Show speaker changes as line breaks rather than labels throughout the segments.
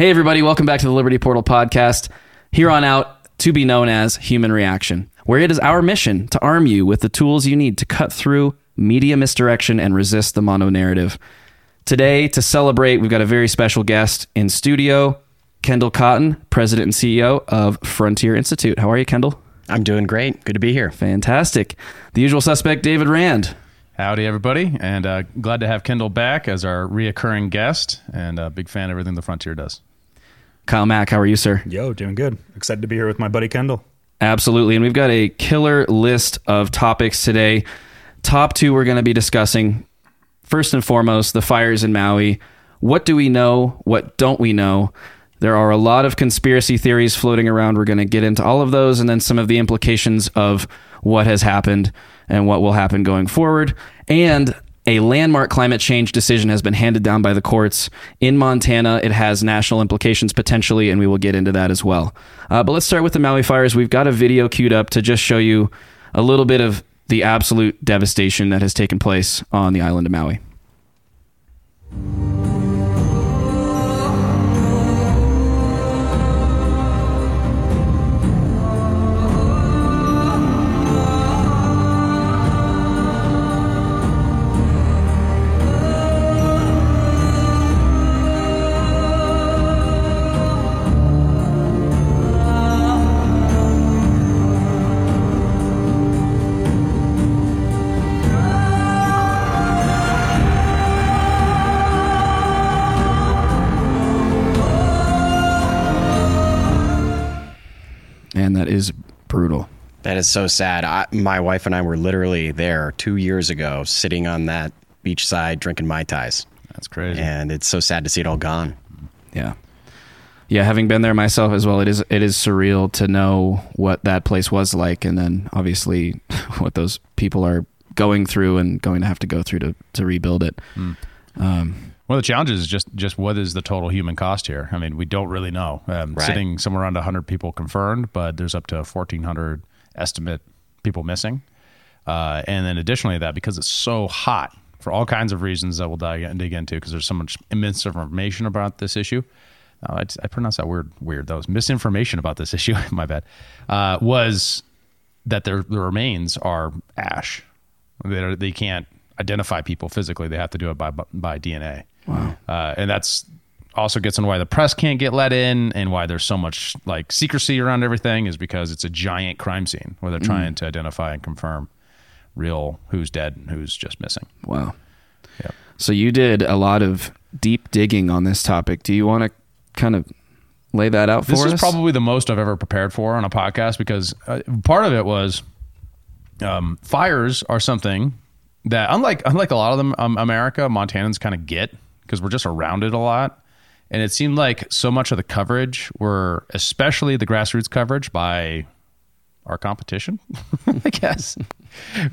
Hey, everybody, welcome back to the Liberty Portal podcast. Here on out, to be known as Human Reaction, where it is our mission to arm you with the tools you need to cut through media misdirection and resist the mono narrative. Today, to celebrate, we've got a very special guest in studio, Kendall Cotton, President and CEO of Frontier Institute. How are you, Kendall?
I'm doing great. Good to be here.
Fantastic. The usual suspect, David Rand.
Howdy, everybody, and uh, glad to have Kendall back as our reoccurring guest, and a big fan of everything the Frontier does.
Kyle Mack, how are you, sir?
Yo, doing good. Excited to be here with my buddy Kendall.
Absolutely. And we've got a killer list of topics today. Top two we're going to be discussing. First and foremost, the fires in Maui. What do we know? What don't we know? There are a lot of conspiracy theories floating around. We're going to get into all of those and then some of the implications of what has happened and what will happen going forward. And a landmark climate change decision has been handed down by the courts in Montana. It has national implications potentially, and we will get into that as well. Uh, but let's start with the Maui fires. We've got a video queued up to just show you a little bit of the absolute devastation that has taken place on the island of Maui. Brutal.
That is so sad. I, my wife and I were literally there two years ago, sitting on that beachside drinking mai tais,
That's crazy.
and it's so sad to see it all gone.
Yeah. Yeah, having been there myself as well, it is it is surreal to know what that place was like and then obviously what those people are going through and going to have to go through to, to rebuild it. Um,
One of the challenges is just just what is the total human cost here? I mean, we don't really know. Um,
Right.
Sitting somewhere around 100 people confirmed, but there's up to 1,400 estimate people missing. Uh, and then additionally to that, because it's so hot for all kinds of reasons that we'll dig, dig into, because there's so much immense information about this issue. Uh, I, I pronounced that word weird. That was misinformation about this issue. My bad. Uh, was that their the remains are ash. They they can't identify people physically. They have to do it by by DNA. Wow. Uh, and that's also gets into why the press can't get let in and why there's so much like secrecy around everything is because it's a giant crime scene where they're trying to identify and confirm real who's dead and who's just missing.
wow.
Yeah.
So you did a lot of deep digging on this topic. Do you want to kind of lay that out for
This
us?
This is probably the most I've ever prepared for on a podcast because uh, part of it was um, fires are something that unlike unlike a lot of them um, America Montanans kind of get because we're just around it a lot, and it seemed like so much of the coverage were especially the grassroots coverage by our competition, I guess,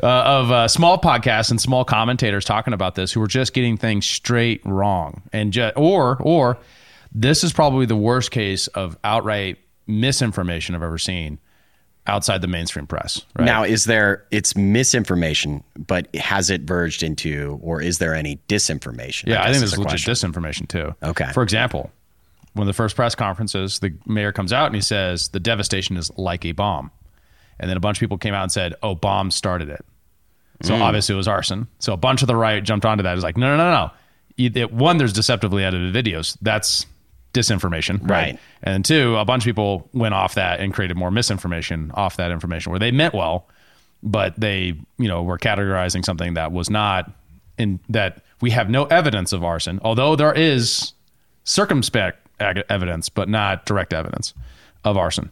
uh, of uh, small podcasts and small commentators talking about this who were just getting things straight wrong, and ju- or or this is probably the worst case of outright misinformation I've ever seen outside the mainstream press. Right?
Now, is there it's misinformation, but has it verged into, or is there any disinformation?
yeah, I,
guess
think there's legit
question.
disinformation too.
Okay.
For example, one of the first press conferences, the mayor comes out and he says the devastation is like a bomb, and then a bunch of people came out and said, "Oh, bombs started it." So
Mm.
obviously it was arson. So a bunch of the right jumped onto that. It's like, no, no, no, no. It- One, there's deceptively edited videos. That's disinformation, right?
Right.
And two, a bunch of people went off that and created more misinformation off that information where they meant well, but they, you know, were categorizing something that was not in that we have no evidence of arson, although there is circumspect evidence, but not direct evidence of arson.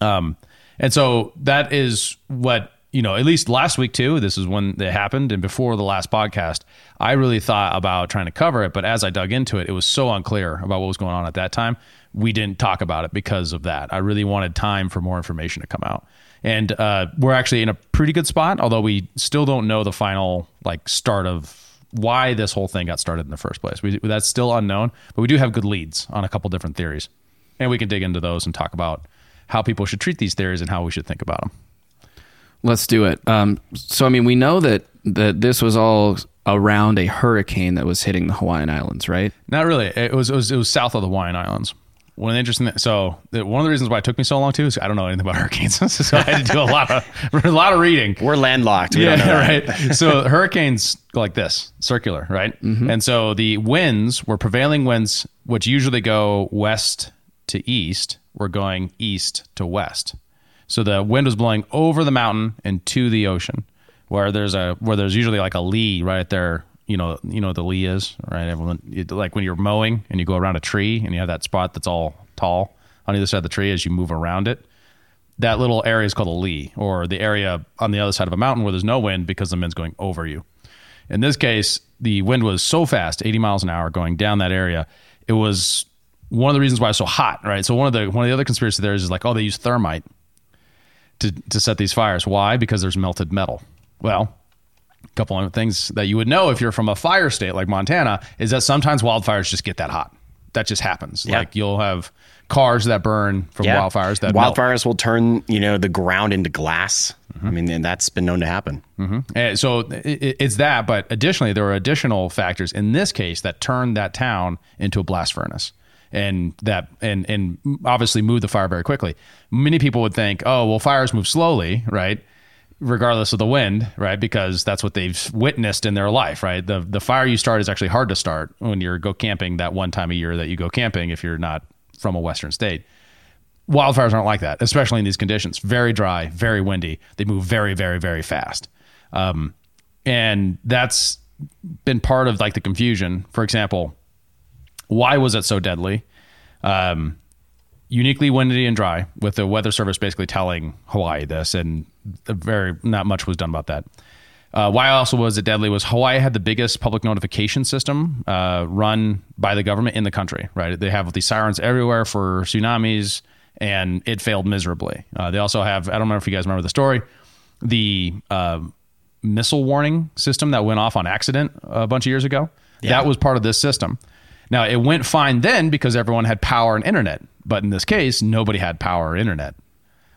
Um, and so that is what, you know, at least last week too, this is when it happened. And before the last podcast, I really thought about trying to cover it. But as I dug into it, it was so unclear about what was going on at that time. We didn't talk about it because of that. I really wanted time for more information to come out. And uh, we're actually in a pretty good spot, although we still don't know the final like start of why this whole thing got started in the first place. We, that's still unknown, but we do have good leads on a couple different theories. And we can dig into those and talk about how people should treat these theories and how we should think about them.
Let's do it. Um, so, I mean, we know that that this was all around a hurricane that was hitting the Hawaiian Islands, right?
Not really. It was it was it was south of the Hawaiian Islands. One of the interesting so one of the reasons why it took me so long too is I don't know anything about hurricanes, so I had to do a lot of a lot of reading.
We're landlocked. We don't know
right. So hurricanes go like this, circular, right? And so the winds were prevailing winds, which usually go west to east, were going east to west. So the wind was blowing over the mountain and to the ocean, where there's a where there's usually like a lee right there. You know, you know what the lee is, right? Everyone you, like when you're mowing and you go around a tree and you have that spot that's all tall on either side of the tree as you move around it that little area is called a lee, or the area on the other side of a mountain where there's no wind because the wind's going over you. In this case, the wind was so fast, 80 miles an hour, going down that area. It was one of the reasons why it's so hot, right? So one of the one of the other conspiracy theories is like, oh, they use thermite to to set these fires. Why? Because there's melted metal. Well, a couple of things that you would know if you're from a fire state like Montana is that sometimes wildfires just get that hot. That just happens.
Yeah.
Like you'll have cars that burn from wildfires that melt.
wildfires will turn you know the ground into glass.
Mm-hmm.
I mean, and that's been known to happen.
And so it, it's that, but additionally, there are additional factors in this case that turned that town into a blast furnace, and that and and obviously move the fire very quickly. Many people would think, oh, well, fires move slowly, right? Regardless of the wind, right? Because that's what they've witnessed in their life, right? The the fire you start is actually hard to start when you go camping that one time a year that you go camping if you're not from a western state wildfires aren't like that, especially in these conditions. Very dry, very windy. They move very, very, very fast. Um, and that's been part of like the confusion. For example, why was it so deadly? Um, uniquely windy and dry, with the weather service basically telling Hawaii this, and very not much was done about that. Uh, why also was it deadly was Hawaii had the biggest public notification system uh, run by the government in the country. Right, they have these sirens everywhere for tsunamis, and it failed miserably. Uh, they also have I don't remember if you guys remember the story, the uh, missile warning system that went off on accident a bunch of years ago. That was part of this system. Now it went fine then because everyone had power and internet, but in this case, nobody had power or internet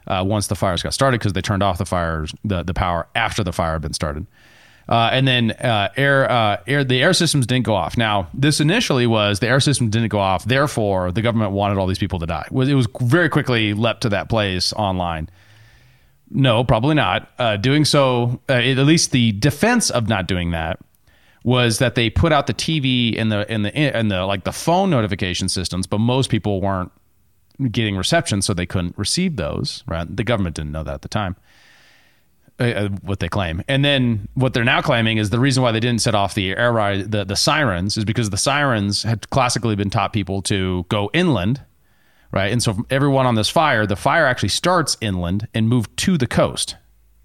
uh, once the fires got started because they turned off the fires the, the power after the fire had been started. Uh, and then uh, air, uh, air, the air systems didn't go off. Now, this initially was the air system didn't go off. Therefore, the government wanted all these people to die. It was, it was very quickly leapt to that place online. No, probably not. Uh, doing so, uh, at least the defense of not doing that was that they put out the TV and the and the and the like the phone notification systems, but most people weren't getting reception, so they couldn't receive those. Right? The government didn't know that at the time. Uh, uh, what they claim, and then what they're now claiming is the reason why they didn't set off the air ride, the the sirens, is because the sirens had classically been taught people to go inland, right? And so everyone on this fire, the fire actually starts inland and move to the coast,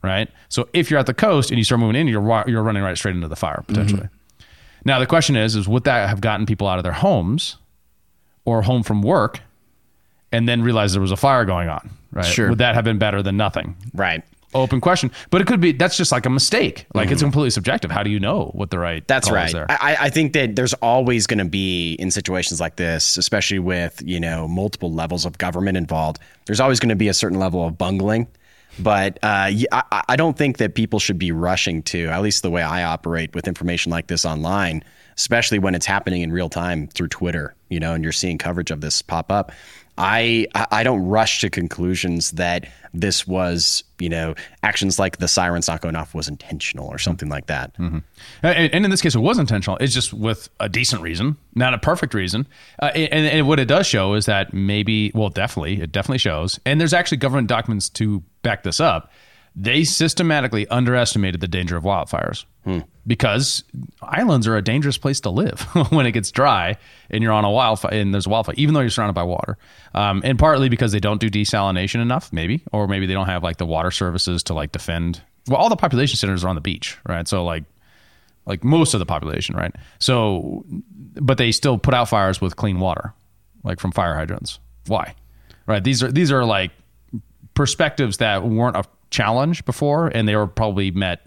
right? So if you're at the coast and you start moving in, you're you're running right straight into the fire potentially. Mm-hmm. Now the question is, is would that have gotten people out of their homes or home from work, and then realize there was a fire going on, right?
Sure.
Would that have been better than nothing?
Right.
Open question, but it could be that's just like a mistake. Like it's mm-hmm. completely subjective. How do you know what the right?
That's right.
Is there?
I, I think that there's always going to be in situations like this, especially with you know multiple levels of government involved. There's always going to be a certain level of bungling, but uh, I, I don't think that people should be rushing to. At least the way I operate with information like this online, especially when it's happening in real time through Twitter, you know, and you're seeing coverage of this pop up. I I don't rush to conclusions that this was you know actions like the sirens not going off was intentional or something like that.
and, and in this case, it was intentional. It's just with a decent reason, not a perfect reason. Uh, and, and what it does show is that maybe, well, definitely, it definitely shows. And there's actually government documents to back this up. They systematically underestimated the danger of wildfires because islands are a dangerous place to live when it gets dry and you're on a wildfire and there's a wildfire, even though you're surrounded by water. Um, and partly because they don't do desalination enough, maybe, or maybe they don't have like the water services to like defend. Well, all the population centers are on the beach, right? So like like most of the population, right? So, but they still put out fires with clean water, like from fire hydrants. Why? Right? These are these are like perspectives that weren't a challenge before, and they were probably met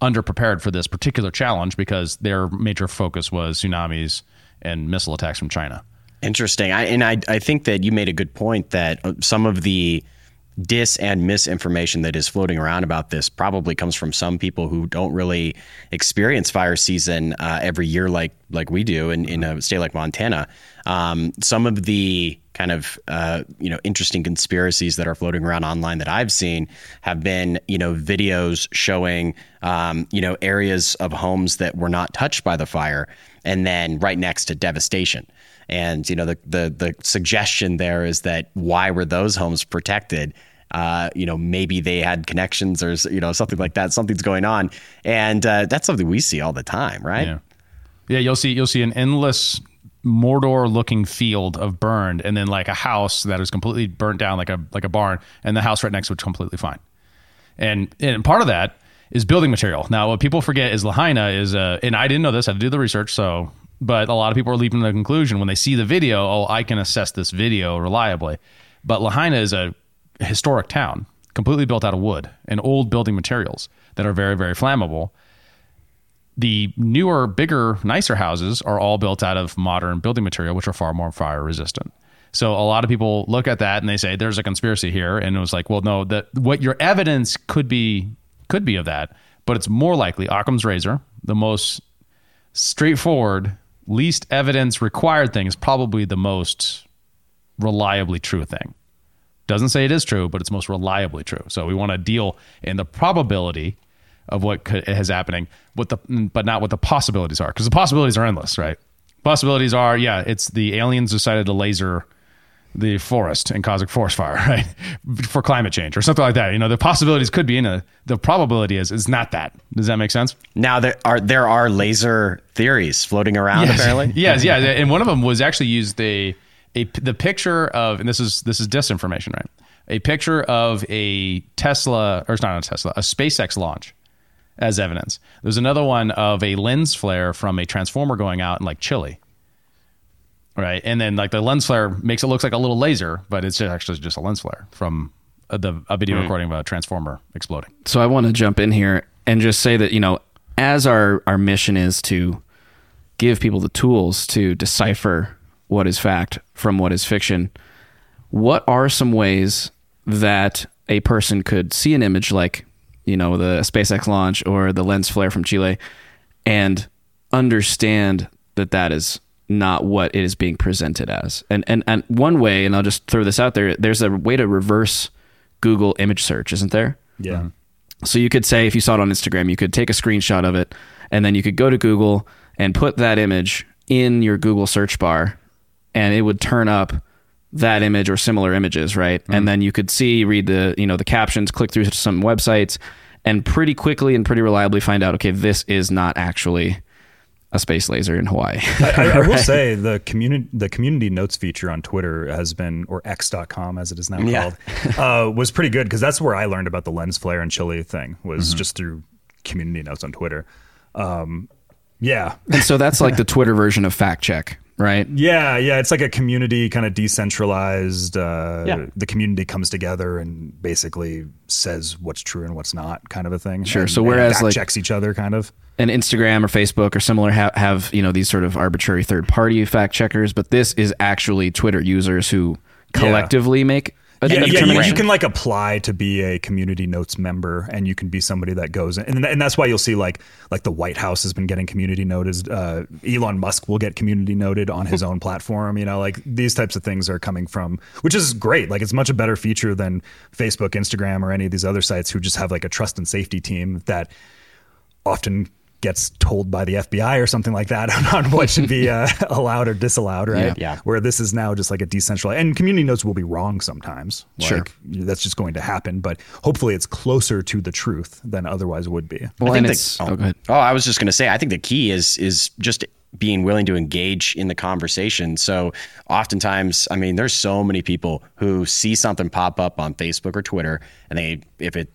underprepared for this particular challenge because their major focus was tsunamis and missile attacks from China.
Interesting. I, and I, I think that you made a good point that uh, some of the dis and misinformation that is floating around about this probably comes from some people who don't really experience fire season uh, every year like like we do in, in a state like Montana. Um, some of the kind of uh, you know interesting conspiracies that are floating around online that I've seen have been you know videos showing um, you know areas of homes that were not touched by the fire, and then right next to devastation. And you know the the the suggestion there is that why were those homes protected? Uh, you know maybe they had connections or you know something like that. Something's going on, and uh, that's something we see all the time, right?
Yeah. Yeah, you'll see you'll see an endless Mordor looking field of burned and then like a house that is completely burnt down like a like a barn and the house right next to it's completely fine. And and part of that is building material. Now what people forget is Lahaina is a and I didn't know this, I had to do the research, so but a lot of people are leaping to the conclusion when they see the video, oh, I can assess this video reliably. But Lahaina is a historic town, completely built out of wood and old building materials that are very, very flammable the newer, bigger, nicer houses are all built out of modern building material, which are far more fire resistant. So a lot of people look at that and they say there's a conspiracy here, and it was like, well, no, that what your evidence could be could be of that, but it's more likely Occam's razor, the most straightforward, least evidence required thing, is probably the most reliably true thing. Doesn't say it is true, but it's most reliably true. So we want to deal in the probability of what could, is happening, what the but not what the possibilities are, because the possibilities are endless, right? Possibilities are, yeah, it's the aliens decided to laser the forest and cause a forest fire, right? For climate change or something like that. You know, the possibilities could be in a. The probability is is not that. Does that make sense?
Now there are there are laser theories floating around.
Yes.
Apparently,
yes, yeah, and one of them was actually used a a the picture of, and this is this is disinformation, right? A picture of a Tesla, or it's not a Tesla, a SpaceX launch as evidence. There's another one of a lens flare from a transformer going out in like Chile. Right. And then like the lens flare makes it look like a little laser, but it's actually just a lens flare from a, the, a video recording of a transformer exploding.
So I want to jump in here and just say that, you know, as our, our mission is to give people the tools to decipher what is fact from what is fiction, what are some ways that a person could see an image like, you know, the SpaceX launch or the lens flare from Chile and understand that that is not what it is being presented as. And and and one way, and I'll just throw this out there, there's a way to reverse Google image search, isn't there?
Yeah. Mm-hmm.
So you could say if you saw it on Instagram, you could take a screenshot of it and then you could go to Google and put that image in your Google search bar and it would turn up that image or similar images, right? And then you could see, read the, you know, the captions, click through to some websites and pretty quickly and pretty reliably find out, okay, this is not actually a space laser in Hawaii.
I, I will say the community the community notes feature on Twitter has been or x.com as it is now
Yeah.
called uh, was pretty good because that's where I learned about the lens flare and Chile thing was just through community notes on Twitter. Um, yeah.
and so that's like the Twitter version of fact check, right?
Yeah, yeah, it's like a community kind of decentralized. Uh,
Yeah.
The community comes together and basically says what's true and what's not, kind of a thing.
Sure,
And-
so whereas,
fact
like-
checks each other, kind of.
and Instagram or Facebook or similar have, have you know these sort of arbitrary third party fact checkers, but this is actually Twitter users who collectively make a
Yeah, yeah, you, you can like apply to be a community notes member, and you can be somebody that goes, and and that's why you'll see like like the White House has been getting community noted. Uh, Elon Musk will get community noted on his own platform. You know, like these types of things are coming from, which is great. Like it's much a better feature than Facebook, Instagram, or any of these other sites who just have like a trust and safety team that often gets told by the FBI or something like that on what should be uh, allowed or disallowed, right?
Yeah.
Yeah.
Where this is now just like a decentralized, and community notes will be wrong sometimes.
Sure.
That's just going to happen, but hopefully it's closer to the truth than otherwise would be.
well,
I
and
think
it's
the-
oh, go.
Oh, I was just going to say, I think the key is is just being willing to engage in the conversation. So oftentimes, I mean, there's so many people who see something pop up on Facebook or Twitter, and they, if it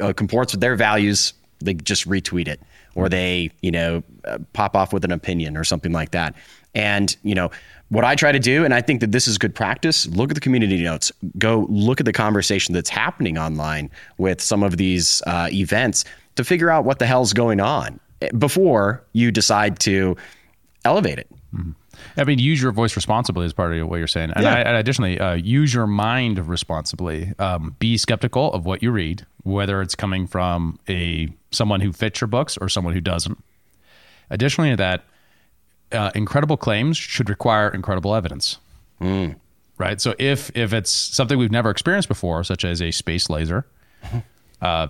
uh, comports with their values, they just retweet it, or they, you know, uh, pop off with an opinion or something like that. And you know, what I try to do, and I think that this is good practice. Look at the community notes. Go look at the conversation that's happening online with some of these uh, events to figure out what the hell's going on before you decide to elevate it.
I mean, use your voice responsibly is part of what you're saying. And,
Yeah.
I, and additionally, uh, use your mind responsibly. Um, be skeptical of what you read, whether it's coming from a someone who fits your books or someone who doesn't. Additionally to that, uh, incredible claims should require incredible evidence. Right. So if if it's something we've never experienced before, such as a space laser, uh,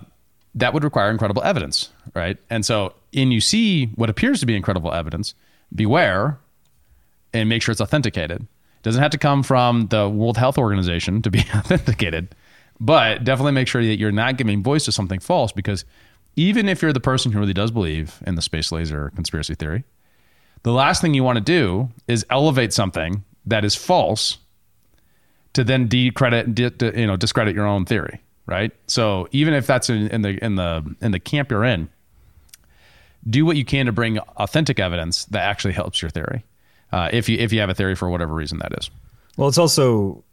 that would require incredible evidence, right? And so, in you see what appears to be incredible evidence, beware and make sure it's authenticated. It doesn't have to come from the World Health Organization to be authenticated, but definitely make sure that you're not giving voice to something false because even if you're the person who really does believe in the space laser conspiracy theory, the last thing you want to do is elevate something that is false to then decredit, di- di- you know, discredit your own theory, right? So even if that's in, in the in the in the camp you're in, do what you can to bring authentic evidence that actually helps your theory. Uh, if you if you have a theory for whatever reason that is.
Well, it's also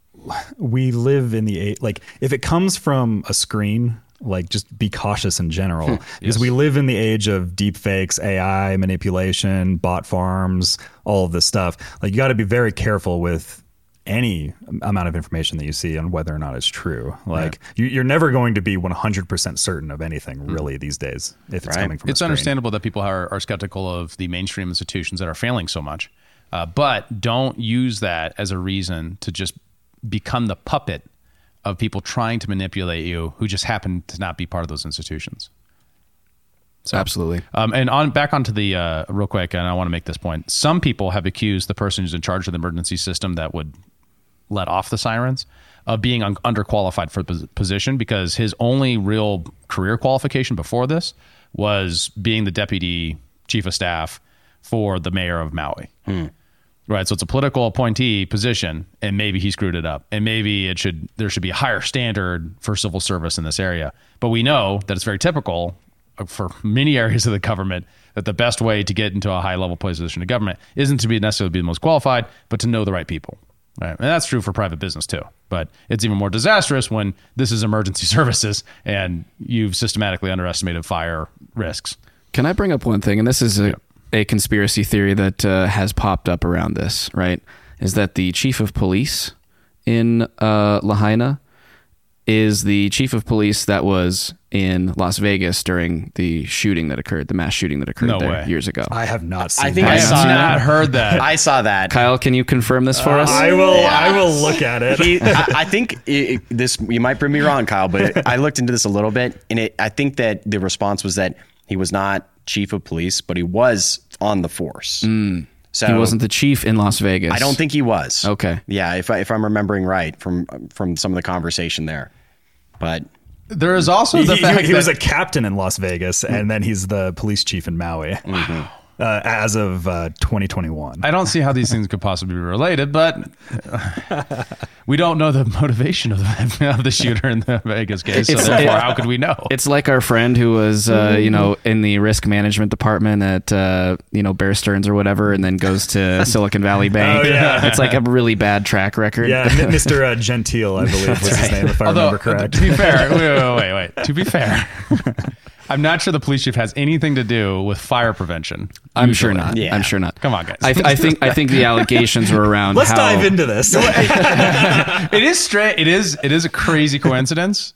we live in the like if it comes from a screen, like just be cautious in general. Because we live in the age of deep fakes, AI manipulation, bot farms, all of this stuff. Like you got to be very careful with any amount of information that you see on whether or not it's true. Like you, you're never going to be 100% certain of anything really these days if it's
Right.
coming from
it's understandable that people are, are skeptical of the mainstream institutions that are failing so much, uh, but don't use that as a reason to just become the puppet of people trying to manipulate you who just happen to not be part of those institutions.
So, Absolutely.
Um, and on back onto the uh, real quick, and I want to make this point. Some people have accused the person who's in charge of the emergency system that would let off the sirens of being un- underqualified for the position because his only real career qualification before this was being the deputy chief of staff for the mayor of Maui. Right, so it's a political appointee position, and maybe he screwed it up, and maybe it should there should be a higher standard for civil service in this area. But we know that it's very typical for many areas of the government that the best way to get into a high level position of government isn't to be necessarily be the most qualified, but to know the right people. Right, and that's true for private business too. But it's even more disastrous when this is emergency services and you've systematically underestimated fire risks.
Can I bring up one thing? And this is a, a conspiracy theory that uh, has popped up around this, right? Is that the chief of police in uh, Lahaina is the chief of police that was in Las Vegas during the shooting that occurred, the mass shooting that occurred
No
there
way.
years ago.
I have not seen
I think
I
I
have
saw
not
that.
heard that.
I saw that.
Kyle, can you confirm this for us?
I will I will look at it.
He, I, I think it, it- this. You might bring me wrong, Kyle, but I looked into this a little bit, and it, I think that the response was that he was not chief of police, but he was on the force. Mm. So
he wasn't the chief in Las Vegas.
I don't think he was.
Okay.
Yeah, if I, if I'm remembering right from from some of the conversation there, but
there is also the
he-
fact
he was
that
a captain in Las Vegas, and then he's the police chief in Maui mm-hmm. Uh, as of uh, 2021.
I don't see how these things could possibly be related, but we don't know the motivation of the, of the shooter in the Vegas case. So
It's-
therefore,
it-
how could we know?
It's like our friend who was, uh, you know, in the risk management department at, uh, you know, Bear Stearns or whatever, and then goes to Silicon Valley Bank.
Oh, yeah.
It's like a really bad track record.
yeah, Mr. Uh, Gentile, I believe was his name, if I
Although,
remember correct.
to be fair, wait, wait, wait, wait. To be fair, I'm not sure the police chief has anything to do with fire prevention.
I'm sure not.
Yeah.
I'm sure not.
Come on, guys.
I, th- I think I think the allegations were around.
Let's
how,
dive into this.
it is straight. It is. It is a crazy coincidence.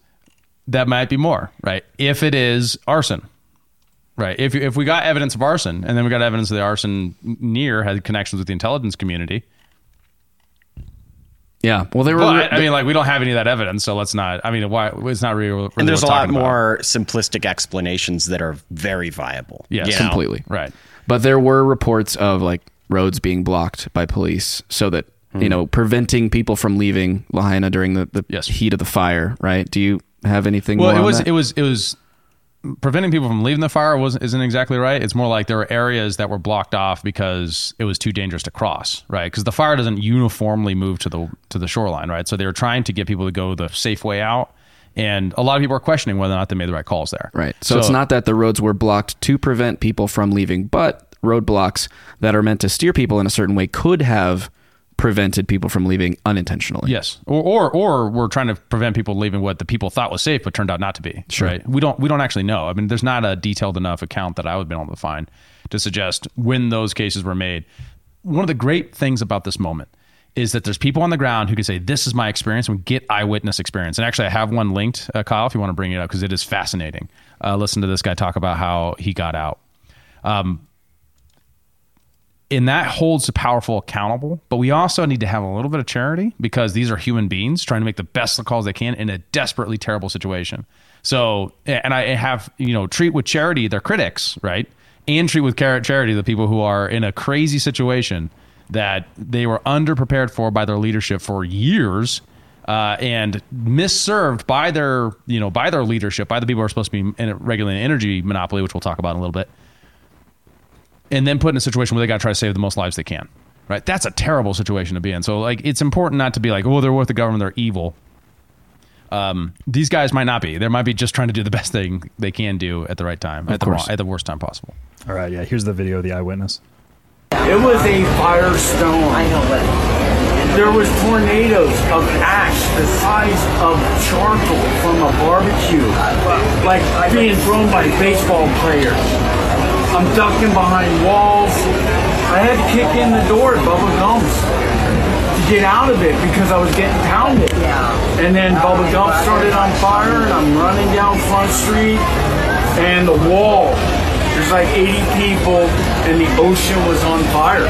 That might be more right. If it is arson, right? If if we got evidence of arson, and then we got evidence that the arson near had connections with the intelligence community.
Yeah. Well, they were.
But I mean, like we don't have any of that evidence, so let's not. I mean, why? It's not really. really
and there's a lot
talking about.
more simplistic explanations that are very viable.
Yes,
you know?
completely.
right.
But there were reports of like roads being blocked by police so that you mm. know preventing people from leaving Lahaina during the, the
Yes.
heat of the fire. Right? Do you have anything?
Well,
more
it
on
was
that?
it was it was preventing people from leaving the fire was isn't exactly right. It's more like there were areas that were blocked off because it was too dangerous to cross, right? Because the fire doesn't uniformly move to the to the shoreline, right? So they were trying to get people to go the safe way out, and a lot of people are questioning whether or not they made the right calls there.
Right. So, it's not that the roads were blocked to prevent people from leaving, but roadblocks that are meant to steer people in a certain way could have prevented people from leaving unintentionally.
Yes, or, or or we're trying to prevent people leaving what the people thought was safe, but turned out not to be.
Sure.
Right? We don't we don't actually know. I mean, there's not a detailed enough account that I would have been able to find to suggest when those cases were made. one of the great things about this moment is that there's people on the ground who can say, "This is my experience," and get eyewitness experience. And actually, I have one linked, uh, Kyle, if you want to bring it up because it is fascinating. Uh, listen to this guy talk about how he got out. Um, and that holds the powerful accountable. But we also need to have a little bit of charity because these are human beings trying to make the best of calls they can in a desperately terrible situation. So, and I have, you know, treat with charity their critics, right? And treat with charity the people who are in a crazy situation that they were underprepared for by their leadership for years. Uh, and misserved by their, you know, by their leadership, by the people who are supposed to be in a regulating energy monopoly, which we'll talk about in a little bit and then put in a situation where they got to try to save the most lives they can. Right? That's a terrible situation to be in. So like it's important not to be like, "Oh, they're with the government, they're evil." Um, these guys might not be. They might be just trying to do the best thing they can do at the right time, at
course.
the, at the worst time possible.
All right, yeah. Here's the video of the eyewitness.
It was a firestorm. I know, but there was tornadoes of ash the size of charcoal from a barbecue, like being thrown by baseball players. I'm ducking behind walls. I had to kick in the door at Bubba Gumps to get out of it because I was getting pounded. And then Bubba oh, Gump started on fire, and I'm running down Front Street, and the wall. There's like 80 people, and the ocean was on fire.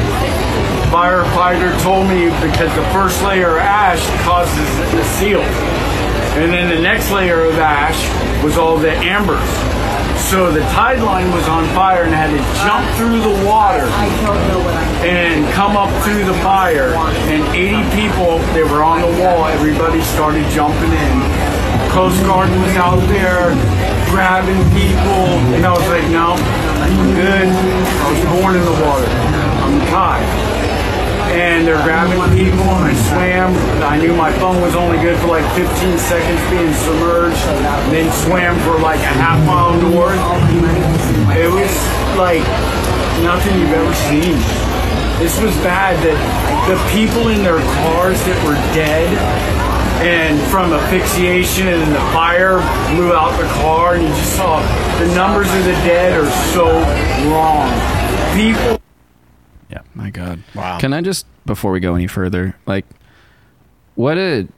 Firefighter told me because the first layer of ash causes the seal. And then the next layer of ash was all the ambers. So the tide line was on fire and had to jump through the water and come up through the fire. And 80 people, they were on the wall. Everybody started jumping in. Coast Guard was out there grabbing people. And I was like, no, I'm good. I was born in the water. I'm tied and they're grabbing people and I swam. I knew my phone was only good for like 15 seconds being submerged, and then swam for like a half mile north. It was like nothing you've ever seen. This was bad that the people in their cars that were dead and from asphyxiation and the fire blew out the car and you just saw the numbers of the dead are so wrong. People
My God.
Wow.
Can I just, before we go any further, like, what a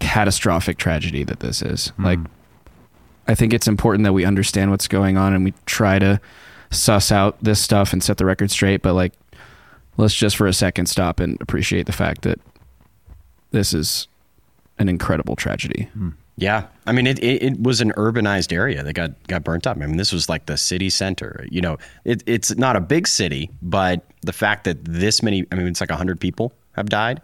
catastrophic tragedy that this is. Hmm. Like, I think it's important that we understand what's going on and we try to suss out this stuff and set the record straight. But, like, let's just for a second stop and appreciate the fact that this is an incredible tragedy. Hmm.
Yeah, I mean, it, it, it was an urbanized area that got got burnt up. I mean, this was like the city center. You know, it, it's not a big city, but the fact that this many, I mean, it's like hundred people have died.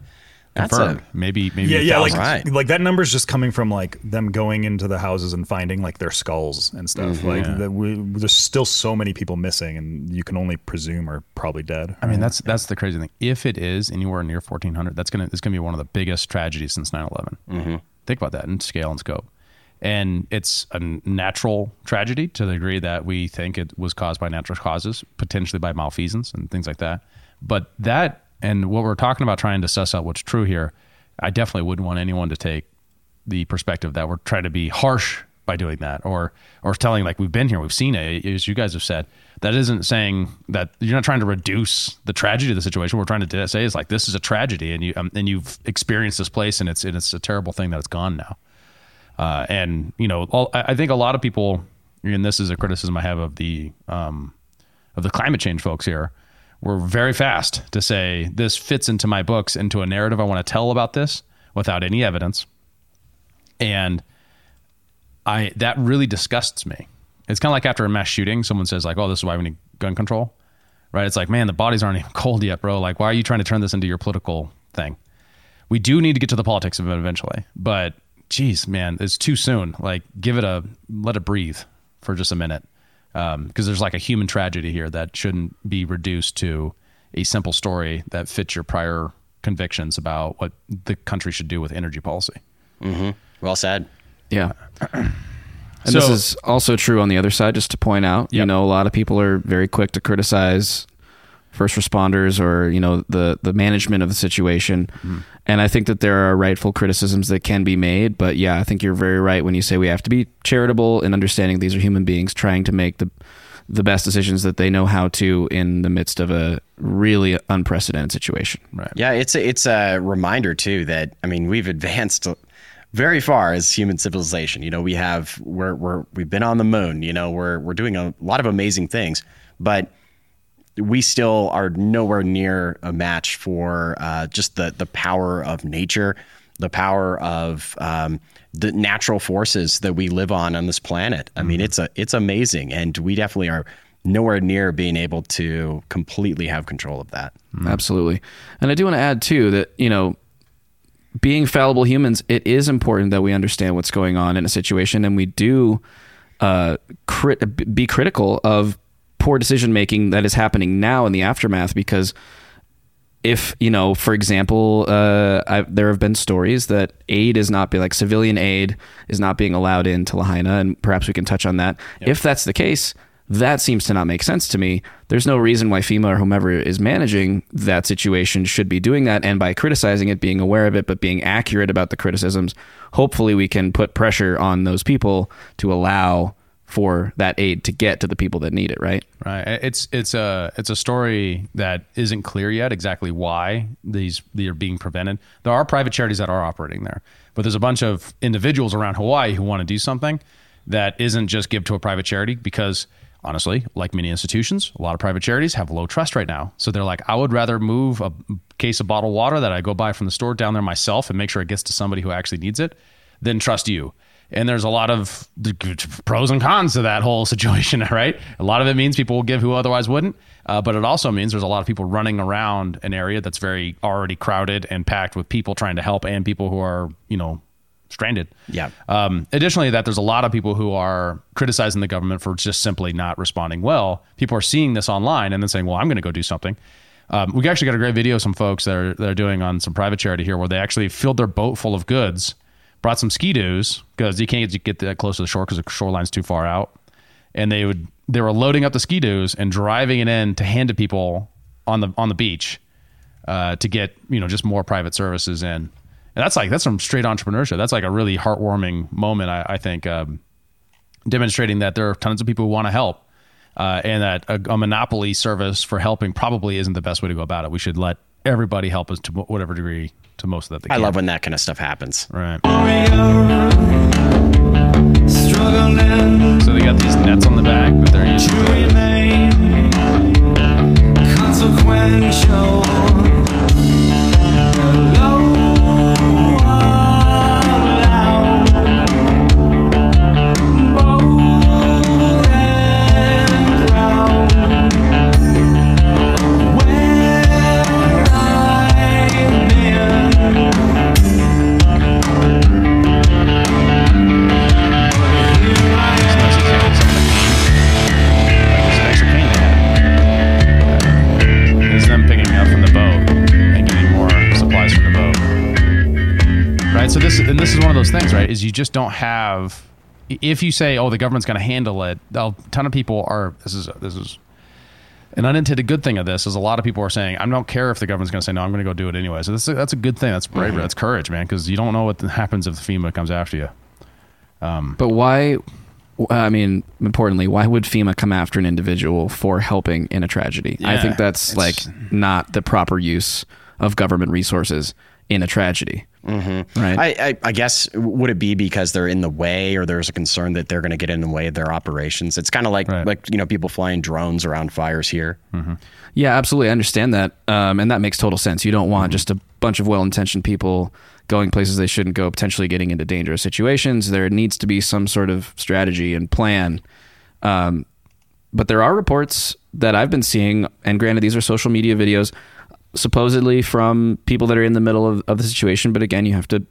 That's
Confirmed.
a
maybe maybe
Yeah, yeah, like.
Right.
like that number's just coming from like them going into the houses and finding like their skulls and stuff. Like
Yeah.
that we, there's still so many people missing, and you can only presume are probably dead.
I mean, that's that's the crazy thing. If it is anywhere near 1400, that's gonna it's gonna be one of the biggest tragedies since 9/11. Mm-hmm. Think about that in scale and scope. And it's a natural tragedy to the degree that we think it was caused by natural causes, potentially by malfeasance and things like that. But that and what we're talking about trying to suss out what's true here, I definitely wouldn't want anyone to take the perspective that we're trying to be harsh by doing that or or telling like we've been here we've seen it as you guys have said. That isn't saying that you're not trying to reduce the tragedy of the situation. We're trying to say is like this is a tragedy and you um, and you've experienced this place and it's and it's a terrible thing that it's gone now uh, and you know all, I think a lot of people and this is a criticism I have of the um, of the climate change folks here we're very fast to say this fits into my books into a narrative I want to tell about this without any evidence and I that really disgusts me. It's kind of like after a mass shooting, someone says like, "Oh, this is why we need gun control," right? It's like, man, the bodies aren't even cold yet, bro. Like, why are you trying to turn this into your political thing? We do need to get to the politics of it eventually, but geez, man, it's too soon. Like, give it a let it breathe for just a minute, because there's like a human tragedy here that shouldn't be reduced to a simple story that fits your prior convictions about what the country should do with energy policy. Mm-hmm.
well said.
Yeah. And this is also true on the other side, just to point out, you know, a lot of people are very quick to criticize first responders or, you know, the, the management of the situation. Mm-hmm. And I think that there are rightful criticisms that can be made. But yeah, I think you're very right when you say we have to be charitable and understanding these are human beings trying to make the, the best decisions that they know how to in the midst of a really unprecedented situation.
Right.
Yeah, it's a, it's a reminder too that I mean we've advanced very far as human civilization. You know, we have we're we're we've been on the moon. You know, we're we're doing a lot of amazing things, but we still are nowhere near a match for uh, just the the power of nature, the power of um, the natural forces that we live on on this planet. I mean, it's a it's amazing, and we definitely are nowhere near being able to completely have control of that.
Absolutely. And I do want to add too that, you know, being fallible humans, it is important that we understand what's going on in a situation and we do uh, crit- be critical of poor decision making that is happening now in the aftermath because if you know for example uh, I, there have been stories that aid is not be like civilian aid is not being allowed into lahaina and perhaps we can touch on that. If that's the case that seems to not make sense to me. There's no reason why fema or whomever is managing that situation should be doing that and by criticizing it being aware of it but being accurate about the criticisms hopefully we can put pressure on those people to allow for that aid to get to the people that need it right
Right. It's it's a it's a story that isn't clear yet exactly why these they are being prevented. There are private charities that are operating there, but there's a bunch of individuals around Hawaii who want to do something that isn't just give to a private charity because honestly, like many institutions, a lot of private charities have low trust right now. So they're like, I would rather move a case of bottled water that I go buy from the store down there myself and make sure it gets to somebody who actually needs it than trust you. And there's a lot of pros and cons to that whole situation, right? A lot of it means people will give who otherwise wouldn't, uh, but it also means there's a lot of people running around an area that's very already crowded and packed with people trying to help and people who are, you know, stranded.
Yeah.
Um, additionally, that there's a lot of people who are criticizing the government for just simply not responding well. People are seeing this online and then saying, "Well, I'm going to go do something." Um, we actually got a great video. of Some folks that are, that are doing on some private charity here, where they actually filled their boat full of goods, brought some ski doos because you can't get that close to the shore because the shoreline's too far out, and they would they were loading up the ski doos and driving it in to hand to people on the on the beach uh, to get you know just more private services in. And that's like that's some straight entrepreneurship. That's like a really heartwarming moment. I, I think um, demonstrating that there are tons of people who want to help, uh, and that a, a monopoly service for helping probably isn't the best way to go about it. We should let everybody help us to whatever degree to most of that. They
I
can.
love when that kind of stuff happens.
Right. So they got these nets on the back that they're using. So this and this is one of those things, right? Is you just don't have. If you say, "Oh, the government's going to handle it," a ton of people are. This is this is an unintended good thing of this is a lot of people are saying, "I don't care if the government's going to say no. I'm going to go do it anyway." So that's a, that's a good thing. That's bravery. Mm-hmm. That's courage, man. Because you don't know what happens if FEMA comes after you.
Um, but why? I mean, importantly, why would FEMA come after an individual for helping in a tragedy? I think that's like not the proper use of government resources in a tragedy. Mm-hmm. Right.
I, I, I guess would it be because they're in the way, or there's a concern that they're going to get in the way of their operations? It's kind of like
Right.
like you know people flying drones around fires here.
Yeah, absolutely. I understand that. Um, and that makes total sense. You don't want just a bunch of well intentioned people going places they shouldn't go, potentially getting into dangerous situations. There needs to be some sort of strategy and plan. Um, but there are reports that I've been seeing, and granted, these are social media videos, supposedly from people that are in the middle of, of the situation. But again, you have to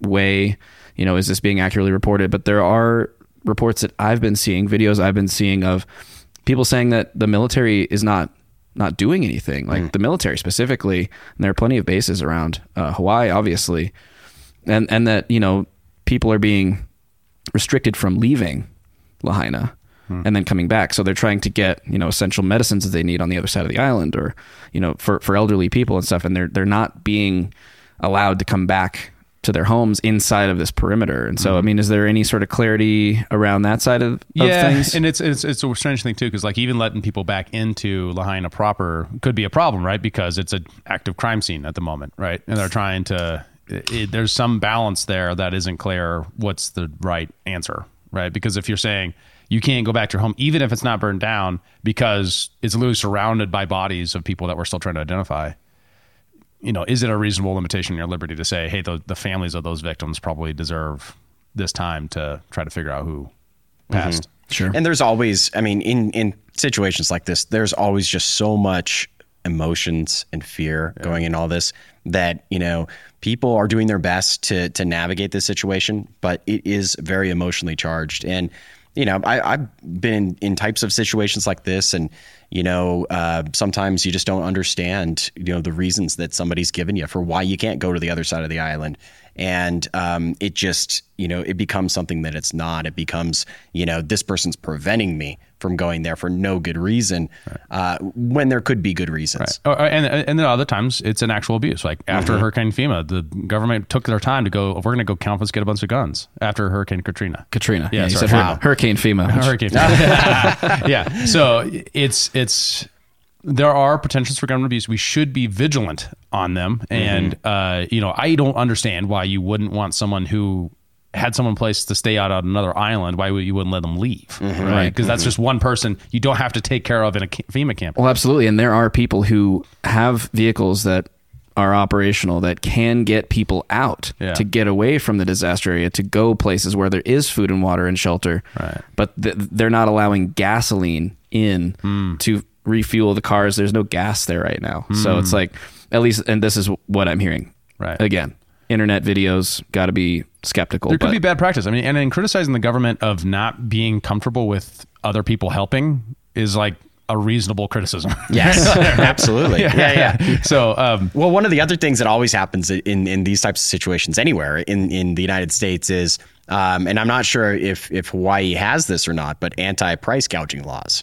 weigh, you know, is this being accurately reported? But there are reports that I've been seeing, videos I've been seeing of people saying that the military is not not doing anything. Like the military specifically, and there are plenty of bases around uh, Hawaii, obviously, and and that you know people are being restricted from leaving Lahaina Hmm. and then coming back. So they're trying to get you know essential medicines that they need on the other side of the island, or you know for for elderly people and stuff, and they're they're not being allowed to come back to their homes inside of this perimeter. And so, I hmm. mean, is there any sort of clarity around that side of, of
yeah,
things?
and it's it's it's a strange thing too because like even letting people back into Lahaina proper could be a problem, right? Because it's an active crime scene at the moment, right? And they're trying to. It, there's some balance there that isn't clear. What's the right answer, right? Because if you're saying you can't go back to your home, even if it's not burned down, because it's literally surrounded by bodies of people that we're still trying to identify. You know, is it a reasonable limitation in your liberty to say, hey, the, the families of those victims probably deserve this time to try to figure out who mm-hmm. passed?
sure.
And there's always, I mean, in in situations like this, there's always just so much emotions and fear going in all this that you know people are doing their best to to navigate this situation, but it is very emotionally charged. And you know, I, I've been in, in types of situations like this, and you know, uh, sometimes you just don't understand, you know, the reasons that somebody's given you for why you can't go to the other side of the island, and um, it just, you know, it becomes something that it's not. It becomes, you know, this person's preventing me from going there for no good reason, uh, when there could be good reasons.
Oh, and and then other times it's an actual abuse. Like after Hurricane FEMA, the government took their time to go. We're going to go confiscate a bunch of guns after Hurricane Katrina.
Katrina.
Yeah,
you
sorry.
said
Wow.
Hurricane FEMA. which-
Hurricane. yeah. So it's it's there are potentials for government abuse. We should be vigilant on them. And uh, you know, I don't understand why you wouldn't want someone who had someone placed to stay out on another island. Why would you wouldn't let them leave? Right? Because that's just one person you don't have to take care of in a FEMA camp.
Well, absolutely. And there are people who have vehicles that are operational that can get people out
Yeah.
to get away from the disaster area to go places where there is food and water and shelter.
Right.
But th- they're not allowing gasoline in
Hmm.
to refuel the cars. There's no gas there right now. So it's like, at least, and this is what I'm hearing.
Right.
Again, internet videos, got to be skeptical.
There could
but
be bad practice. I mean, and in criticizing the government of not being comfortable with other people helping is like a reasonable criticism.
Yes, absolutely. Yeah, yeah.
So, um,
Well, one of the other things that always happens in, in these types of situations anywhere in, in the United States is, um, and I'm not sure if, if Hawaii has this or not, but anti price gouging laws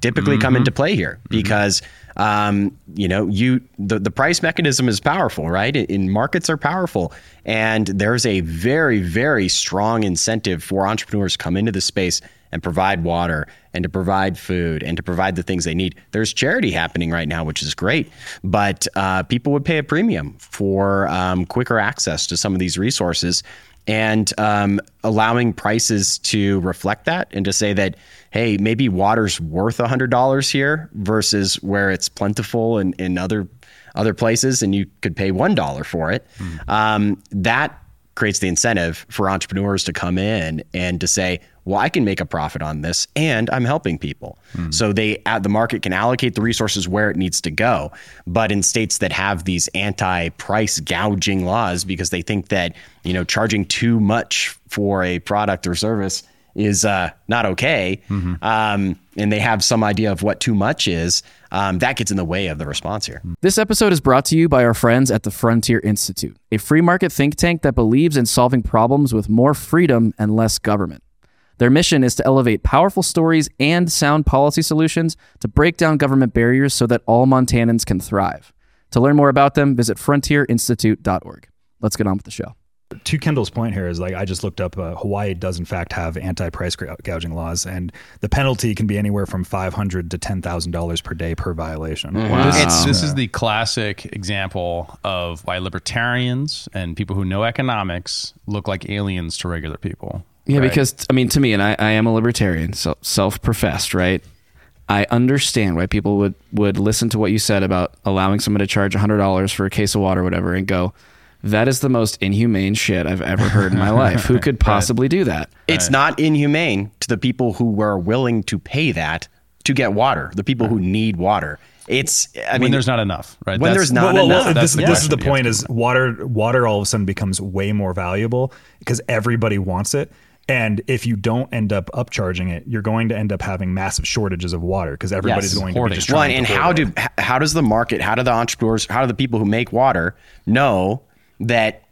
typically come into play here because, um, you know, you the, the price mechanism is powerful, right? In, in markets are powerful. And there's a very, very strong incentive for entrepreneurs to come into the space and provide water and to provide food and to provide the things they need. There's charity happening right now, which is great, but uh, people would pay a premium for um, quicker access to some of these resources and um, allowing prices to reflect that and to say that, hey, maybe water's worth $100 here versus where it's plentiful in, in other other places and you could pay $1 for it. Um, that creates the incentive for entrepreneurs to come in and to say, well, I can make a profit on this and I'm helping people. So they uh, the market can allocate the resources where it needs to go. But in states that have these anti-price gouging laws because they think that, you know, charging too much for a product or service is uh, not okay, um, and they have some idea of what too much is, um, that gets in the way of the response here.
This episode is brought to you by our friends at the Frontier Institute, a free market think tank that believes in solving problems with more freedom and less government. Their mission is to elevate powerful stories and sound policy solutions to break down government barriers so that all Montanans can thrive. To learn more about them, visit frontierinstitute.org. Let's get on with the show.
To Kendall's point here is like I just looked up. Uh, Hawaii does in fact have anti-price gouging laws, and the penalty can be anywhere from five hundred to ten thousand dollars per day per violation.
This,
It's-
this is the classic example of why libertarians and people who know economics look like aliens to regular people.
Yeah,
right?
because I mean, to me, and I, I am a libertarian, so self-professed, right? I understand why people would would listen to what you said about allowing someone to charge hundred dollars for a case of water, or whatever, and go, "That is the most inhumane shit I've ever heard in my life. Who could possibly do that?"
It's not inhumane to the people who were willing to pay that to get water, the people who need water. It's, I
when
mean,
there's not enough, right?
when there's not
well, well,
enough.
well, this,
the
this is the
question you have
point: is water water all of a sudden becomes way more valuable because everybody wants it. And if you don't end up upcharging it, you're going to end up having massive shortages of water because everybody's
Yes.
going to be just
Well,
trying
and
to
how
hoard
do how does the market, how do the entrepreneurs, how do the people who make water know that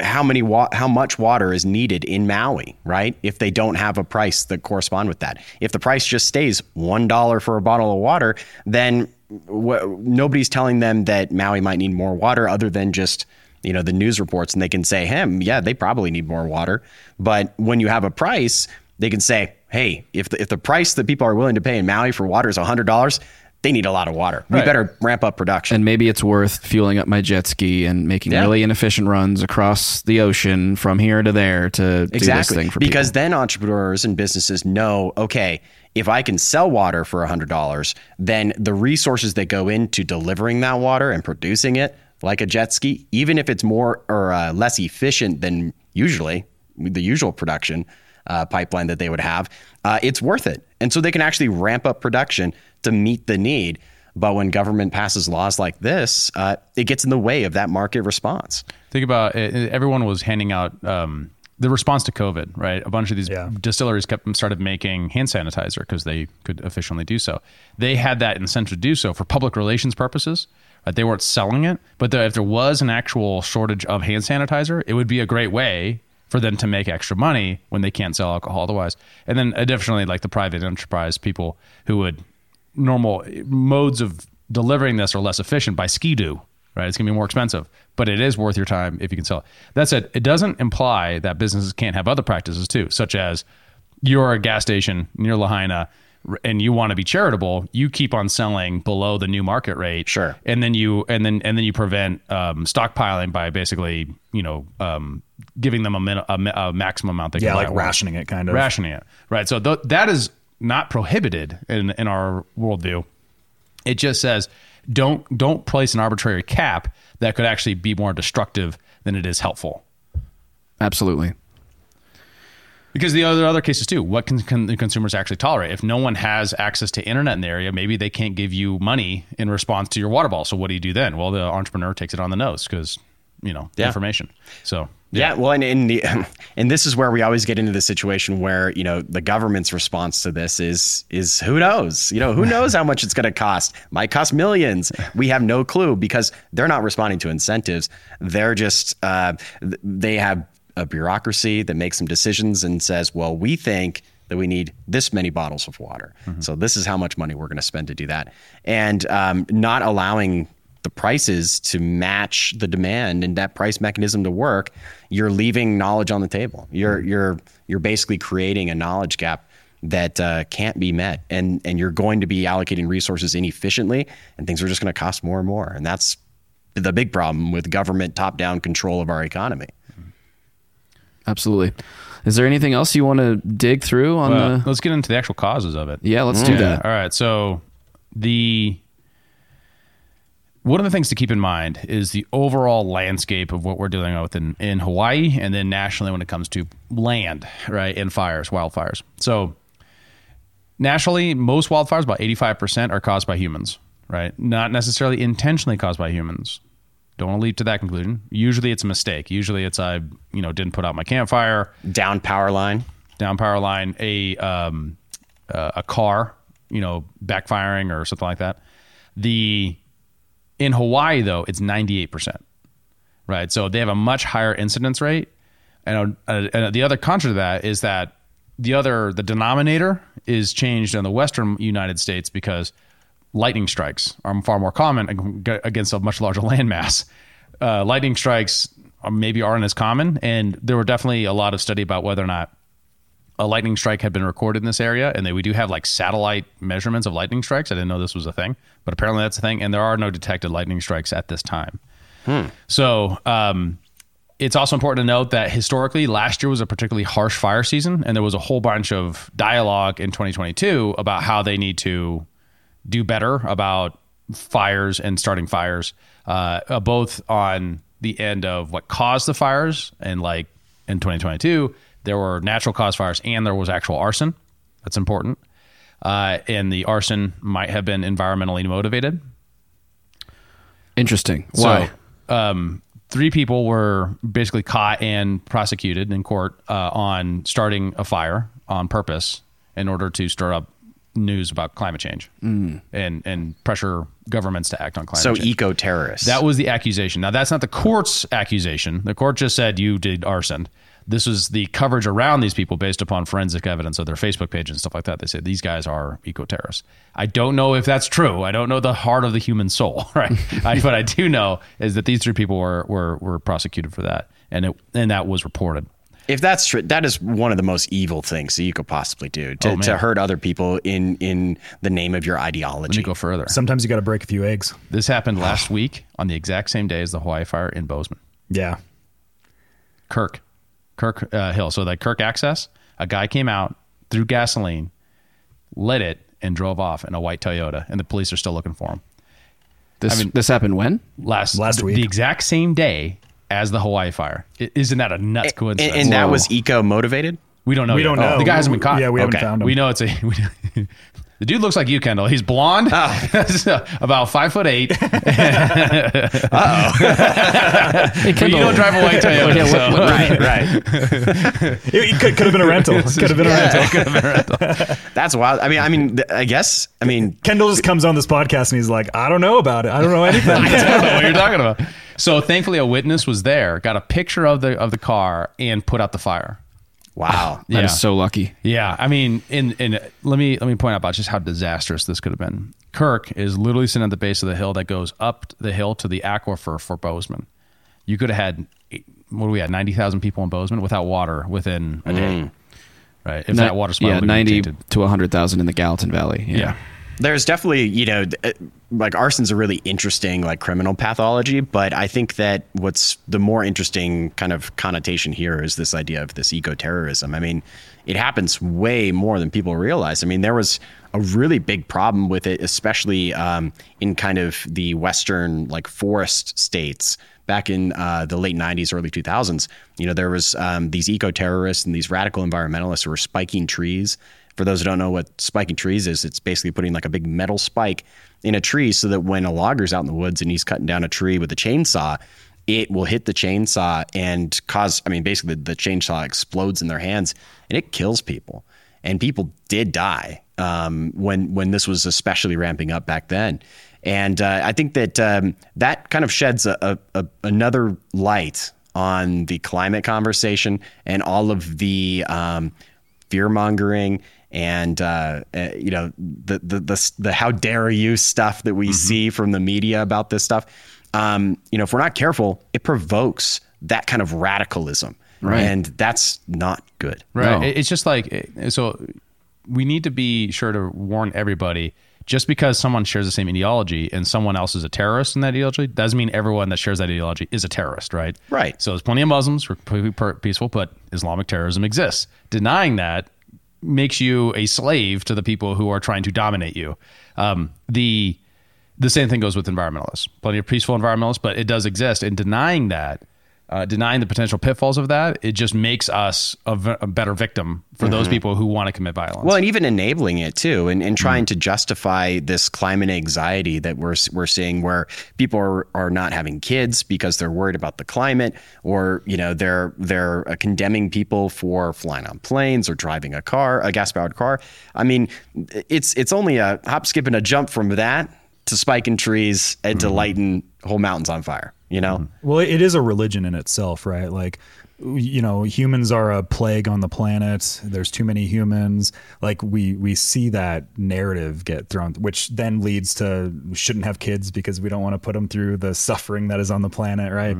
how many wa- how much water is needed in Maui, right? If they don't have a price that correspond with that, if the price just stays one dollar for a bottle of water, then nobody's telling them that Maui might need more water, other than just you know the news reports and they can say him yeah they probably need more water but when you have a price they can say hey if the, if the price that people are willing to pay in maui for water is $100 they need a lot of water we
Right.
better ramp up production
and maybe it's worth fueling up my jet ski and making
Yeah.
really inefficient runs across the ocean from here to there to do this
exactly
thing for
because
people.
then entrepreneurs and businesses know okay if i can sell water for $100 then the resources that go into delivering that water and producing it like a jet ski even if it's more or uh, less efficient than usually the usual production uh, pipeline that they would have uh, it's worth it and so they can actually ramp up production to meet the need but when government passes laws like this uh, it gets in the way of that market response
Think about it, it- everyone was handing out um, the response to COVID, right? A bunch of these
Yeah.
distilleries kept started making hand sanitizer because they could efficiently do so. They had that incentive to do so for public relations purposes. Right? They weren't selling it, but there, if there was an actual shortage of hand sanitizer, it would be a great way for them to make extra money when they can't sell alcohol otherwise. And then additionally, like the private enterprise people who would normal modes of delivering this are less efficient by skidoo right it's going to be more expensive but it is worth your time if you can sell it that said it doesn't imply that businesses can't have other practices too such as you're a gas station near lahaina and you want to be charitable you keep on selling below the new market rate
Sure.
and then you and then and then you prevent um, stockpiling by basically you know um, giving them a, min- a, a maximum amount they
Yeah,
can buy
like rationing it kind of.
rationing it, right? So th- that is not prohibited in in our worldview. It just says don't don't place an arbitrary cap that could actually be more destructive than it is helpful.
Absolutely.
Because the other other cases too, what can, can the consumers actually tolerate? If no one has access to internet in the area, maybe they can't give you money in response to your water ball. So what do you do then? Well, the entrepreneur takes it on the nose because you know
Yeah.
information. So
Yeah, well, and in the and this is where we always get into the situation where you know the government's response to this is is who knows, you know, who knows how much it's going to cost? Might cost millions. We have no clue because they're not responding to incentives. They're just uh, they have a bureaucracy that makes some decisions and says, well, we think that we need this many bottles of water. So this is how much money we're going to spend to do that, and um, not allowing the prices to match the demand and that price mechanism to work, you're leaving knowledge on the table. You're you're you're basically creating a knowledge gap that uh, can't be met, and and you're going to be allocating resources inefficiently, and things are just going to cost more and more, and that's the big problem with government top down control of our economy.
Absolutely. Is there anything else you want to dig through on
uh,
the?
let's get into the actual causes of it.
Yeah, let's do that.
All right. So the one of the things to keep in mind is the overall landscape of what we're dealing with in, in Hawaii and then nationally when it comes to land, right, and fires, wildfires. So nationally, most wildfires, about 85%, are caused by humans, right? Not necessarily intentionally caused by humans. Don't want to leap to that conclusion. Usually it's a mistake. Usually it's I, you know, didn't put out my campfire
Down power line.
down power line, a um, uh, a car, you know, backfiring or something like that. The in Hawaii though, it's ninety eight percent, right? So they have a much higher incidence rate, and, uh, and the other contra to that is that the other the denominator is changed in the western United States because lightning strikes are far more common against a much larger landmass. Uh, lightning strikes maybe aren't as common, and there were definitely a lot of study about whether or not a lightning strike had been recorded in this area, and they, we do have like satellite measurements of lightning strikes. I didn't know this was a thing, but apparently that's a thing, and there are no detected lightning strikes at this time. So um, it's also important to note that historically, last year was a particularly harsh fire season, and there was a whole bunch of dialogue in 2022 about how they need to do better about fires and starting fires, uh, both on the end of what caused the fires, and like in 2022, there were natural cause fires and there was actual arson. That's important. Uh, and the arson might have been environmentally motivated.
Interesting. Why?
So, um, three people were basically caught and prosecuted in court uh, on starting a fire on purpose in order to stir up news about climate change and and pressure governments to act on climate
So
change.
eco terrorists.
That was the accusation. Now that's not the court's accusation. The court just said you did arson. This was the coverage around these people based upon forensic evidence of their Facebook page and stuff like that. They said these guys are eco terrorists. I don't know if that's true. I don't know the heart of the human soul, right? I, what I do know is that these three people were were, were prosecuted for that, and it and that was reported.
If that's true, that is one of the most evil things that you could possibly do to,
Oh,
to hurt other people in in the name of your
Let
ideology.
me go further.
Sometimes you got to break a few eggs.
This happened last week on the exact same day as the Hawaii fire in Bozeman.
Yeah.
Kirk, Kirk uh, Hill. So that Kirk access, a guy came out, threw gasoline, lit it, and drove off in a white Toyota, and the police are still looking for him.
This
I mean-
this happened when?
Last
Last week.
the exact same day as the Hawaii fire. I- Isn't that a nuts
and,
coincidence?
and that
Whoa.
was eco motivated.
we don't know.
We
yet.
don't know.
The guy hasn't been caught.
Yeah, we haven't found him.
We know it's a. We, the dude looks like you, Kendall. He's blonde, oh. about five foot eight.
Hey,
But you don't drive a white Toyota.
Yeah,
so.
what- what-
Right, right.
It, it could, could have been a rental. Could have been a rental.
That's wild. I mean, I mean, I guess. I mean,
Kendall just comes on this podcast and he's like, I don't know about it. I don't know anything.
I don't know what you're talking about. So thankfully, a witness was there, got a picture of the of the car, and put out the fire.
Wow.
That
Yeah.
is so lucky.
Yeah, I mean, in in let me let me point out about just how disastrous this could have been. Kirk is literally sitting at the base of the hill that goes up the hill to the aquifer for Bozeman. You could have had what do we had ninety thousand people in Bozeman without water within a day, mm. right? If that water supply
yeah,
would
ninety
tainted.
to hundred thousand in the Gallatin Valley. Yeah.
yeah.
There's definitely, you know, th- like arson's a really interesting like criminal pathology, but I think that what's the more interesting kind of connotation here is this idea of this eco-terrorism. I mean, it happens way more than people realize. I mean, there was a really big problem with it, especially um, in kind of the western like forest states back in uh, the late 90s early 2000s you know there was um, these eco-terrorists and these radical environmentalists who were spiking trees for those who don't know what spiking trees is it's basically putting like a big metal spike in a tree so that when a logger's out in the woods and he's cutting down a tree with a chainsaw it will hit the chainsaw and cause i mean basically the, chainsaw explodes in their hands and it kills people and people did die um, when when this was especially ramping up back then. And uh, I think that um, that kind of sheds a, a, a, another light on the climate conversation and all of the um, fear mongering and uh, uh, you know the, the the the how dare you stuff that we see from the media about this stuff. Um, you know, if we're not careful, it provokes that kind of radicalism,
Right.
and that's not good.
Right.
No.
It's just like so. We need to be sure to warn everybody. Just because someone shares the same ideology and someone else is a terrorist in that ideology doesn't mean everyone that shares that ideology is a terrorist, right?
Right.
So there's plenty of Muslims who are peaceful, but Islamic terrorism exists. Denying that makes you a slave to the people who are trying to dominate you. Um, the the same thing goes with environmentalists. Plenty of peaceful environmentalists, but it does exist. And denying that, uh, denying the potential pitfalls of that, it just makes us a, v- a better victim for those people who want to commit violence.
Well, and even enabling it too, and, and trying to justify this climate anxiety that we're we're seeing, where people are, are not having kids because they're worried about the climate, or you know they're they're uh, condemning people for flying on planes or driving a car, a gas powered car. I mean, it's it's only a hop, skip, and a jump from that to spiking trees and to lighting whole mountains on fire. You know,
Well, it is a religion in itself, right? Like, you know, humans are a plague on the planet. There's too many humans. Like we we see that narrative get thrown, which then leads to we shouldn't have kids because we don't want to put them through the suffering that is on the planet, right?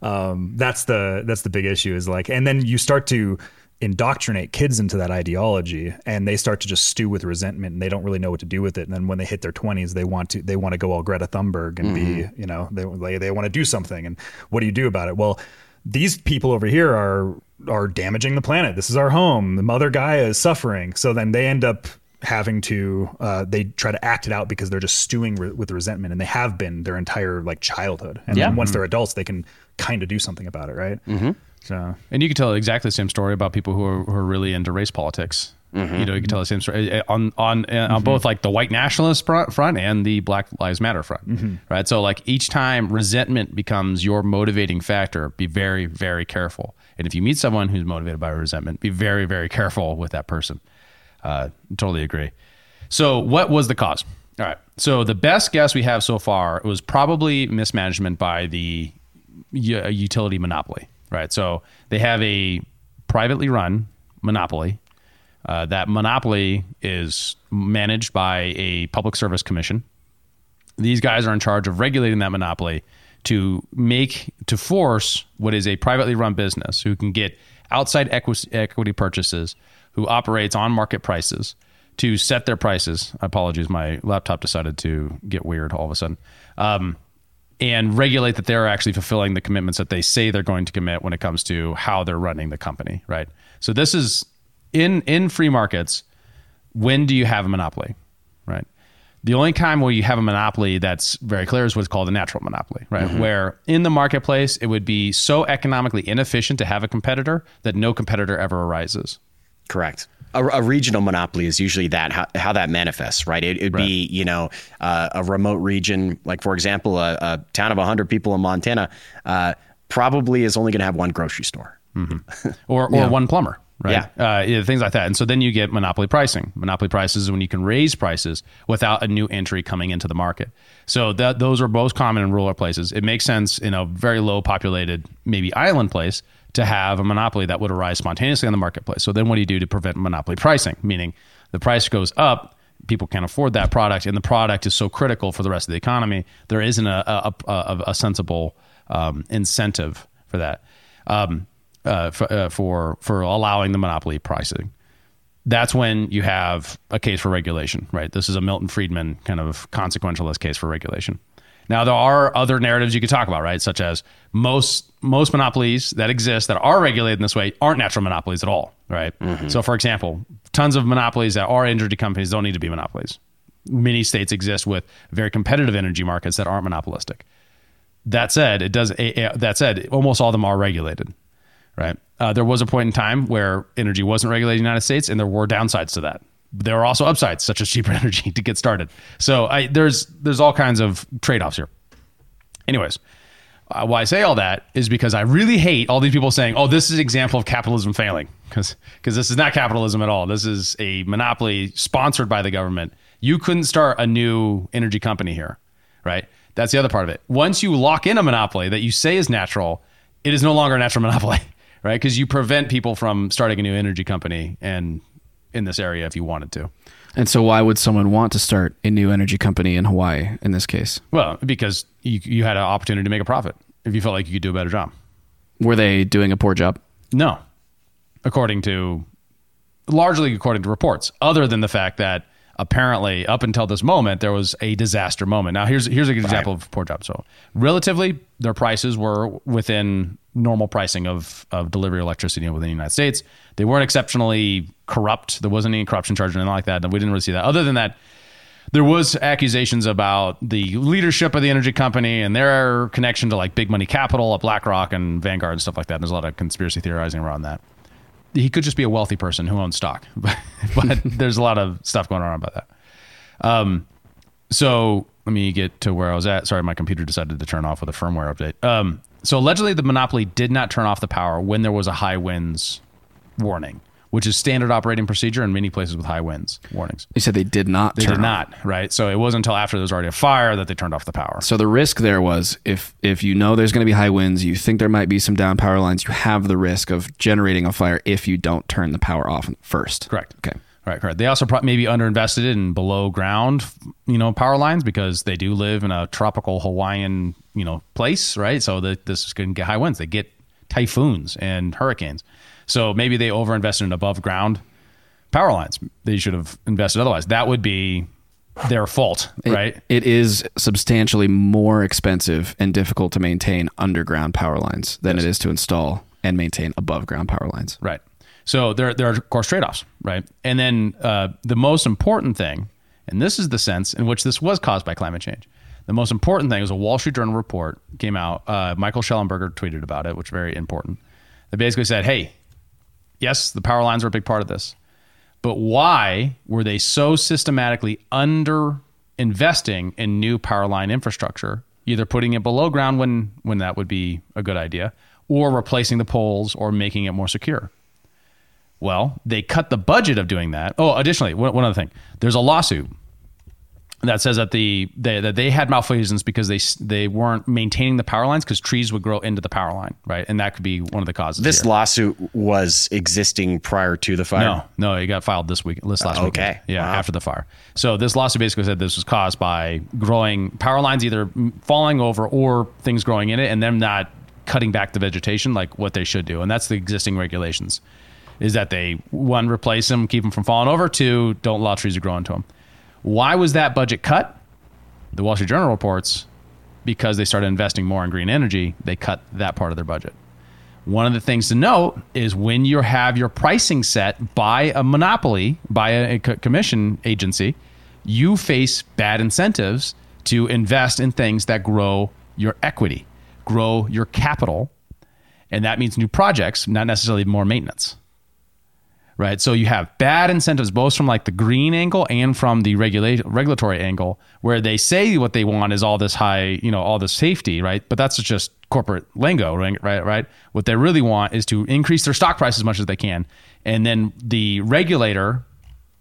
Um, that's the that's the big issue. Is like, and then you start to indoctrinate kids into that ideology and they start to just stew with resentment and they don't really know what to do with it. And then when they hit their 20s they want to they want to go all Greta Thunberg and be you know they they, they want to do something. And what do you do about it? Well these people over here are are damaging the planet. This is our home. The mother Gaia is suffering. So then they end up having to uh, they try to act it out because they're just stewing re- with resentment and they have been their entire like childhood. And
Yeah.
once they're adults they can kind of do something about it right? Mm-hmm. So
And you can tell exactly the same story about people who are, who are really into race politics. You know, you can tell the same story eh, on on uh, on both like the white nationalist front, front and the Black Lives Matter front, right? So like each time resentment becomes your motivating factor, be very very careful. And if you meet someone who's motivated by resentment, be very very careful with that person. Uh, totally agree. So, what was the cause? All right. So, the best guess we have so far was probably mismanagement by the utility monopoly, right? So, they have a privately run monopoly. Uh, that monopoly is managed by a public service commission. These guys are in charge of regulating that monopoly to make to force what is a privately run business who can get outside equi- equity purchases, who operates on market prices to set their prices. Apologies, my laptop decided to get weird all of a sudden. Um, and regulate that they're actually fulfilling the commitments that they say they're going to commit when it comes to how they're running the company, right? So this is in in free markets. When do you have a monopoly, right? The only time where you have a monopoly that's very clear is what's called a natural monopoly, right? Mm-hmm. Where in the marketplace it would be so economically inefficient to have a competitor that no competitor ever arises.
Correct. A, a regional monopoly is usually that how, how that manifests, right? It, it'd be you know uh, a remote region, like for example, a, a town of hundred people in Montana, uh, probably is only going to have one grocery store.
or or one plumber, right?
Yeah.
Uh, yeah, things like that. And so then you get monopoly pricing. Monopoly prices is when you can raise prices without a new entry coming into the market. So that those are both common in rural places. It makes sense in a very low populated, maybe island place, to have a monopoly that would arise spontaneously on the marketplace. So then what do you do to prevent monopoly pricing? Meaning the price goes up. People can't afford that product, and the product is so critical for the rest of the economy. There isn't a a, a, a sensible um, incentive for that um, uh, for, uh, for for allowing the monopoly pricing. That's when you have a case for regulation, right? This is a Milton Friedman kind of consequentialist case for regulation. Now there are other narratives you could talk about, right? Such as most most monopolies that exist that are regulated in this way aren't natural monopolies at all, right? So, for example, tons of monopolies that are energy companies don't need to be monopolies. Many states exist with very competitive energy markets that aren't monopolistic. That said, it does. eh, eh, That said, almost all of them are regulated, right? Uh, there was a point in time where energy wasn't regulated in the United States, and there were downsides to that. There are also upsides, such as cheaper energy to get started. So I, there's there's all kinds of trade offs here. Anyways, uh, why I say all that is because I really hate all these people saying, "Oh, this is an example of capitalism failing," because this is not capitalism at all. This is a monopoly sponsored by the government. You couldn't start a new energy company here, right? That's the other part of it. Once you lock in a monopoly that you say is natural, it is no longer a natural monopoly, right? Because you prevent people from starting a new energy company and in this area if you wanted to.
And so, why would someone want to start a new energy company in Hawaii in this case?
Well, because you you had an opportunity to make a profit if you felt like you could do a better job.
Were they doing a poor job?
No, according to largely according to reports, other than the fact that apparently up until this moment there was a disaster moment. Now here's here's a good example of poor job. So relatively, their prices were within normal pricing of of delivery electricity within the United States. They weren't exceptionally corrupt. There wasn't any corruption charge or anything like that. We didn't really see that. Other than that, there was accusations about the leadership of the energy company and their connection to like big money capital at BlackRock and Vanguard and stuff like that. And There's a lot of conspiracy theorizing around that. He could just be a wealthy person who owns stock, but, but there's a lot of stuff going on about that. Um, so let me get to where I was at. Sorry, my computer decided to turn off with a firmware update. Um, so allegedly, the monopoly did not turn off the power when there was a high winds warning, which is standard operating procedure in many places with high winds warnings.
They said they did not.
They did
off.
not, right? So it wasn't until after there was already a fire that they turned off the power.
So the risk there was if if you know there's going to be high winds, you think there might be some down power lines, you have the risk of generating a fire if you don't turn the power off first.
Correct.
Okay.
Right, correct. They also pro- maybe underinvested in below ground, you know, power lines because they do live in a tropical Hawaiian, you know, place, right? So that this is going to get high winds. They get typhoons and hurricanes. So maybe they overinvested in above ground power lines. They should have invested otherwise. That would be their fault, right?
It is substantially more expensive and difficult to maintain underground power lines than it is to install and maintain above ground power lines.
Right. So there, there are of course trade offs, right? And then uh, the most important thing, and this is the sense in which this was caused by climate change. The most important thing was a Wall Street Journal report came out. Uh, Michael Shellenberger tweeted about it, which is very important. They basically said, "Hey, yes, the power lines are a big part of this, but why were they so systematically under investing in new power line infrastructure, either putting it below ground when when that would be a good idea, or replacing the poles or making it more secure?" Well, they cut the budget of doing that. Oh, additionally, one, one other thing. There's a lawsuit that says that the they, that they had malfeasance because they they weren't maintaining the power lines because trees would grow into the power line, right? And that could be one of the causes.
This
here.
lawsuit was existing prior to the fire.
No, no, it got filed this week, this last week.
Okay.
Yeah,
Wow.
after the fire. So this lawsuit basically said this was caused by growing power lines either falling over or things growing in it and them not cutting back the vegetation like what they should do. And that's the existing regulations. Is that they one replace them, keep them from falling over, two don't allow trees to grow into them. Why was that budget cut? The Wall Street Journal reports because they started investing more in green energy, they cut that part of their budget. One of the things to note is when you have your pricing set by a monopoly, by a, commission agency, you face bad incentives to invest in things that grow your equity, grow your capital, and that means new projects, not necessarily more maintenance. Right. So you have bad incentives both from like the green angle and from the regulate regulatory angle, where they say what they want is all this high, you know, all this safety, right? But that's just corporate lingo, right? Right. Right. What they really want is to increase their stock price as much as they can. And then the regulator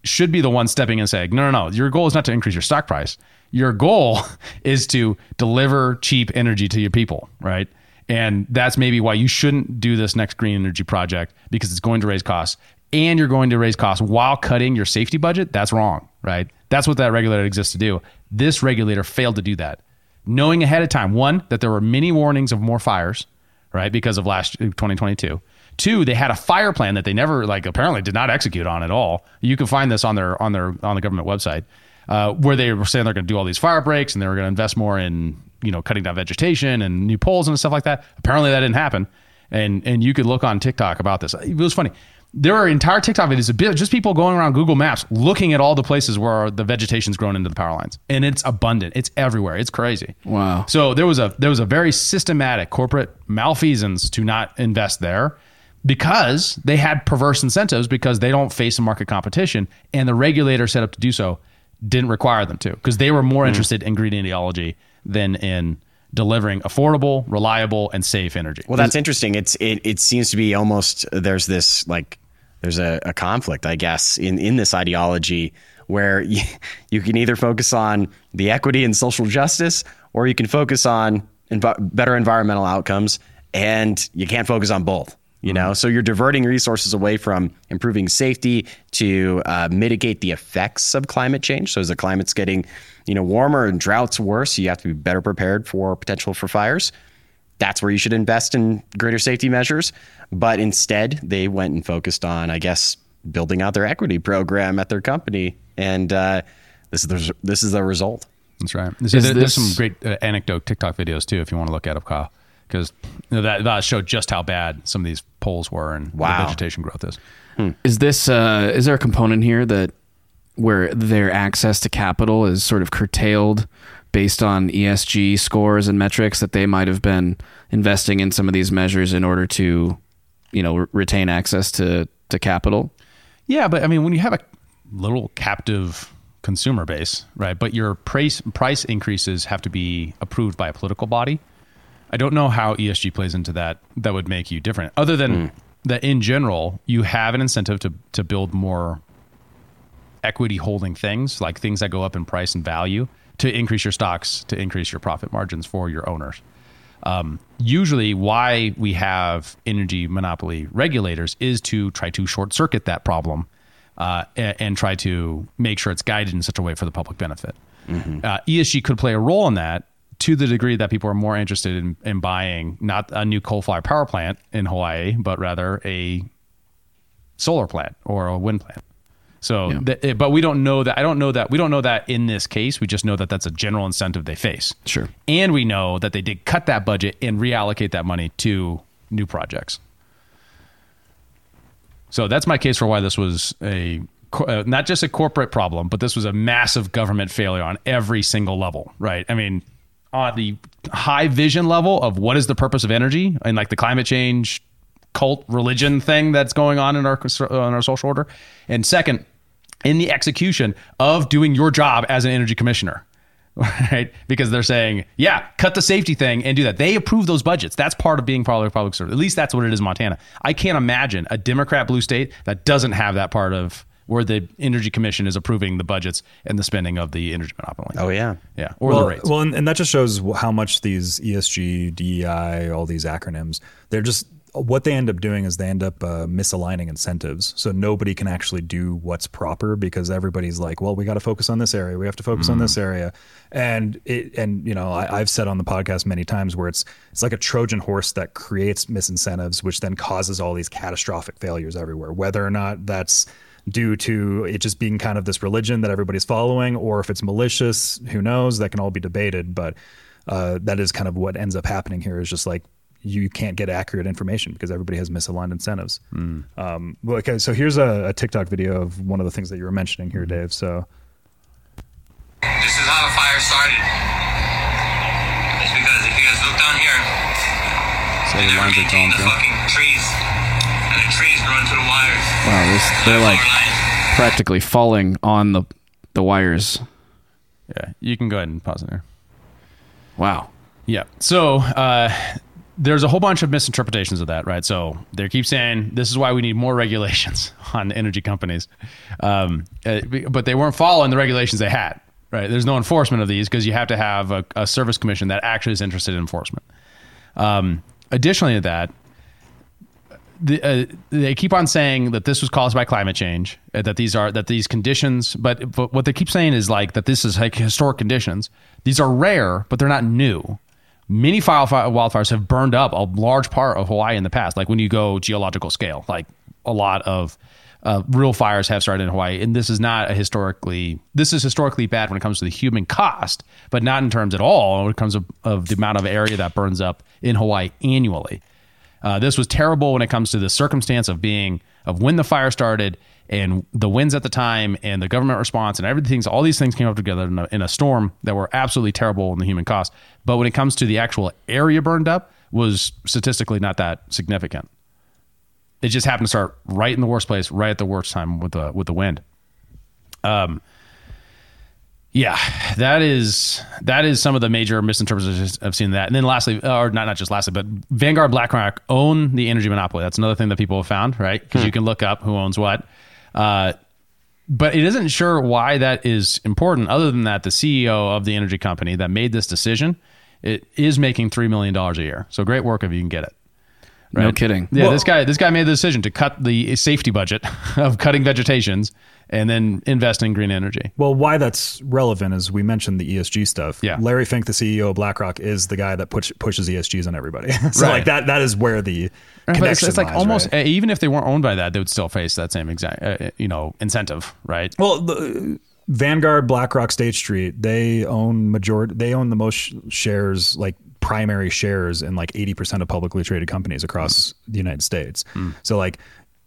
should be the one stepping in and saying, no, no, no, your goal is not to increase your stock price. Your goal is to deliver cheap energy to your people, right? And that's maybe why you shouldn't do this next green energy project because it's going to raise costs and you're going to raise costs while cutting your safety budget. That's wrong, right? That's what that regulator exists to do. This regulator failed to do that. Knowing ahead of time, one, that there were many warnings of more fires, right, because of last 2022. Two, they had a fire plan that they never like apparently did not execute on at all. You can find this on their on their on the government website uh, where they were saying they're going to do all these fire breaks and they were going to invest more in you know cutting down vegetation and new poles and stuff like that. Apparently that didn't happen. And and you could look on TikTok about this. It was funny. There are entire TikTok videos of just people going around Google Maps looking at all the places where the vegetation's grown into the power lines, and it's abundant. It's everywhere. It's crazy.
Wow.
So there was a there was a very systematic corporate malfeasance to not invest there because they had perverse incentives because they don't face a market competition and the regulator set up to do so didn't require them to because they were more hmm. interested in green ideology than in delivering affordable, reliable, and safe energy.
Well, that's interesting. It's it, it seems to be almost there's this like there's a, a conflict, I guess, in in this ideology where you, you can either focus on the equity and social justice, or you can focus on envi- better environmental outcomes, and you can't focus on both. You know, so you're diverting resources away from improving safety to uh, mitigate the effects of climate change. So as the climate's getting, you know, warmer and droughts worse, you have to be better prepared for potential for fires that's where you should invest in greater safety measures. But instead, they went and focused on, I guess, building out their equity program at their company, and uh, this is the, this is the result.
That's right. There's,
Is
there- there's some great uh, anecdote TikTok videos too, if you want to look at them, Kyle, because that, that showed just how bad some of these poles were and
Wow.
the vegetation growth is.
Is this uh, is there a component here that where their access to capital is sort of curtailed based on ESG scores and metrics that they might have been investing in some of these measures in order to, you know, re- retain access to to capital?
Yeah, but I mean, when you have a little captive consumer base, right? But your price price increases have to be approved by a political body. I don't know how ESG plays into that. That would make you different, other than hmm. that. In general, you have an incentive to to build more equity holding things, like things that go up in price and value, to increase your stocks, to increase your profit margins for your owners um, usually why we have energy monopoly regulators is to try to short circuit that problem uh, and, and try to make sure it's guided in such a way for the public benefit. Uh, ESG could play a role in that to the degree that people are more interested in, in buying not a new coal fired power plant in Hawaii, but rather a solar plant or a wind plant. So,
Yeah.
th- but we don't know that. I don't know that. We don't know that in this case. We just know that that's a general incentive they face.
Sure.
And we know that they did cut that budget and reallocate that money to new projects. So that's my case for why this was a uh, not just a corporate problem, but this was a massive government failure on every single level, right? I mean, on the high vision level of what is the purpose of energy and like the climate change cult religion thing that's going on in our on our social order, and second, in the execution of doing your job as an energy commissioner. Right, because they're saying, yeah, cut the safety thing and do that. They approve those budgets. That's part of being public public service. At least that's what it is in Montana. I can't imagine a Democrat blue state that doesn't have that part of where the Energy Commission is approving the budgets and the spending of the energy monopoly.
Oh yeah.
yeah, or
well,
the rates.
well, and, and that just shows how much these ESG, DEI, all these acronyms, they're just what they end up doing is they end up uh, misaligning incentives. So nobody can actually do what's proper because everybody's like, well, we got to focus on this area. We have to focus on this area. And it, and you know, I, I've said on the podcast many times where it's it's like a Trojan horse that creates misincentives, which then causes all these catastrophic failures everywhere. Whether or not that's due to it just being kind of this religion that everybody's following, or if it's malicious, who knows? That can all be debated. But uh, that is kind of what ends up happening here. Is just like you can't get accurate information because everybody has misaligned incentives. Um, well, okay, so here's a, a TikTok video of one of the things that you were mentioning here, Dave. So
This is how the fire started. It's because if you guys look down here,
So
they
the
never
lines are
maintain
going
the
through.
fucking trees. And the trees run to the wires.
Wow, this, they're like practically falling on the the wires.
Yeah, you can go ahead and pause it there.
Wow.
Yeah. So uh, there's a whole bunch of misinterpretations of that, right? So they keep saying this is why we need more regulations on energy companies, um, uh, but they weren't following the regulations they had, right? There's no enforcement of these because you have to have a, a service commission that actually is interested in enforcement. Um, additionally to that, the, uh, they keep on saying that this was caused by climate change, uh, that these are that these conditions, but, but what they keep saying is like that this is like historic conditions. These are rare, but they're not new. Many fire, fire, wildfires have burned up a large part of Hawaii in the past. Like when you go geological scale, like a lot of uh, real fires have started in Hawaii, and this is not a historically. This is historically bad when it comes to the human cost, but not in terms at all when it comes of, of the amount of area that burns up in Hawaii annually. Uh, this was terrible when it comes to the circumstance of being of when the fire started and the winds at the time and the government response and everything. All these things came up together in a, in a storm that were absolutely terrible in the human cost. But when it comes to the actual area burned up, was statistically not that significant. It just happened to start right in the worst place, right at the worst time with the with the wind. Um, yeah, that is that is some of the major misinterpretations I've seen that. And then lastly, or not not just lastly, but Vanguard BlackRock own the energy monopoly. That's another thing that people have found, right? Because you can look up who owns what. Uh, but it isn't sure why that is important. Other than that, the CEO of the energy company that made this decision, it is making three million dollars a year. So great work if you can get it.
No kidding.
Yeah, this guy this guy made the decision to cut the safety budget of cutting vegetations and then invest in green energy.
Well, why that's relevant is we mentioned the ESG stuff.
Yeah.
Larry Fink, the CEO of BlackRock, is the guy that push, pushes ESGs on everybody. so
Right.
like that that is where the
But it's,
connection
it's like
lies,
almost
right?
uh, even if they weren't owned by that, they would still face that same exact uh, you know incentive, right?
Well, the, Vanguard, BlackRock, State Street, they own majority. They own the most shares, like primary shares, in like eighty percent of publicly traded companies across the United States. So, like,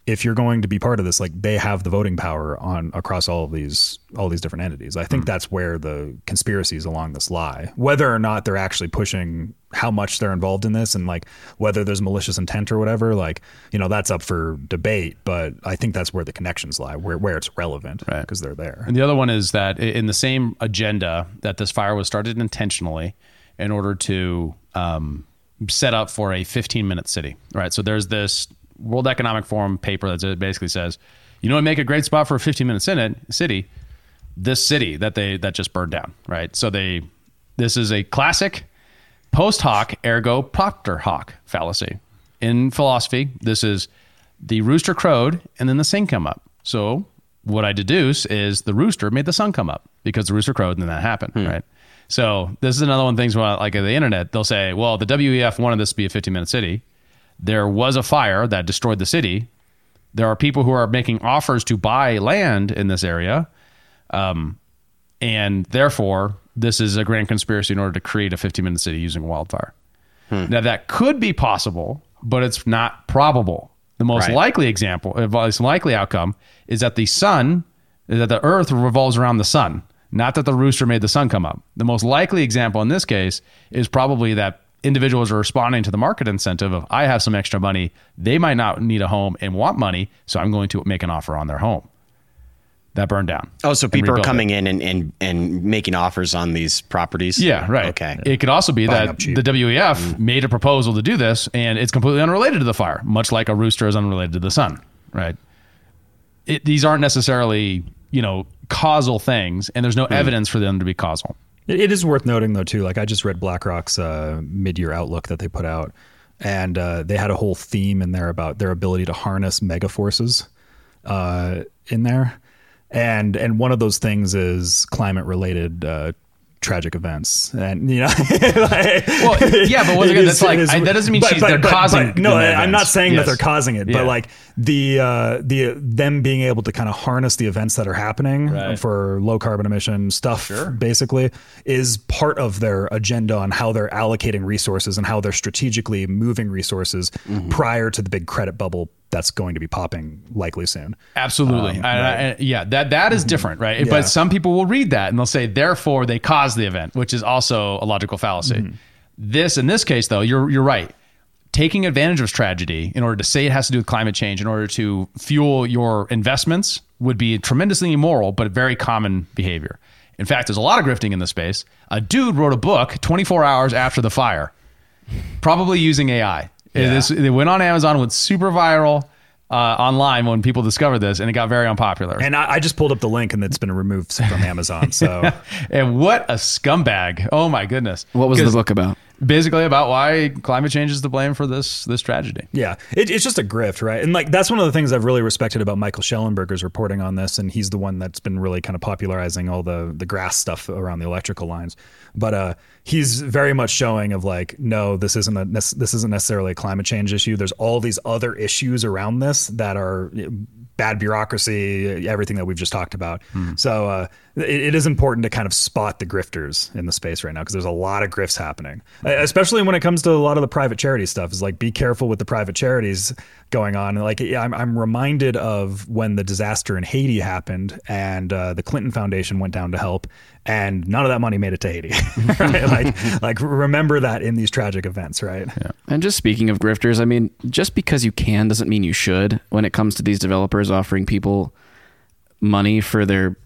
if you're going to be part of this, like, they have the voting power on across all of these all these different entities. I think that's where the conspiracies along this lie. Whether or not they're actually pushing how much they're involved in this, and like whether there's malicious intent or whatever, like you know, that's up for debate. But I think that's where the connections lie, where where it's relevant,
Right.
Because they're there.
And the other one is that in the same agenda that this fire was started intentionally in order to um, set up for a 15 minute city, right? So there's this World Economic Forum paper that basically says, you know, what make a great spot for a 15 minute city, city, this city that they that just burned down, right? So they this is a classic post hoc ergo propter hoc fallacy. In philosophy, this is the rooster crowed and then the sun come up. So what I deduce is the rooster made the sun come up because the rooster crowed and then that happened, hmm. right? So this is another one of the things where, like the internet, they'll say, well, the WEF wanted this to be a 15 minute city. There was a fire that destroyed the city. There are people who are making offers to buy land in this area. Um, and therefore, this is a grand conspiracy in order to create a 15 minute city using wildfire. Now, that could be possible, but it's not probable. The most
Right.
likely example, the most likely outcome, is that the sun, that the earth revolves around the sun, not that the rooster made the sun come up. The most likely example in this case is probably that individuals are responding to the market incentive of, I have some extra money. They might not need a home and want money, so I'm going to make an offer on their home. That burned down.
Oh, so people are
rebuild it.
coming in and, and, and making offers on these properties?
Yeah, right.
Okay.
It could also be
Buying
that the WEF
Mm.
made a proposal to do this and it's completely unrelated to the fire, much like a rooster is unrelated to the sun, right? it, these aren't necessarily you know causal things, and there's no evidence for them to be causal.
It, it is worth noting though too. Like I just read BlackRock's uh, mid-year outlook that they put out, and uh, they had a whole theme in there about their ability to harness mega forces uh, in there, and and one of those things is climate-related. Uh, tragic events and you know like,
Well, yeah, but once again, that's like-
is-
I- that doesn't mean she's- they're causing
no i'm not saying
Yes.
that they're causing it
Yeah.
but like the uh the them being able to kind of harness the events that are happening
Right.
for low carbon emission stuff basically is part of their agenda on how they're allocating resources and how they're strategically moving resources
Mm-hmm.
prior to the big credit bubble that's going to be popping likely soon
Absolutely.
Um,
I- I-
right.
I- yeah, that that is different, right?
Yeah.
But some people will read that and they'll say, therefore, they caused the event, which is also a logical fallacy.
Mm-hmm.
This, in this case, though, you're you're right. Taking advantage of tragedy in order to say it has to do with climate change, in order to fuel your investments, would be tremendously immoral, but very common behavior. In fact, there's a lot of grifting in this space. A dude wrote a book 24 hours after the fire, probably using AI.
Yeah.
This, it went on Amazon, went super viral uh, online when people discovered this, and it got very unpopular.
and I, I just pulled up the link and it's been removed from amazon so
And what a scumbag! Oh my goodness!
What was the book about?
Basically about why climate change is to blame for this this tragedy.
Yeah, it, it's just a grift, right? And like that's one of the things I've really respected about Michael Shellenberger's reporting on this, and he's the one that's been really kind of popularizing all the the grass stuff around the electrical lines. But uh, he's very much showing of like, no, this isn't a this isn't necessarily a climate change issue. There's all these other issues around this that are bad bureaucracy, everything that we've just talked about. So uh, it, it is important to kind of spot the grifters in the space right now because there's a lot of grifts happening, especially when it comes to a lot of the private charity stuff. Is like be careful with the private charities going on. And like yeah, I'm, I'm reminded of when the disaster in Haiti happened and uh, the Clinton Foundation went down to help, and none of that money made it to Haiti. right? Like like remember that in these tragic events, right?
And just speaking of grifters, I mean, just because you can doesn't mean you should when it comes to these developers offering people money for their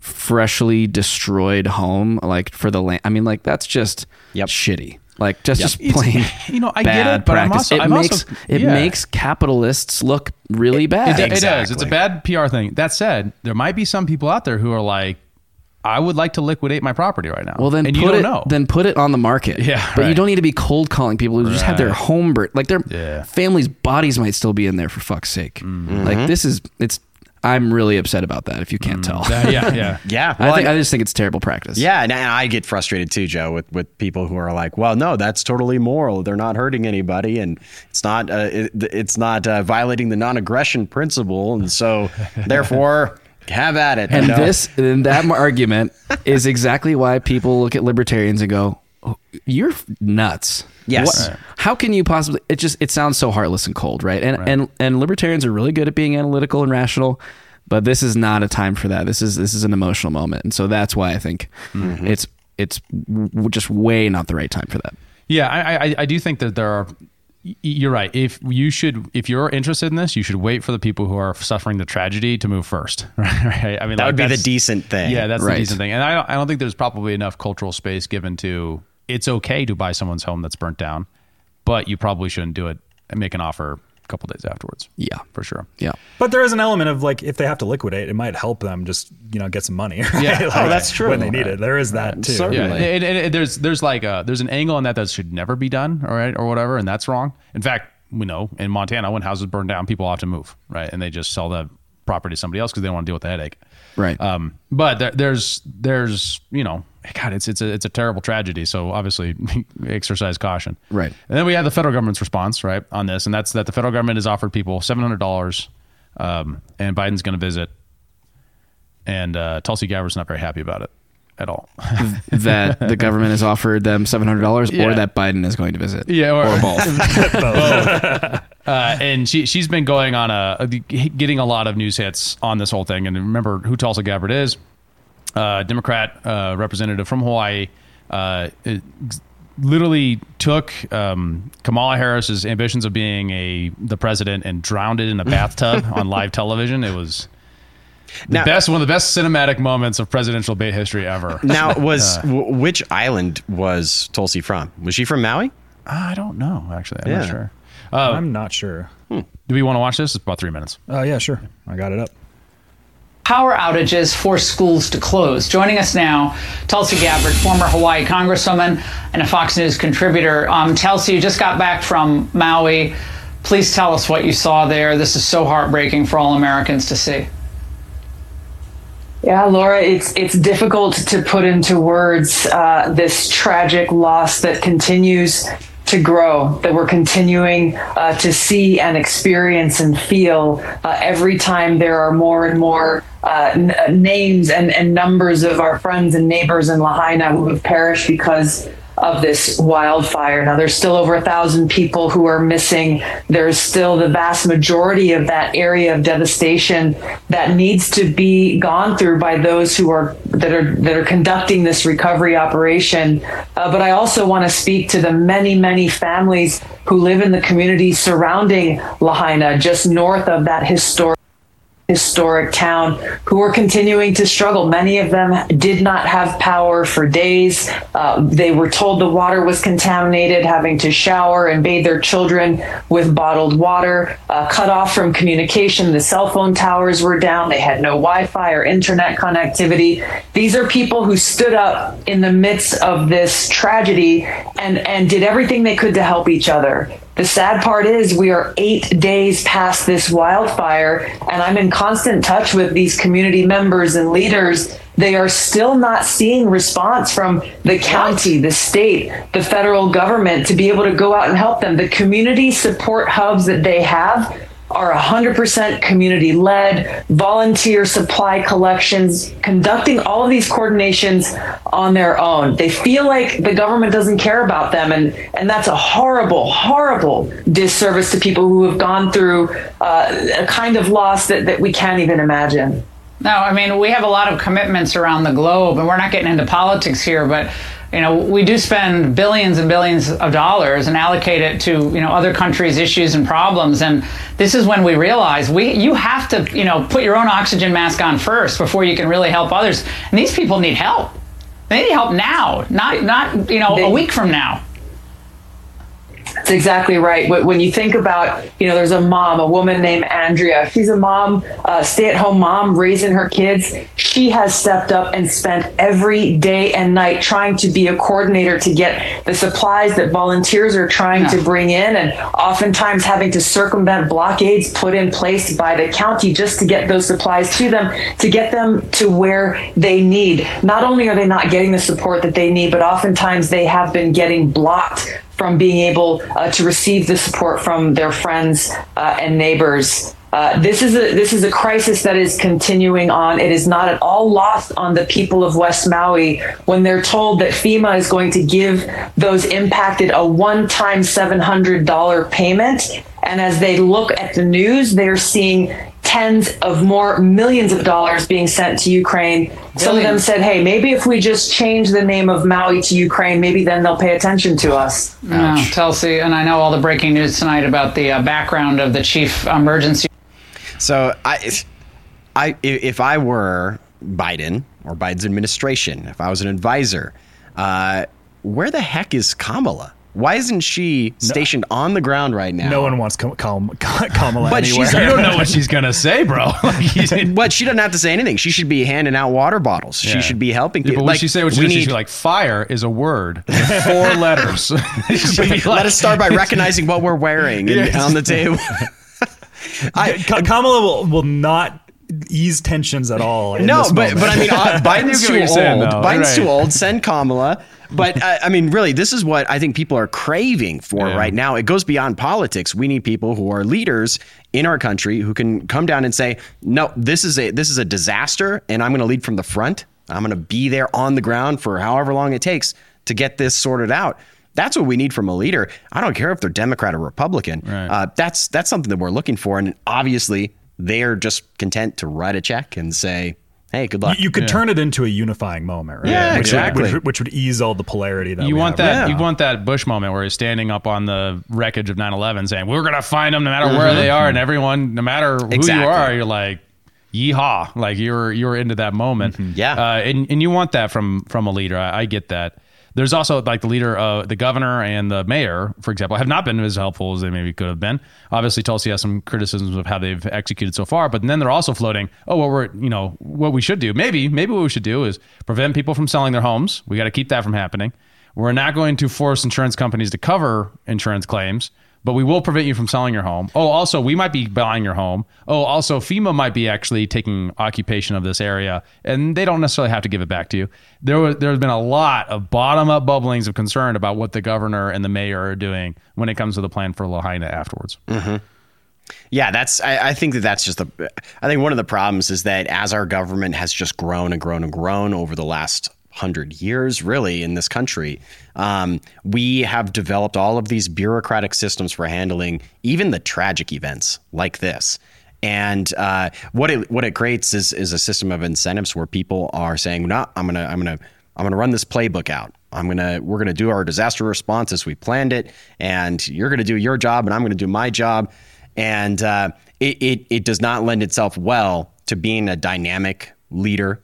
freshly destroyed home, like for the land. I mean, like that's just
Yep.
shitty. Like just, just
It's-
plain
you know, I get
bad
it, but I'm also-
it
I'm
makes
also-
it makes capitalists look really bad.
It, it does. It's a bad PR thing. That said, there might be some people out there who are like, I would like to liquidate my property right now.
Well, then
and
put
you don't
it.
know.
Then put it on the market.
Yeah,
but you don't need to be cold calling people who just have their home burnt. Like their
Yeah.
family's bodies might still be in there for fuck's sake.
Mm-hmm.
Like this is. It's. I'm really upset about that. If you can't tell.
Uh, yeah, yeah.
Yeah,
I think
I-
I just think it's terrible practice.
Yeah, and I get frustrated too, Joe, with, with people who are like, "Well, no, that's totally moral. They're not hurting anybody, and it's not uh, it, it's not uh, violating the non-aggression principle, and so therefore, have at it."
And
No.
this and that argument is exactly why people look at libertarians and go, "You're nuts."
Yes.
What- How can you possibly? It just it sounds so heartless and cold, right? And and and libertarians are really good at being analytical and rational, but this is not a time for that. This is this is an emotional moment, and so that's why I think
Mm-hmm.
it's it's w- just way not the right time for that.
Yeah, I, I, I do think that there are. You're right. If you should, if you're interested in this, you should wait for the people who are suffering the tragedy to move first. Right? I mean,
that
like,
would be the decent thing.
Yeah, that's
Right.
the decent thing. And I don't, I don't think there's probably enough cultural space given to it's okay to buy someone's home that's burnt down, but you probably shouldn't do it and make an offer a couple days afterwards.
Yeah.
for sure.
Yeah.
But there is an element of like if they have to liquidate, it might help them just you know get some money. right?
Yeah. Oh,
that's true.
when they need it. There is that too.
Certainly.
Yeah, and, and- and there's there's like a there's an angle on that that should never be done, all right, or whatever, and that's wrong. In fact, we know in Montana when houses burn down, people often move, right, and they just sell the property to somebody else because they don't want to deal with the headache.
Right.
Um, but there, there's there's you know, God, it's it's a it's a terrible tragedy. So obviously, exercise caution.
Right.
And then we have the federal government's response, right, on this, and that's that the federal government has offered people seven hundred dollars, um, and Biden's going to visit, and uh, Tulsi Gabbard's not very happy about it at all.
that the government has offered them seven hundred dollars,
Yeah.
or that Biden is going to visit.
Yeah, or-
or both.
Uh, and she she's been going on a, a getting a lot of news hits on this whole thing. And remember who Tulsi Gabbard is? Uh, Democrat uh, representative from Hawaii. Uh, literally took um, Kamala Harris's ambitions of being a the president and drowned it in a bathtub on live television. It was the
Now-
best one of the best cinematic moments of presidential debate history ever.
Now, was w- which island was Tulsi from? Was she from Maui?
I don't know actually. I'm
Yeah.
not sure.
I'm not sure.
Do we want to watch this? It's about three minutes.
Oh yeah, sure. I got it up.
Power outages forced schools to close. Joining us now, Tulsi Gabbard, former Hawaii Congresswoman and a Fox News contributor. Um, Tulsi, you just got back from Maui. Please tell us what you saw there. This is so heartbreaking for all Americans to see.
Yeah, Laura, it's it's difficult to put into words uh, this tragic loss that continues to grow, that we're continuing uh, to see and experience and feel uh, every time there are more and more uh, n- names and, and numbers of our friends and neighbors in Lahaina who have perished because of this wildfire. Now, there's still over a thousand people who are missing. There's still the vast majority of that area of devastation that needs to be gone through by those who are that are that are conducting this recovery operation. Uh, but I also want to speak to the many, many families who live in the community surrounding Lahaina, just north of that historic historic town who are continuing to struggle. Many of them did not have power for days. Uh, they were told the water was contaminated, having to shower and bathe their children with bottled water, uh, cut off from communication. The cell phone towers were down. They had no Wi Fi or internet connectivity. These are people who stood up in the midst of this tragedy and, and did everything they could to help each other. The sad part is we are eight days past this wildfire, and I'm in constant touch with these community members and leaders. They are still not seeing response from the county, the state, the federal government to be able to go out and help them. The community support hubs that they have are 100% community led, volunteer supply collections, conducting all of these coordinations on their own. They feel like the government doesn't care about them, and, and that's a horrible, horrible disservice to people who have gone through uh, a kind of loss that, that we can't even imagine.
No, I mean, we have a lot of commitments around the globe, and we're not getting into politics here, but you know, we do spend billions and billions of dollars and allocate it to, you know, other countries' issues and problems. And this is when we realize we you have to, you know, put your own oxygen mask on first before you can really help others. And these people need help. They need help now, not not, you know, a week from now.
That's exactly right. Wh- When you think about, you know, there's a mom, a woman named Andrea. She's a mom, uh, stay at home mom, raising her kids. She has stepped up and spent every day and night trying to be a coordinator to get the supplies that volunteers are trying to bring in, and oftentimes having to circumvent blockades put in place by the county just to get those supplies to them, to get them to where they need. Not only are they not getting the support that they need, but oftentimes they have been getting blocked from being able uh, to receive the support from their friends uh, and neighbors. Uh, this is a this is a crisis that is continuing on. It is not at all lost on the people of West Maui when they're told that FEMA is going to give those impacted a one-time seven hundred dollar payment. And as they look at the news, they're seeing tens of more millions of dollars being sent to Ukraine. Some of them said, "Hey, maybe if we just change the name of Maui to Ukraine, maybe then they'll pay attention to us."
No, Tulsi, and I know all the breaking news tonight about the uh, background of the chief emergency
So I, I if I were Biden or Biden's administration, if I was an advisor, uh, where the heck is Kamala? Why isn't she stationed on the ground right now?
No one wants Kam- Kam- Kamala
But
anywhere.
she's-
You don't know what she's gonna say, bro. Like,
But she doesn't have to say anything. She should be handing out water bottles.
Yeah.
She should be helping.
Yeah,
people.
but when she say what she
we
says, she's
need-
like, fire is a word, four letters. She should be
Let us start by recognizing what we're wearing and-
Yes.
on the table. I,
Ka- Kamala will, will not ease tensions at all.
no, but
moment.
but I mean, uh, Biden's too old.
saying.
Biden's
Right.
too old. Send Kamala. But uh, I mean, really, this is what I think people are craving for
Yeah.
right now. It goes beyond politics. We need people who are leaders in our country who can come down and say, "No, this is a this is a disaster, and I'm going to lead from the front. I'm going to be there on the ground for however long it takes to get this sorted out." That's what we need from a leader. I don't care if they're Democrat or Republican.
Right.
Uh, that's that's something that we're looking for, and obviously they're just content to write a check and say, "Hey, good luck."
you, you could turn it into a unifying moment, right?
Yeah,
which,
exactly.
Would, which, which would ease all the polarity that
you
we
want
have
that
right
you want that Bush moment where he's standing up on the wreckage of 9/11 saying we're going to find them no matter
Mm-hmm.
where they are and everyone no matter who
Exactly.
you are you're like yeehaw like you're you're into that moment
Yeah.
uh, and and you want that from from a leader I, I get that There's also like the leader, uh, the governor and the mayor, for example, have not been as helpful as they maybe could have been. Obviously, Tulsi has some criticisms of how they've executed so far, but then they're also floating, oh, well, we're, you know, what we should do, maybe, maybe what we should do is prevent people from selling their homes. We got to keep that from happening. We're not going to force insurance companies to cover insurance claims, but we will prevent you from selling your home. Oh, also, we might be buying your home. Oh, also, FEMA might be actually taking occupation of this area, and they don't necessarily have to give it back to you. There was there's been a lot of bottom up bubblings of concern about what the governor and the mayor are doing when it comes to the plan for Lahaina afterwards. Mm-hmm.
Yeah, that's. I, I think that that's just the. I think one of the problems is that as our government has just grown and grown and grown over the last hundred years, really, in this country, um, we have developed all of these bureaucratic systems for handling even the tragic events like this. And uh, what it what it creates is is a system of incentives where people are saying, "No, I'm gonna I'm gonna I'm gonna run this playbook out. I'm gonna we're gonna do our disaster response as we planned it, and you're gonna do your job, and I'm gonna do my job." And uh, it, it it does not lend itself well to being a dynamic leader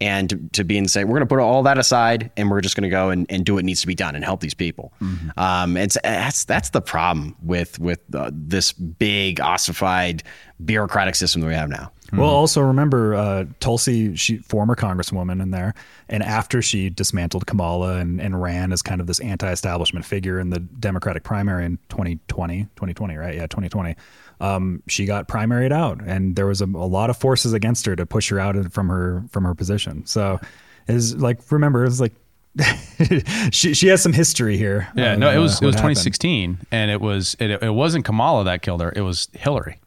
and to, to being say we're going to put all that aside and we're just going to go and, and do what needs to be done and help these people. Um, it's that's that's the problem with with uh, this big ossified bureaucratic system that we have now.
Well, also remember uh, Tulsi, she former congresswoman in there, and after she dismantled Kamala and, and ran as kind of this anti-establishment figure in the Democratic primary in 2020, 2020, right? Yeah, 2020. Um, she got primaried out, and there was a, a lot of forces against her to push her out from her from her position. So, is like remember, it's like she she has some history here.
Yeah,
of,
no, it
uh,
was it
what
was
happened.
2016, and it was it, it wasn't Kamala that killed her; it was Hillary,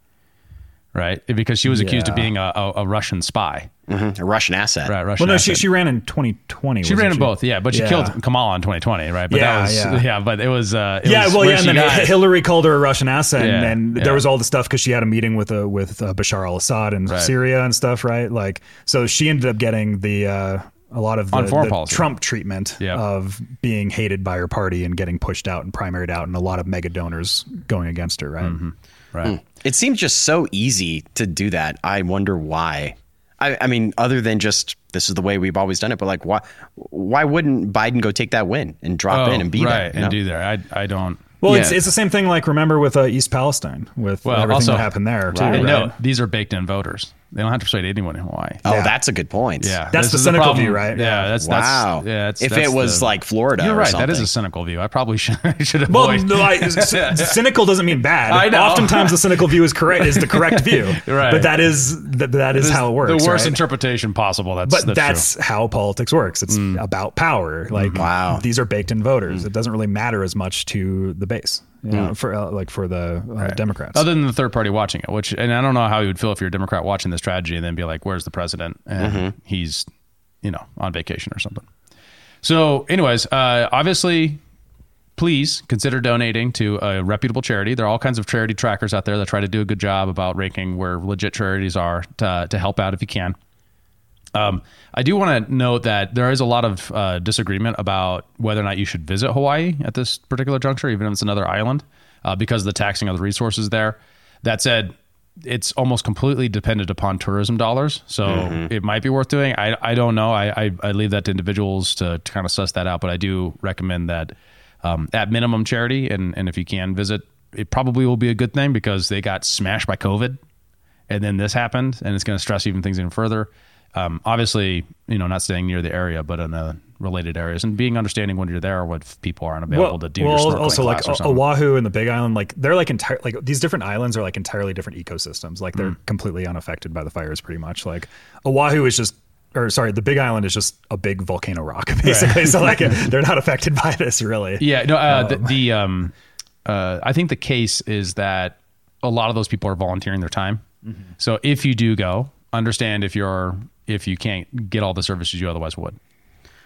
right? Because she was accused of being a, a, a Russian spy,
A Russian asset.
right? Russian.
Well, no, she,
asset.
she ran in 2020.
She ran in both, yeah, but she
Yeah.
killed Kamala in 2020, right? But
Yeah,
that was,
yeah.
yeah. but it was, uh, it
yeah,
was
well, yeah, and then
got-
Hillary called her a Russian asset, and,
Yeah,
and
yeah.
there was all the stuff because she had a meeting with uh, with uh, Bashar al-Assad in
Right.
Syria and stuff, right? Like, so she ended up getting the uh, a lot of the, the. Trump treatment
Yeah.
of being hated by her party and getting pushed out and primaried out, and a lot of mega donors going against her, right?
Mm-hmm. right.
It seems just so easy to do that. I wonder why. I, I mean, other than just this is the way we've always done it, but like, why? Why wouldn't Biden go take that win and drop
Oh,
in and be
right,
there?
and
know?
do there. I, I don't.
Well, it's
Yeah.
it's the same thing. Like remember with uh, East Palestine with
Well,
everything
also
that happened there too.
Right.
And
right?
no, these are baked in voters. They don't have to persuade anyone in Hawaii.
Oh,
Yeah.
that's a good point.
Yeah,
That's
this
the cynical
problem.
view, right?
Yeah, that's
Wow.
That's, yeah, that's,
if
that's
it was
the-
like Florida,
you're
or
right. That is a cynical view. I probably should should
Well, no, like, cynical doesn't mean bad.
I know.
Oftentimes, the cynical view is correct. Is the correct view.
Right.
But that is that, that is
This-
how it works.
The worst
right?
interpretation possible. That's
But
that's,
that's,
true.
how politics works. It's
Mm.
about power. Like
Wow.
these are baked in voters.
Mm.
It doesn't really matter as much to the base. You know, for uh, like for the uh, Democrats.
Other than the third party watching it, which and I don't know how you would feel if you're a Democrat watching this tragedy and then be like, "Where's the president?" and
Mm-hmm.
he's, you know, on vacation or something. So, anyways, uh, obviously, please consider donating to a reputable charity. There are all kinds of charity trackers out there that try to do a good job about ranking where legit charities are to, to help out if you can. Um, I do want to note that there is a lot of uh, disagreement about whether or not you should visit Hawaii at this particular juncture, even if it's another island, uh, because of the taxing of the resources there. That said, it's almost completely dependent upon tourism dollars, so it might be worth doing. I, I don't know. I, I, I leave that to individuals to, to kind of suss that out, but I do recommend that um, at minimum charity, and, and if you can visit, it probably will be a good thing because they got smashed by COVID and then this happened and it's going to stress even things even further um, obviously you know not staying near the area but in uh, related areas and being understanding when you're there what people aren't available to do your
also like
class or something.
Oahu and the Big Island, like they're like entire like these different islands are like entirely different ecosystems. Like
Mm.
they're completely unaffected by the fires, pretty much. Like Oahu is just, or sorry, the Big Island is just a big volcano rock, basically. so like they're not affected by this really.
yeah no uh, the, the um uh, i think the case is that a lot of those people are volunteering their time
Mm-hmm.
so if you do go understand if you're if you can't get all the services you otherwise would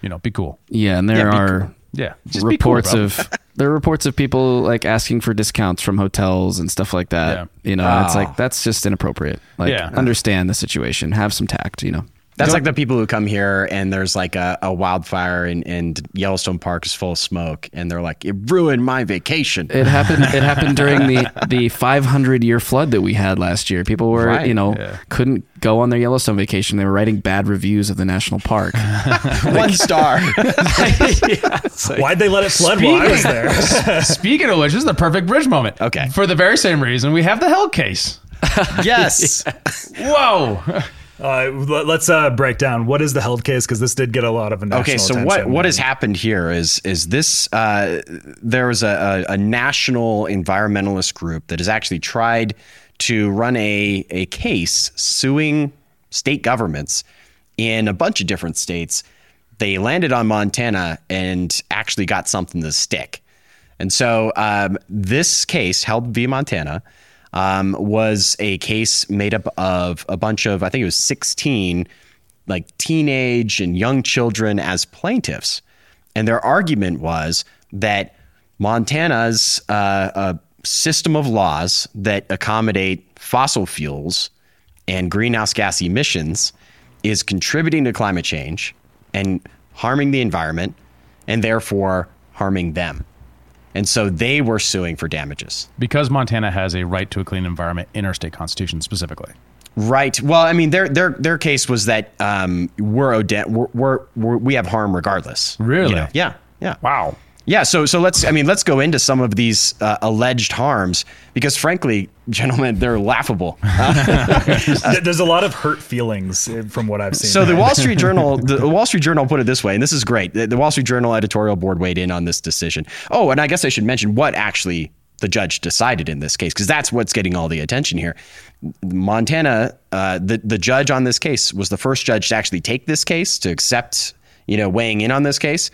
you know be cool
Yeah, and there
Yeah,
are
cool.
yeah just be cool,
reports of there are reports of people like asking for discounts from hotels and stuff like that.
Yeah.
You know, it's
Ah.
like that's just inappropriate. Like
Yeah.
understand the situation, have some tact, you know.
That's like the people who come here and there's like a, a wildfire and, and Yellowstone Park is full of smoke and they're like, it ruined my vacation.
It happened. It happened during the the 500 year flood that we had last year. People were,
Right,
you know, couldn't go on their Yellowstone vacation. They were writing bad reviews of the national park.
One star.
Why'd they let it flood while I was there?
Speaking of which, this is the perfect bridge moment.
Okay.
For the very same reason, we have the Held case.
yes.
Whoa.
Uh, let- let's uh, break down what is the Held case because this did get a lot of national
Okay, so
attention.
what what has happened here is is this uh, there was a, a, a national environmentalist group that has actually tried to run a a case suing state governments in a bunch of different states. They landed on Montana and actually got something to stick. And so um, this case, Held v Montana, um, was a case made up of a bunch of, I think it was 16 like teenage and young children as plaintiffs. And their argument was that Montana's uh, system of laws that accommodate fossil fuels and greenhouse gas emissions is contributing to climate change and harming the environment and therefore harming them. And so they were suing for damages.
Because Montana has a right to a clean environment in our state constitution specifically.
Right. Well, I mean, their their their case was that um, we're, ode- we're, we're, we're we have harm regardless.
Really?
You know? Yeah. Yeah.
Wow.
Yeah. So so let's I mean let's go into some of these uh, alleged harms because frankly, gentlemen, they're laughable.
Th- There's a lot of hurt feelings uh, from what I've seen.
So the Wall Street Journal, the Wall Street Journal put it this way, and this is great. The, the Wall Street Journal editorial board weighed in on this decision. Oh, and I guess I should mention what actually the judge decided in this case, because that's what's getting all the attention here. Montana, uh, the the judge on this case was the first judge to actually take this case to accept, you know, weighing in on this case,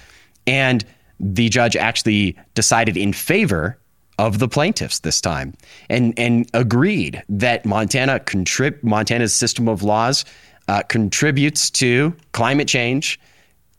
and the judge actually decided in favor of the plaintiffs this time and and agreed that Montana contrib- Montana's system of laws uh, contributes to climate change,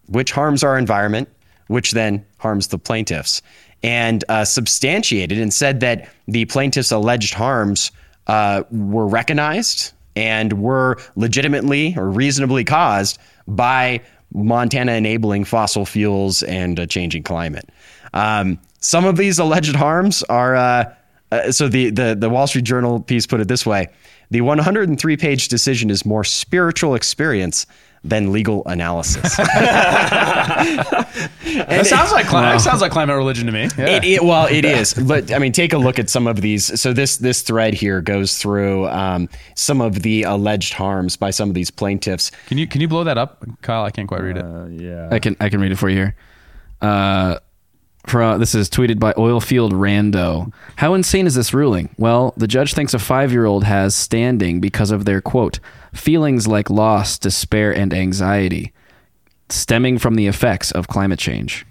which harms our environment, which then harms the plaintiffs, and uh, substantiated and said that the plaintiffs' alleged harms uh, were recognized and were legitimately or reasonably caused by Montana enabling fossil fuels and a changing climate. Um, some of these alleged harms are uh, uh, so the, the the Wall Street Journal piece put it this way: the 103 page decision is more spiritual experience than legal analysis.
it sounds like cli- that sounds like climate religion to me. Yeah.
It, it, well, it is, but I mean, take a look at some of these. So this this thread here goes through um, some of the alleged harms by some of these plaintiffs.
can you can you blow that up, Kyle? I can't quite read it.
yeah.
I can I can read it for you here. Uh, for, this is tweeted by Oilfield Rando. How insane is this ruling? Well, the judge thinks a five year old has standing because of their quote feelings like loss, despair, and anxiety, stemming from the effects of climate change.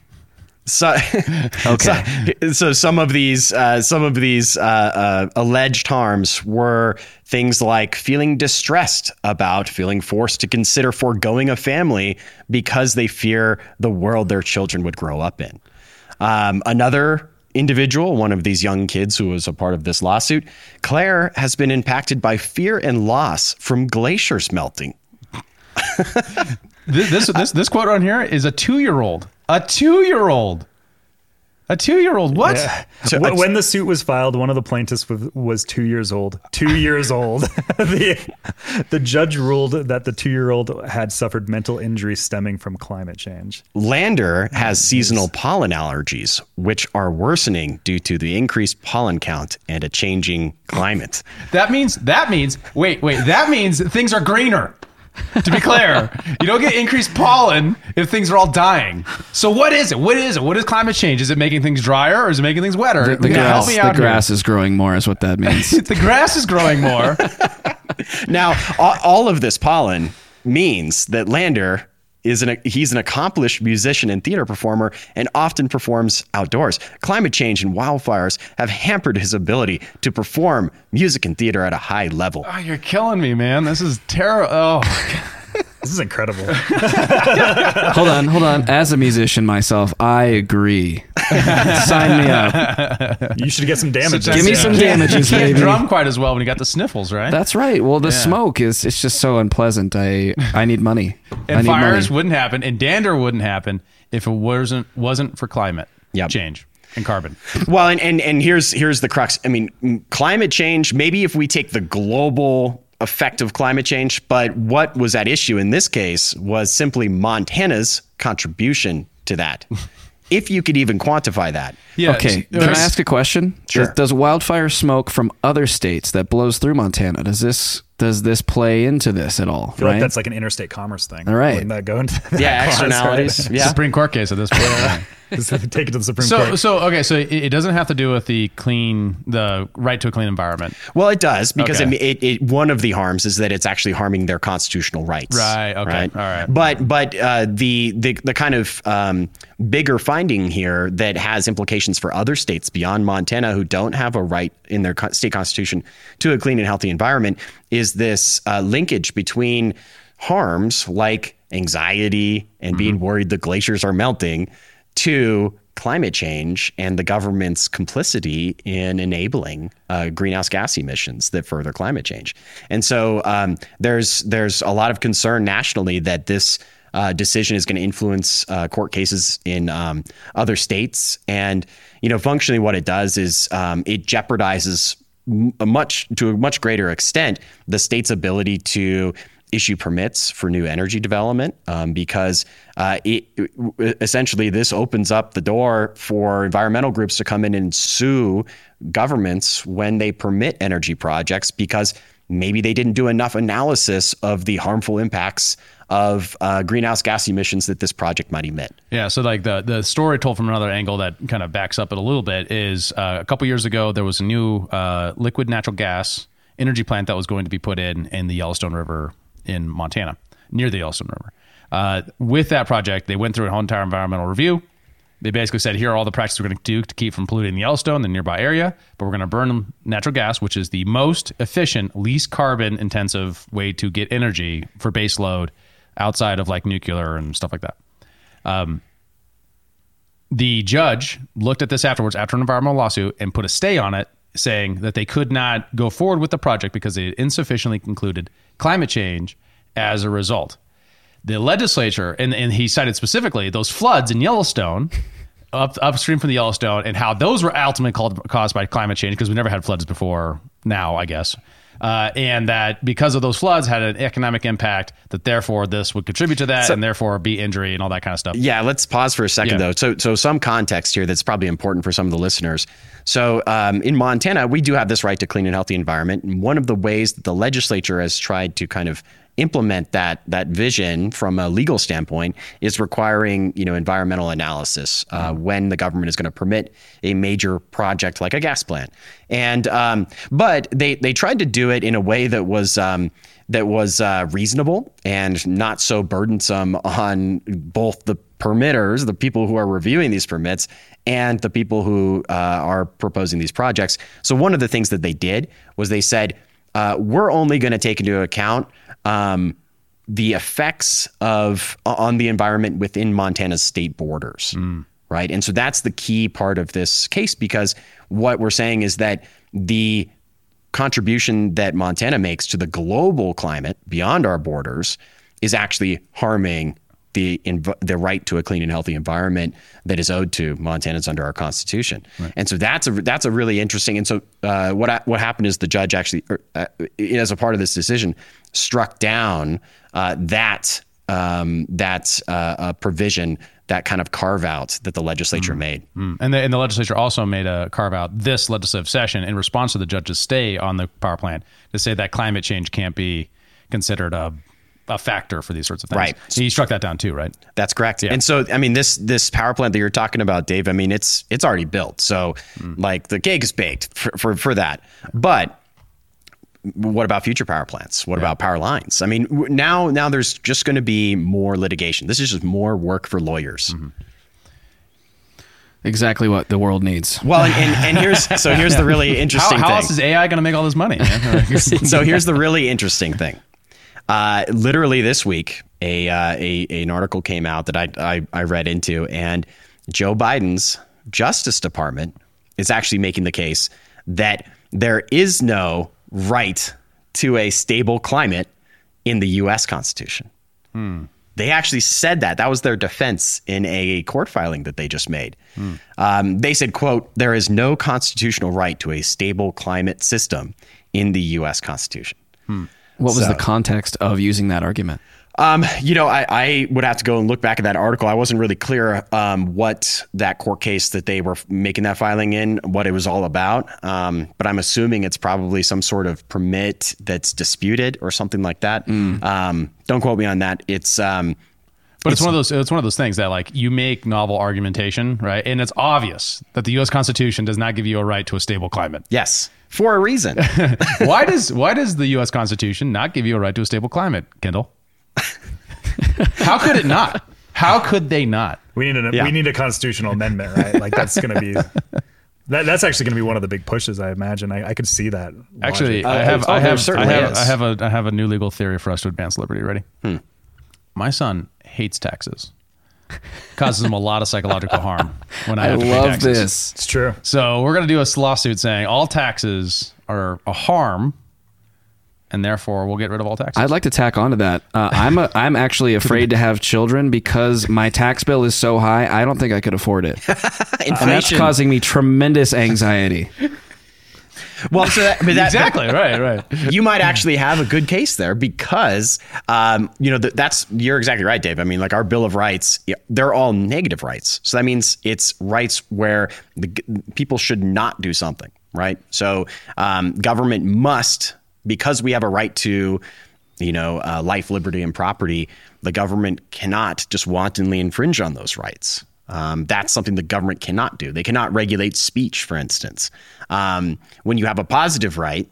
So, okay. So, so some of these, uh, some of these uh, uh, alleged harms were things like feeling distressed about feeling forced to consider foregoing a family because they fear the world their children would grow up in. Um, another individual, one of these young kids who was a part of this lawsuit, Claire has been impacted by fear and loss from glaciers melting.
This this this, this quote on here is a two year old. A two year old. A two year old. What?
So
When-
I-
when the suit was filed, one of the plaintiffs was, was two years old. Two years old. the, the judge ruled that the two year old had suffered mental injury stemming from climate change.
Lander has seasonal pollen allergies, which are worsening due to the increased pollen count and a changing climate.
That means that means wait wait that means things are greener. To be clear, you don't get increased pollen if things are all dying. So what is it? What is it? What is climate change? Is it making things drier or is it making things wetter?
The, the grass, the grass is growing more, is what that means.
The grass is growing more.
Now, all, all of this pollen means that Lander is an he's an accomplished musician and theater performer and often performs outdoors. Climate change and wildfires have hampered his ability to perform music and theater at a high level.
oh, you're killing me, man. This is terrible. Oh,
This is incredible.
hold on, hold on. As a musician myself, I agree. Sign me up.
You should get some damages.
Give me some
You
damages,
can't
baby.
drum quite as well when you got the sniffles, right?
That's right. Well, the smoke is it's just so unpleasant. I I need money. I
and
need
fires
money.
wouldn't happen, and dander wouldn't happen if it wasn't wasn't for climate
Yep.
change and carbon.
Well, and, and and here's here's the crux. I mean, climate change. Maybe if we take the global effect of climate change, but what was at issue in this case was simply Montana's contribution to that. if you could even quantify that.
Yeah.
Okay, can I ask a question?
Sure.
Does, does wildfire smoke from other states that blows through Montana does this does this play into this at all?
I feel
right?
like that's like an interstate commerce thing.
All right.
Wouldn't that go into that
Yeah,
clause,
externalities.
right?
Yeah.
Supreme Court case at this point.
Just Take it to the Supreme
So,
Court.
so okay, so it, it doesn't have to do with the clean, the right to a clean environment.
Well, it does because
Okay.
I it, it, one of the harms is that it's actually harming their constitutional rights.
Right, okay, all right.
But but uh, the the the kind of um, bigger finding here that has implications for other states beyond Montana who don't have a right in their state constitution to a clean and healthy environment is this uh, linkage between harms like anxiety and being
Mm-hmm.
worried the glaciers are melting to climate change and the government's complicity in enabling uh, greenhouse gas emissions that further climate change. And so um, there's there's a lot of concern nationally that this uh, decision is going to influence uh, court cases in um, other states. And you know, functionally, what it does is um, it jeopardizes a much to a much greater extent the state's ability to issue permits for new energy development um, because uh, it, essentially this opens up the door for environmental groups to come in and sue governments when they permit energy projects because maybe they didn't do enough analysis of the harmful impacts of uh, greenhouse gas emissions that this project might emit.
Yeah, so like the the story told from another angle that kind of backs up it a little bit is uh, a couple years ago there was a new uh, liquid natural gas energy plant that was going to be put in in the Yellowstone River in Montana near the Yellowstone River. Uh, with that project, they went through a whole entire environmental review. They basically said, here are all the practices we're going to do to keep from polluting the Yellowstone, the nearby area, but we're going to burn natural gas, which is the most efficient, least carbon intensive way to get energy for base load outside of like nuclear and stuff like that. Um, the judge looked at this afterwards after an environmental lawsuit and put a stay on it saying that they could not go forward with the project because they had insufficiently concluded climate change as a result. The legislature and, and he cited specifically those floods in yellowstone up upstream from the yellowstone and how those were ultimately called, caused by climate change because we never had floods before now i guess uh, and that because of those floods had an economic impact that therefore this would contribute to that and therefore be injury and all that kind of stuff
Yeah, let's pause for a second
Yeah.
though. So, so some context here that's probably important for some of the listeners. So, um, in Montana, we do have this right to clean and healthy environment. And one of the ways that the legislature has tried to kind of implement that that vision from a legal standpoint is requiring you know environmental analysis uh, when the government is going to permit a major project like a gas plant. And um, but they they tried to do it in a way that was. Um, that was uh, reasonable and not so burdensome on both the permitters, the people who are reviewing these permits, and the people who uh, are proposing these projects. So, one of the things that they did was they said, uh, we're only going to take into account um, the effects of on the environment within Montana's state borders. Right. And so that's the key part of this case because what we're saying is that the contribution that Montana makes to the global climate beyond our borders is actually harming the env- the right to a clean and healthy environment that is owed to Montanans under our constitution. And so that's a that's a really interesting. And so uh, what I, what happened is the judge actually, er, uh, as a part of this decision, struck down uh, that um, that uh, uh, provision, that kind of carve out that the legislature made.
And the, and the legislature also made a carve out this legislative session in response to the judge's stay on the power plant to say that climate change can't be considered a, a factor for these sorts of things.
Right.
So you struck that down too, right?
That's correct. And so, I mean, this this power plant that you're talking about, Dave. I mean, it's it's already built. So, mm. like, the cake is baked for, for for that. But what about future power plants? What about power lines? I mean, now now there's just going to be more litigation. This is just more work for lawyers. Mm-hmm.
Exactly what the world needs.
Well, and, and, and here's so here's the really
How,
interesting
how
thing.
else is AI going to make all this money?
so here's the really interesting thing. Uh, literally this week, a, uh, a an article came out that I, I I read into, and Joe Biden's Justice Department is actually making the case that there is no right to a stable climate in the U.S. Constitution. They actually said that. That was their defense in a court filing that they just made. Um, they said, "quote There is no constitutional right to a stable climate system in the U.S. Constitution."
What was
So-
the context of using that argument?
Um, you know, I, I would have to go and look back at that article. I wasn't really clear um, what that court case that they were making that filing in, what it was all about. Um, but I'm assuming it's probably some sort of permit that's disputed or something like that. Um, don't quote me on that. It's um,
But it's, one of those. It's one of those things that like you make novel argumentation, right? And it's obvious that the U.S. Constitution does not give you a right to a stable climate.
yes, for a reason.
why does Why does the U.S. Constitution not give you a right to a stable climate, Kendall? How could it not? How could they not?
We need a
Yeah.
we need a constitutional amendment, right? Like that's going to be that, that's actually going to be one of the big pushes. I imagine. I, I could see that.
Actually,
logic.
I have,
oh,
I
there
have, I have. I have a, I have a new legal theory for us to advance liberty. Ready? Hmm. My son hates taxes. Causes them a lot of psychological harm when I,
I
have to pay
love
taxes.
this.
it's true.
So we're going to do a lawsuit saying all taxes are a harm, and therefore we'll get rid of all taxes.
I'd like to tack onto that. Uh, I'm a, I'm actually afraid to have children because my tax bill is so high. I don't think I could afford it, and that's causing me tremendous anxiety.
Well, so that, that,
exactly right, right.
you might actually have a good case there because um, you know th- that's you're exactly right, Dave. I mean, like our Bill of Rights, they're all negative rights. So that means it's rights where the g- people should not do something, right? So um, government must, because we have a right to, you know, uh, life, liberty, and property. The government cannot just wantonly infringe on those rights. Um, that's something the government cannot do. They cannot regulate speech, for instance. Um, when you have a positive right,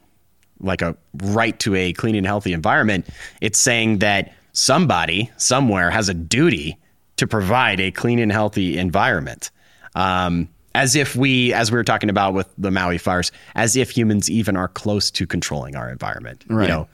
like a right to a clean and healthy environment, it's saying that somebody somewhere has a duty to provide a clean and healthy environment. Um, as if we, as we were talking about with the Maui fires, as if humans even are close to controlling our environment.
Right.
You know,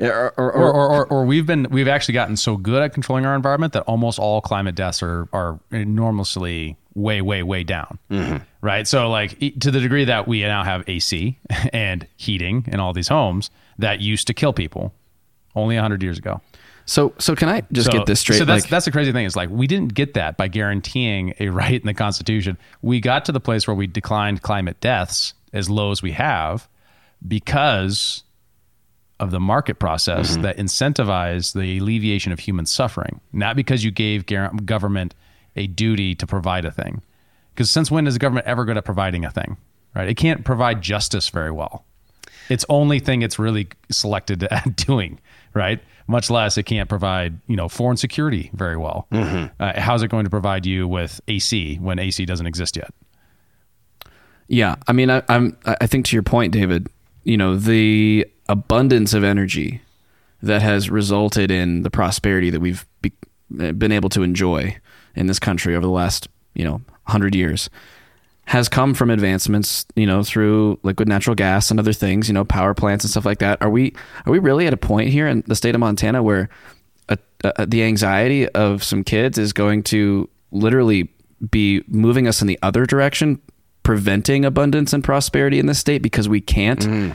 or, or,
Or,
or,
or, we've been we've actually gotten so good at controlling our environment that almost all climate deaths are are enormously way way way down mm-hmm. right so like to the degree that we now have ac and heating in all these homes that used to kill people only 100 years ago
So so can I just
so,
get this straight?
So that's
like,
that's the crazy thing is like we didn't get that by guaranteeing a right in the Constitution. We got to the place where we declined climate deaths as low as we have because of the market process
Mm-hmm.
that incentivized the alleviation of human suffering, not because you gave government a duty to provide a thing. Because since when is the government ever good at providing a thing? Right? It can't provide justice very well. Its only thing it's really selected at doing, right? Much less it can't provide, you know, foreign security very well. Uh, how's it going to provide you with AC when AC doesn't exist yet?
Yeah, I mean, I, I'm. I think to your point, David. You know, the abundance of energy that has resulted in the prosperity that we've be, been able to enjoy in this country over the last, you know, hundred years, has come from advancements. You know, through liquid natural gas and other things. You know, power plants and stuff like that. Are we? Are we really at a point here in the state of Montana where a, a, the anxiety of some kids is going to literally be moving us in the other direction, preventing abundance and prosperity in this state because we can't mm-hmm.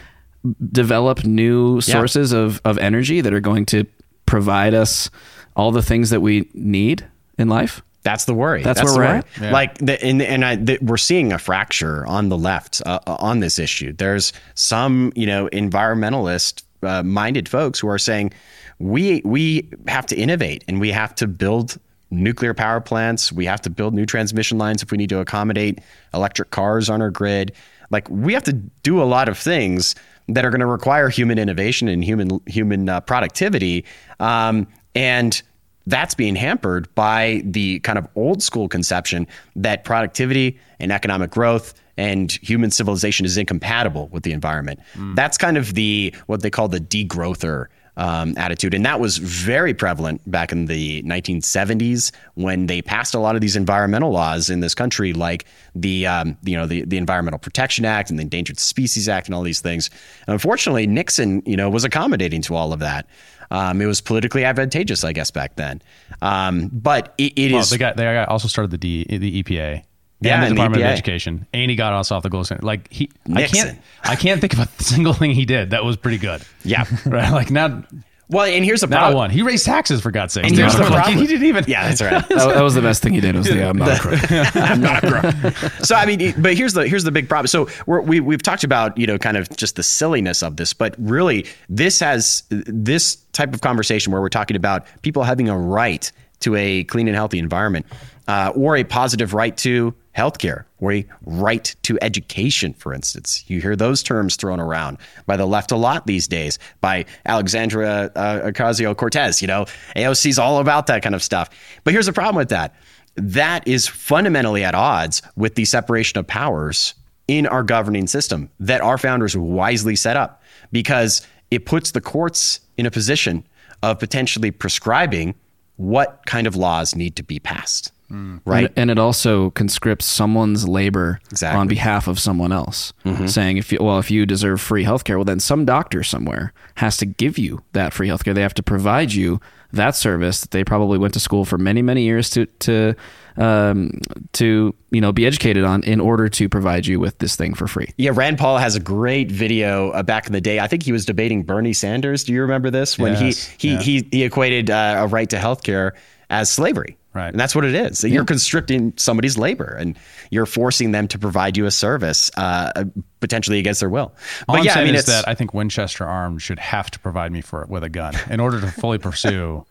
Develop new sources of, of energy that are going to provide us all the things that we need in life.
That's the worry.
That's
the
where we're
worry.
at?
Yeah.
Like, the, and and I, the, we're seeing a fracture on the left uh, on this issue. There's some, you know, environmentalist uh, minded folks who are saying we we have to innovate and we have to build nuclear power plants. We have to build new transmission lines if we need to accommodate electric cars on our grid. Like, we have to do a lot of things that are going to require human innovation and human human uh, productivity. Um, and that's being hampered by the kind of old school conception that productivity and economic growth and human civilization is incompatible with the environment. That's kind of the what they call the degrowther um, attitude, and that was very prevalent back in the 1970s when they passed a lot of these environmental laws in this country, like the um, you know the the Environmental Protection Act and the Endangered Species Act and all these things. And unfortunately, Nixon you know was accommodating to all of that. Um, it was politically advantageous, I guess, back then. Um, but it, it
Well,
is
the guy, the guy also started the D, the EPA.
Yeah,
and the
and the
Department of Education, and he got us off the gold standard. Like he, I can't, I can't think of a single thing he did that was pretty good.
yeah.
Right? Like not,
Well, and here's the
not
problem.
one. He raised taxes for God's sake.
And here's the problem.
he didn't even.
Yeah, that's right.
That, that was the best thing he did. Was the I'm not a crook.
I'm not a crook. so I mean, but here's the here's the big problem. So we're, we we've talked about you know kind of just the silliness of this, but really this has this type of conversation where we're talking about people having a right to a clean and healthy environment, uh, or a positive right to healthcare, or a right to education, for instance. You hear those terms thrown around by the left a lot these days. By Alexandria uh, Ocasio Cortez, you know, AOC's all about that kind of stuff. But here's the problem with that that is fundamentally at odds with the separation of powers in our governing system that our founders wisely set up because it puts the courts in a position of potentially prescribing what kind of laws need to be passed. Right?
And, and it also conscripts someone's labor
Exactly.
on behalf of someone else, saying if you well if you deserve free healthcare, well then some doctor somewhere has to give you that free healthcare. They have to provide you that service that they probably went to school for many many years to to um, to you know be educated on in order to provide you with this thing for free.
Yeah, Rand Paul has a great video uh, back in the day. I think he was debating Bernie Sanders. Do you remember this? When
Yes,
he he,
yeah.
he he equated uh, a right to health care as slavery.
Right.
And that's what it is. You're constricting somebody's labor and you're forcing them to provide you a service uh, potentially against their will.
All
But
I'm
yeah, I mean,
is
it's
that I think Winchester Arms should have to provide me for with a gun in order to fully pursue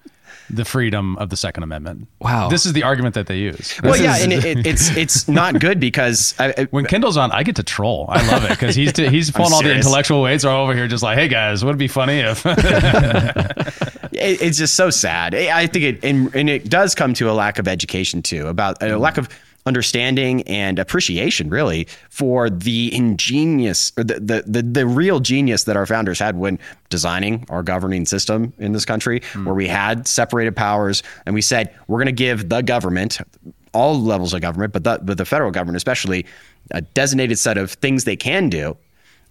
the freedom of the Second Amendment.
Wow.
this is the argument that they use.
well, yeah,
is-
and it, it, it's it's not good because I,
when Kendall's on, I get to troll. I love it because he's he's pulling all the intellectual weights. Are over here just like, hey guys, would it be funny if?
it, it's just so sad. I I think it and, and it does come to a lack of education too about a lack of understanding and appreciation really for the ingenious or the, the the the real genius that our founders had when designing our governing system in this country hmm. where we had separated powers and we said we're going to give the government all levels of government but the, but the federal government especially a designated set of things they can do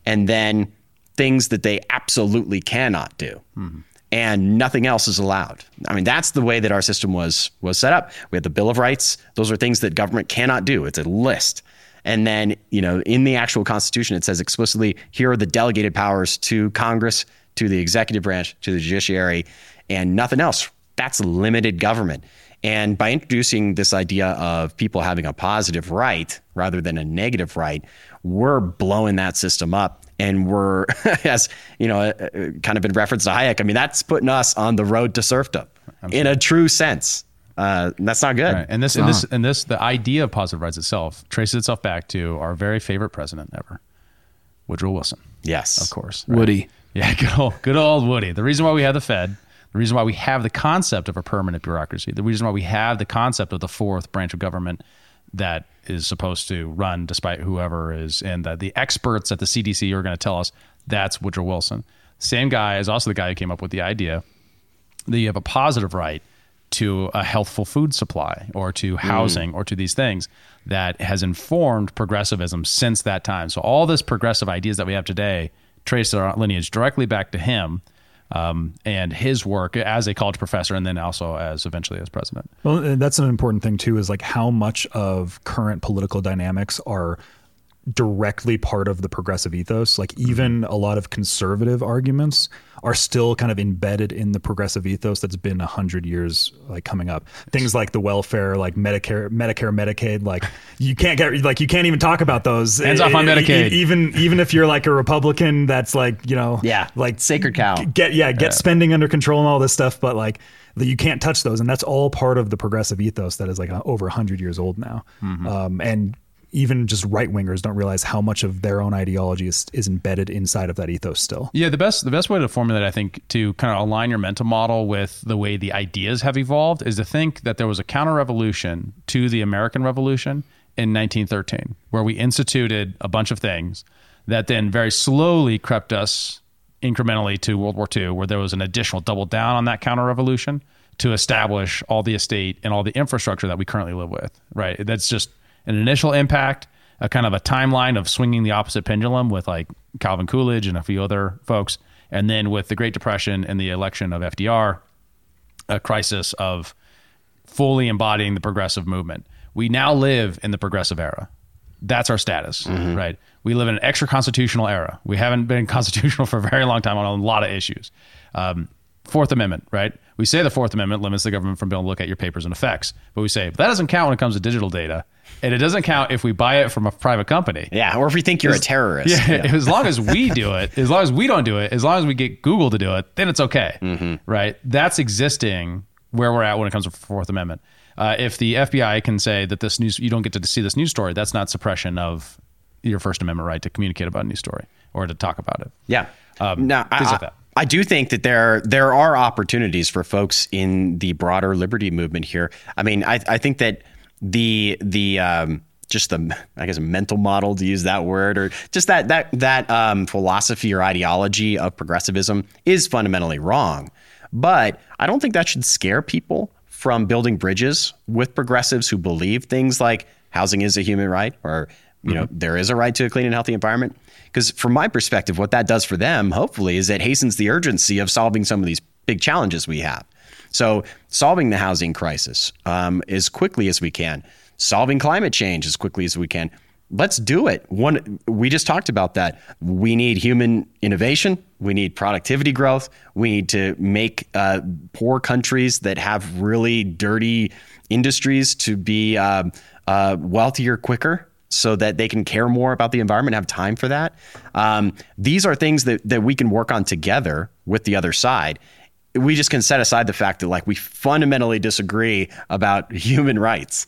and then things that they absolutely cannot do. Hmm. And nothing else is allowed. I mean, that's the way that our system was was set up. We had the Bill of Rights; those are things that government cannot do. It's a list. And then, you know, in the actual Constitution, it says explicitly, here are the delegated powers to Congress, to the executive branch, to the judiciary, and nothing else. That's limited government. And by introducing this idea of people having a positive right rather than a negative right, we're blowing that system up. And we're, as you know, uh, uh, kind of in reference to Hayek, I mean, that's putting us on the road to serfdom in a true sense. Uh, that's not good.
Right. And this, and this, and this, the idea of positive rights itself traces itself back to our very favorite president ever, Woodrow Wilson.
Yes.
Of course. right?
Woody.
Yeah, good old, good old Woody. The reason why we have the Fed, the reason why we have the concept of a permanent bureaucracy, the reason why we have the concept of the fourth branch of government that is supposed to run despite whoever is, and that. the experts at the CDC are going to tell us that's Woodrow Wilson. Same guy is also the guy who came up with the idea that you have a positive right to a healthful food supply or to mm. housing or to these things that has informed progressivism since that time. So all this progressive ideas that we have today trace their lineage directly back to him um, and his work as a college professor and then also as eventually as president.
Well, that's an important thing too. Is like how much of current political dynamics are directly part of the progressive ethos. Like even a lot of conservative arguments are still kind of embedded in the progressive ethos that's been a hundred years like coming up. Things like the welfare, like Medicare, Medicare, Medicaid. Like you can't get like you can't even talk about those.
Hands off on Medicaid.
even even if you're like a Republican, that's like you know
Yeah.
like
Sacred cow.
get yeah get spending under control and all this stuff but like that you can't touch those and that's all part of the progressive ethos that is like over 100 years old now um, and even just right wingers don't realize how much of their own ideology is, is embedded inside of that ethos still
Yeah, the best the best way to formulate, I think, to kind of align your mental model with the way the ideas have evolved is to think that there was a counter revolution to the American Revolution in 1913, where we instituted a bunch of things that then very slowly crept us incrementally to World War II, where there was an additional double down on that counter revolution to establish all the estate and all the infrastructure that we currently live with. Right. That's just an initial impact, a kind of a timeline of swinging the opposite pendulum with like Calvin Coolidge and a few other folks, and then with the Great Depression and the election of FDR, a crisis of fully embodying the progressive movement. We now live in the progressive era. That's our status, right? We live in an extra constitutional era. We haven't been constitutional for a very long time on a lot of issues. Um, Fourth Amendment, right? We say the Fourth Amendment limits the government from being able to look at your papers and effects, but we say but that doesn't count when it comes to digital data, and it doesn't count if we buy it from a private company.
Yeah, or if we think you're a terrorist.
Yeah, as long as we do it, as long as we don't do it, as long as we get Google to do it, then it's okay, right? That's existing where we're at when it comes to Fourth Amendment. Uh, if the FBI can say that this news you don't get to see this news story, that's not suppression of your First Amendment right to communicate about a news story or to talk about it.
Yeah.
Um,
now, I,
things like
I- do think that there there are opportunities for folks in the broader liberty movement here. I mean, I, I think that the the um, just the I guess a mental model to use that word or just that that that um, philosophy or ideology of progressivism is fundamentally wrong. But I don't think that should scare people from building bridges with progressives who believe things like housing is a human right or you know there is a right to a clean and healthy environment because from my perspective what that does for them hopefully is it hastens the urgency of solving some of these big challenges we have. So solving the housing crisis um, as quickly as we can. Solving climate change as quickly as we can. Let's do it. One we just talked about that. We need human innovation. We need productivity growth. We need to make uh, poor countries that have really dirty industries to be um, uh, wealthier quicker so that they can care more about the environment, have time for that. Um, these are things that, that we can work on together with the other side. We just can set aside the fact that like we fundamentally disagree about human rights.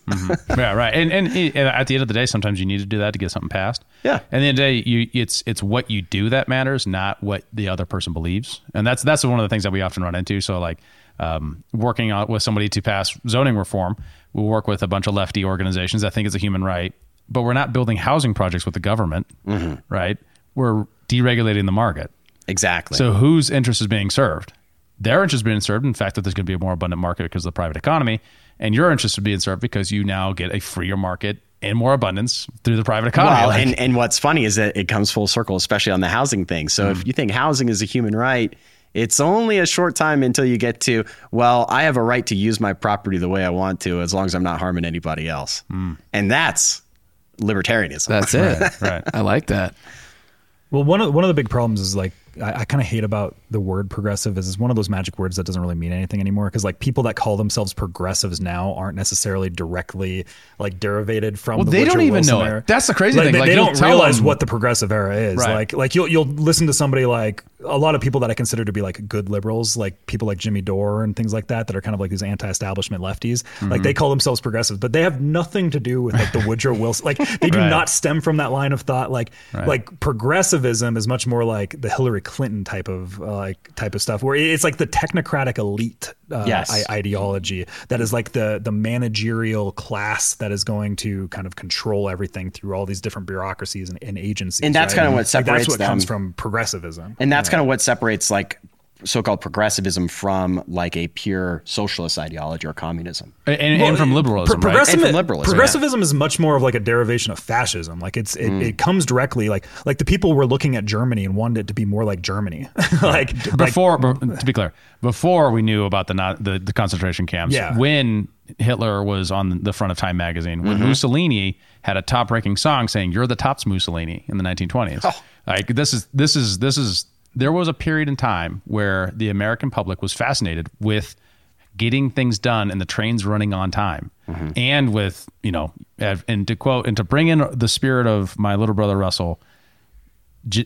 yeah, right. And, and and at the end of the day, sometimes you need to do that to get something passed.
Yeah.
And the end of the day, you it's it's what you do that matters, not what the other person believes. And that's that's one of the things that we often run into. So like um, working on with somebody to pass zoning reform, we'll work with a bunch of lefty organizations that think it's a human right, but we're not building housing projects with the government, mm-hmm. right? We're deregulating the market.
Exactly.
So whose interest is being served? Their interest is being served in the fact that there's going to be a more abundant market because of the private economy, and your interest is being served because you now get a freer market and more abundance through the private economy.
Well,
Like-
and, and what's funny is that it comes full circle, especially on the housing thing. So if mm-hmm. you think housing is a human right, it's only a short time until you get to, well, I have a right to use my property the way I want to as long as I'm not harming anybody else. Mm. And that's libertarianism.
That's it.
right.
I like that.
Well, one of one of the big problems is like I, I kind of hate about the word progressive is it's one of those magic words that doesn't really mean anything anymore because like people that call themselves progressives now aren't necessarily directly like derivated from.
Well,
the
they don't even
Wilson
know it. That's the crazy
Like,
thing.
They,
Like,
they don't realize
them-
what the progressive era is.
Right.
Like like you'll you'll listen to somebody like a lot of people that I consider to be like good liberals, like people like Jimmy Dore and things like that, that are kind of like these anti-establishment lefties.
Mm-hmm.
Like they call themselves progressives, but they have nothing to do with like the Woodrow Wilson. Like they do
Right.
not stem from that line of thought. Like
Right.
like progressivism is much more like the Hillary Clinton type of uh, like type of stuff, where it's like the technocratic elite uh,
Yes.
I- ideology that is like the the managerial class that is going to kind of control everything through all these different bureaucracies and, and agencies.
And that's
right?
kinda what
Like,
separates
That's what
them.
comes from progressivism,
And that's kind of what separates like so-called progressivism from like a pure socialist ideology or communism.
and, and from liberalism,
Pro-
right?
And from liberalism,
progressivism is much more of like a derivation of fascism. Like it's it,
Mm.
it comes directly like like the people were looking at Germany and wanted it to be more like Germany. like like-
before be- to be clear before we knew about the not the, the concentration camps
Yeah.
when hitler was on the front of time magazine when
Mm-hmm.
mussolini had a top ranking song saying you're the tops mussolini in the 1920s
Oh.
like this is this is this is there was a period in time where the american public was fascinated with getting things done and the trains running on time
Mm-hmm.
and with you know and to quote and to bring in the spirit of my little brother russell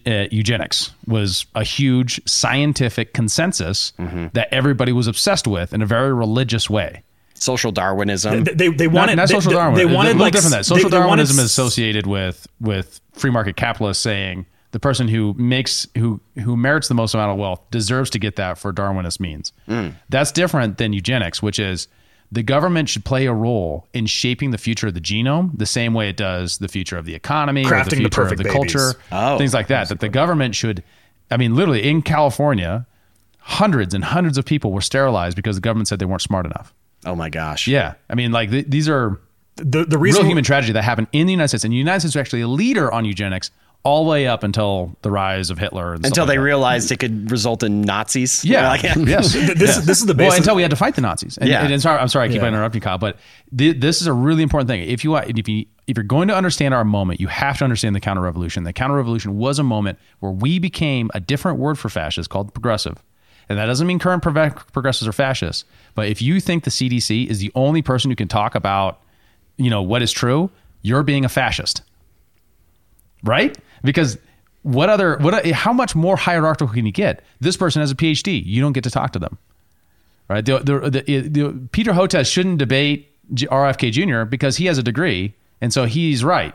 uh, eugenics was a huge scientific consensus
Mm-hmm.
that everybody was obsessed with in a very religious way.
Social Darwinism.
they they, they
Not,
wanted
not
they-
social
they,
Darwinism.
They wanted
a little
like
different than that.
they-
Social
they wanted
Darwinism is associated with with free market capitalists saying the person who makes who who merits the most amount of wealth deserves to get that for Darwinist means.
Mm.
That's different than eugenics, which is the government should play a role in shaping the future of the genome the same way it does the future of the economy
Crafting
the
the
future
perfect
of the
babies.
culture,
Oh.
things like that. That the government should I mean, literally in California, hundreds and hundreds of people were sterilized because the government said they weren't smart enough.
Oh my gosh.
Yeah, I mean, like th- these are
The the
real human tragedy that happened in the United States, and the United States was actually a leader on eugenics all the way up until the rise of Hitler. And
Until they
that.
realized it could result in Nazis.
Yeah.
Like-
yes.
this this is the
well until we had to fight the Nazis. And,
Yeah.
and, and sorry, I'm sorry, I keep
Yeah.
interrupting, Kyle, but th- this is a really important thing. If you want- if you if you're going to understand our moment, you have to understand the counter revolution. The counter revolution was a moment where we became a different word for fascist called progressive. And that doesn't mean current prove- progressives are fascists. But if you think the CDC is the only person who can talk about, you know, what is true, you're being a fascist right? Because what other what how much more hierarchical can you get? This person has a PhD. You don't get to talk to them, right? The, the, the, Peter Hotez shouldn't debate RFK Jr. because he has a degree, and so he's right.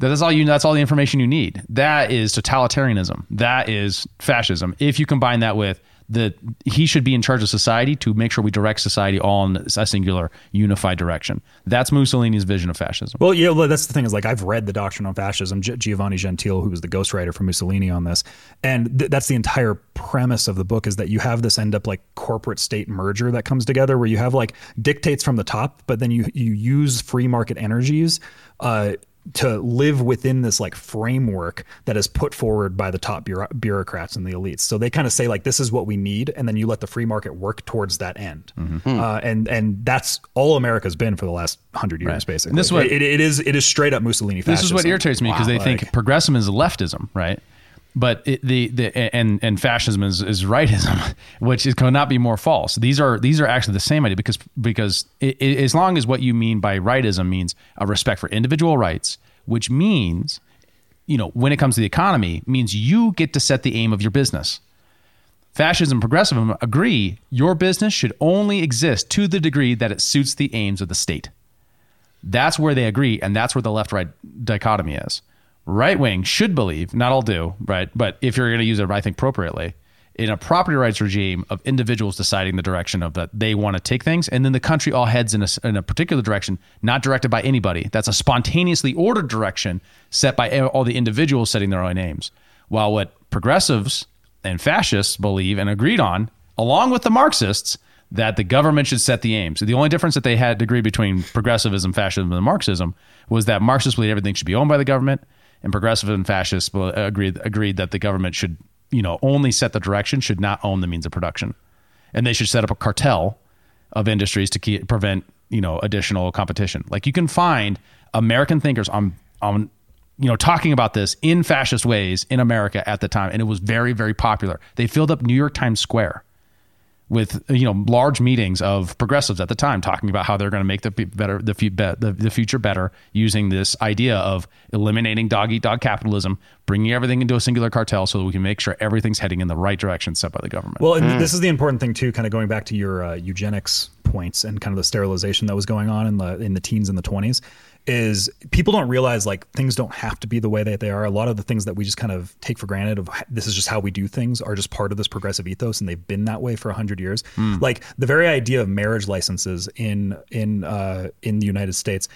That's all you. That's all the information you need. That is totalitarianism. That is fascism. If you combine that with the, he should be in charge of society to make sure we direct society all in a singular, unified direction. That's Mussolini's vision of fascism.
Well, yeah, well, that's the thing is like I've read the Doctrine on Fascism, Gi- Giovanni Gentile, who was the ghostwriter for Mussolini on this, and th- that's the entire premise of the book is that you have this end up like corporate state merger that comes together where you have like dictates from the top, but then you you use free market energies. Uh, to live within this like framework that is put forward by the top bureau- bureaucrats and the elites. So they kind of say like this is what we need, and then you let the free market work towards that end. Uh, and and that's all America's been for the last hundred years,
Right.
basically.
And this is what-
it, it is it is straight up Mussolini.
This is what irritates me because they think progressivism is leftism, right? But it, the the and and fascism is, is rightism, which is could not be more false. These are these are actually the same idea because because it, it, as long as what you mean by rightism means a respect for individual rights, which means you know when it comes to the economy means you get to set the aim of your business. Fascism and progressivism agree your business should only exist to the degree that it suits the aims of the state. That's where they agree, and that's where the left right dichotomy is. Right wing should believe, not all do, right? But if you're going to use it, I think appropriately, in a property rights regime of individuals deciding the direction of that they want to take things, and then the country all heads in a, in a particular direction, not directed by anybody. That's a spontaneously ordered direction set by all the individuals setting their own aims. While what progressives and fascists believe and agreed on, along with the Marxists, that the government should set the aims. The only difference that they had degree between progressivism, fascism, and Marxism was that Marxists believed everything should be owned by the government, and progressive and fascists agreed agreed that the government should, you know, only set the direction, should not own the means of production, and they should set up a cartel of industries to keep, prevent, you know, additional competition. Like you can find American thinkers on on you know talking about this in fascist ways in America at the time, and it was very very popular. They filled up New York Times Square with you know large meetings of progressives at the time talking about how they're going to make the better the, be- the the future better using this idea of eliminating dog eat dog capitalism, bringing everything into a singular cartel so that we can make sure everything's heading in the right direction set by the government.
Well, and this is the important thing too. Kind of going back to your uh, eugenics points and kind of the sterilization that was going on in the in the teens and the twenties, is people don't realize like things don't have to be the way that they are. A lot of the things that we just kind of take for granted of this is just how we do things are just part of this progressive ethos, and they've been that way for a hundred years. Like the very idea of marriage licenses in in uh, in the United States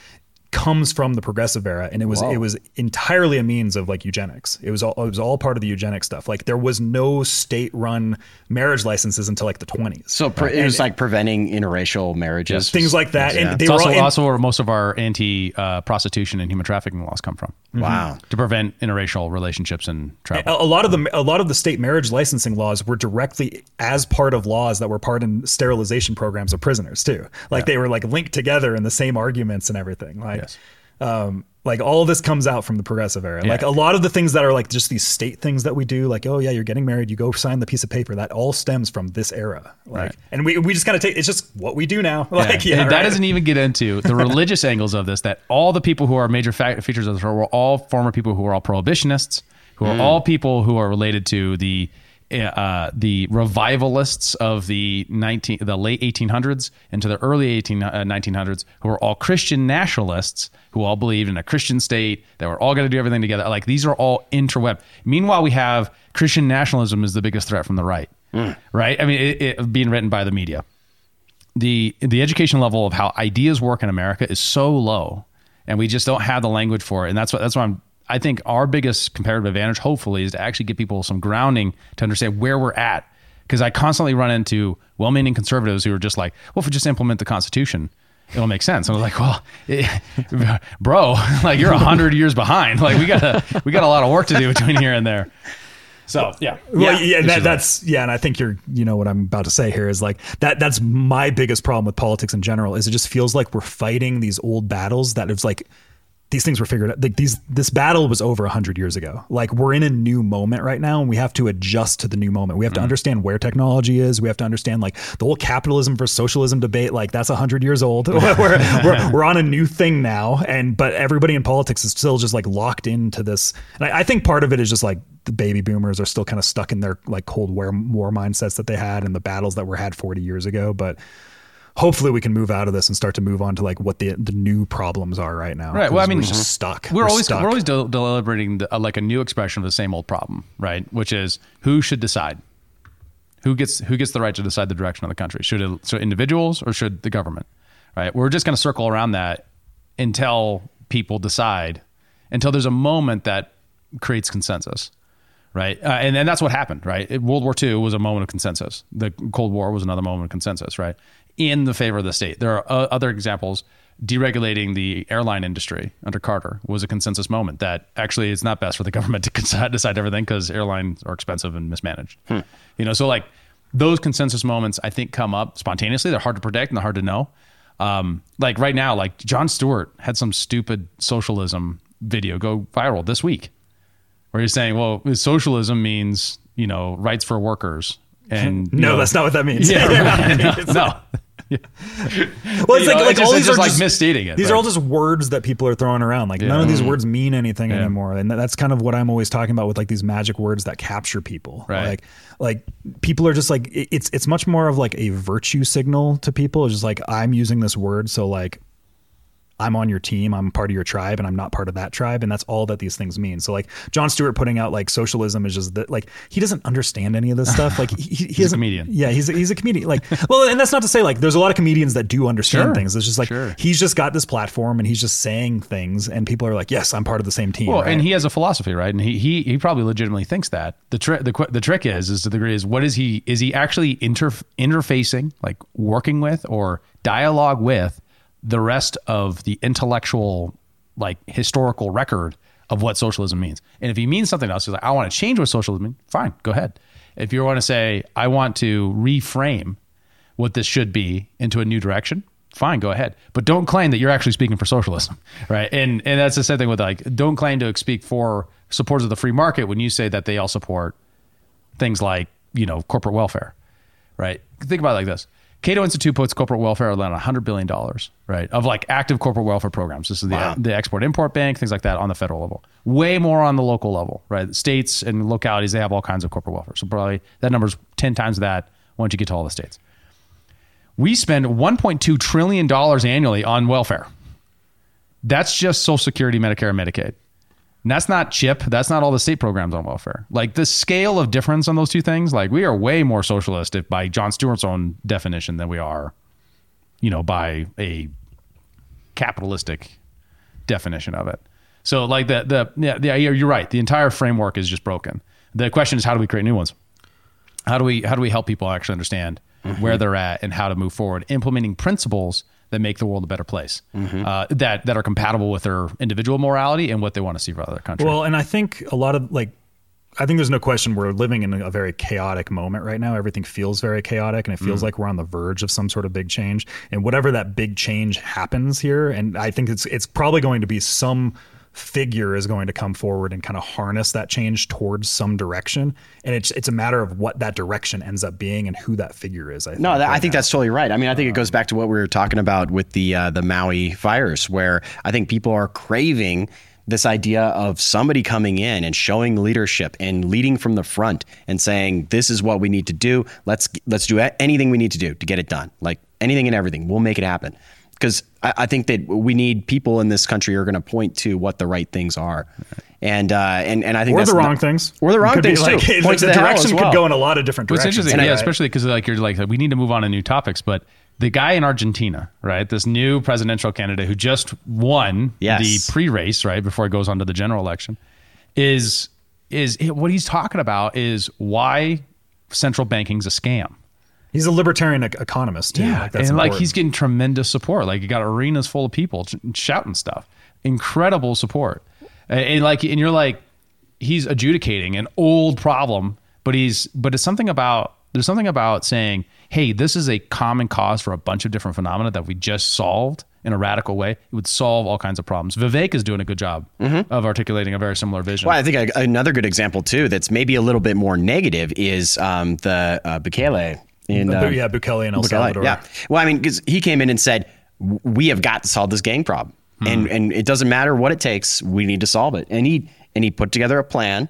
comes from the progressive era and it was it was entirely a means of like eugenics it was all it was all part of the eugenic stuff like there was no state run marriage licenses until like the 20s
So pre- it was like preventing interracial marriages.
things like that
Yeah.
and they
it's
were
also,
all and-
also where most of our anti uh, prostitution and human trafficking laws come from.
Wow.
To prevent interracial relationships and
a,
travel.
a lot of the a lot of the state marriage licensing laws were directly as part of laws that were part in sterilization programs of prisoners too. Like they were like linked together in the same arguments and everything. Like,
Yes.
um, like all of this comes out from the progressive era. Like a lot of the things that are like just these state things that we do, like oh yeah, you're getting married, you go sign the piece of paper. That all stems from this era. Like,
Right.
and we we just kind of take it's just what we do now. Like
Yeah.
yeah,
that doesn't even get into the religious angles of this. That all the people who are major features of this were all former people who are all prohibitionists, who are all people who are related to the uh, the revivalists of the 19 the late 1800s into the early 18 uh, 1900s who were all Christian nationalists who all believed in a Christian state that we're all going to do everything together. Like these are all interweb meanwhile we have Christian nationalism is the biggest threat from the right right? I mean it, it being written by the media. The the education level of how ideas work in America is so low, and we just don't have the language for it. And that's what that's why I'm I think our biggest comparative advantage, hopefully, is to actually give people some grounding to understand where we're at. Because I constantly run into well-meaning conservatives who are just like, "Well, if we just implement the Constitution, it'll make sense." And I was like, "Well, eh, bro, like you're a hundred years behind. Like we got a we got a lot of work to do between here and there." So yeah,
Well, yeah,
This
that,
is
that's yeah, and I think you're, you know, what I'm about to say here is like that. That's my biggest problem with politics in general. Is it just feels like we're fighting these old battles that it's like these things were figured out. Like these, this battle was over a hundred years ago. Like we're in a new moment right now, and we have to adjust to the new moment. We have to mm-hmm. understand where technology is. We have to understand like the whole capitalism versus socialism debate. Like that's a hundred years old. we're, we're we're on a new thing now, and but everybody in politics is still just like locked into this. And I, I think part of it is just like the baby boomers are still kind of stuck in their like cold war war mindsets that they had and the battles that were had 40 years ago but hopefully we can move out of this and start to move on to like what the the new problems are right now
Right. Well, I mean,
we're just stuck
We're, always
stuck.
we're always del- deliberating the, uh, like a new expression of the same old problem, right? Which is who should decide, who gets who gets the right to decide the direction of the country? Should it, so individuals or should the government? Right. We're just going to circle around that until people decide, until there's a moment that creates consensus. Right. Uh, and, and that's what happened. Right. It- World War II was a moment of consensus. The Cold War was another moment of consensus. Right. In the favor of the state. There are uh, other examples. Deregulating the airline industry under Carter was a consensus moment that actually it's not best for the government to decide, everything because airlines are expensive and mismanaged. You know, so like those consensus moments, I think come up spontaneously. They're hard to predict and they're hard to know. Um, like right now, like Jon Stewart had some stupid socialism video go viral this week where he's saying, well, socialism means, you know, rights for workers. And
no
know-
that's not what that means
Yeah, right. no. no.
well it's
You
like,
know,
like
it's just-
all
it's
these
just
are
like
just
misstating it,
these
right.
are all just words that people are throwing around like none of these words mean anything
Yeah.
anymore and that's kind of what i'm always talking about with like these magic words that capture people
Right.
like like people are just like it's it's much more of like a virtue signal to people it's just like i'm using this word so like I'm on your team, I'm part of your tribe, and I'm not part of that tribe, and that's all that these things mean. So like Jon Stewart putting out like socialism is just that like he doesn't understand any of this stuff. Like he, he, he
a comedian.
Yeah, he's a, he's a comedian. Like well, and that's not to say like there's a lot of comedians that do understand
Sure.
things. It's just like
Sure.
he's just got this platform and he's just saying things, and people are like, yes, I'm part of the same team.
Well,
right?
and he has a philosophy, right? And he he he probably legitimately thinks that. The trick the the trick is is to the degree is what is he is he actually inter interfacing like working with or dialogue with the rest of the intellectual like historical record of what socialism means. And if he means something else, he's like, I want to change what socialism means. Fine, go ahead. If you want to say, I want to reframe what this should be into a new direction, fine, go ahead. But don't claim that you're actually speaking for socialism, right? And and that's the same thing with like, don't claim to speak for supporters of the free market when you say that they all support things like you know corporate welfare, right? Think about it like this: Cato Institute puts corporate welfare around hundred billion dollars, right, of like active corporate welfare programs. This is the the Export Import Bank, things like that on the federal level. Way more on the local level, right? States and localities they have all kinds of corporate welfare. So probably that number's ten times that once you get to all the states. We spend 1.2 trillion dollars annually on welfare. That's just Social Security, Medicare, and Medicaid. And that's not CHIP. That's not all the state programs on welfare. Like the scale of difference on those two things, like we are way more socialist if by Jon Stewart's own definition than we are, you know, by a capitalistic definition of it. So like the the yeah, yeah you're you're right. The entire framework is just broken. The question is how do we create new ones? How do we how do we help people actually understand mm-hmm. where they're at and how to move forward, implementing principles that make the world a better place, uh, that that are compatible with their individual morality and what they want to see for other countries.
Well, and I think a lot of like, I think there's no question we're living in a very chaotic moment right now. Everything feels very chaotic, and it feels like we're on the verge of some sort of big change. And whatever that big change happens here, and I think it's it's probably going to be some figure is going to come forward and kind of harness that change towards some direction. And it's it's a matter of what that direction ends up being and who that figure is. I think,
No, that, I think
now.
that's totally right. I mean, I think it goes back to what we were talking about with the uh, the Maui fires, where I think people are craving this idea of somebody coming in and showing leadership and leading from the front and saying, "This is what we need to do. Let's let's do anything we need to do to get it done. Like anything and everything, we'll make it happen." Because I, I think that we need people in this country who are going to point to what the right things are, and uh, and and I think
or
that's
the wrong
not-
things,
or the wrong
could be
things
like,
too.
The, the
the
direction
well.
could go in a lot of different
What's
directions.
interesting,
And
yeah,
I-
especially because like you're like we need to move on to new topics, but the guy in Argentina, right? This new presidential candidate who just won
Yes.
the pre-race, right before it goes on to the general election, is is what he's talking about is why central banking's a scam.
He's a libertarian ec- economist too.
Yeah,
like, that's
and like he's getting tremendous support. Like you got arenas full of people ch- shouting stuff, incredible support, and, and like and you're like, he's adjudicating an old problem, but he's but it's something about there's something about saying, hey, this is a common cause for a bunch of different phenomena that we just solved in a radical way. It would solve all kinds of problems. Vivek is doing a good job of articulating a very similar vision.
Well, I think another good example too that's maybe a little bit more negative is um, the uh, Bukele
Bu-
uh,
yeah, Bukele and El
Bukele,
Salvador.
Yeah. Well, I mean, because he came in and said, "We have got to solve this gang problem,
Hmm.
and and it doesn't matter what it takes. We need to solve it." And he and he put together a plan,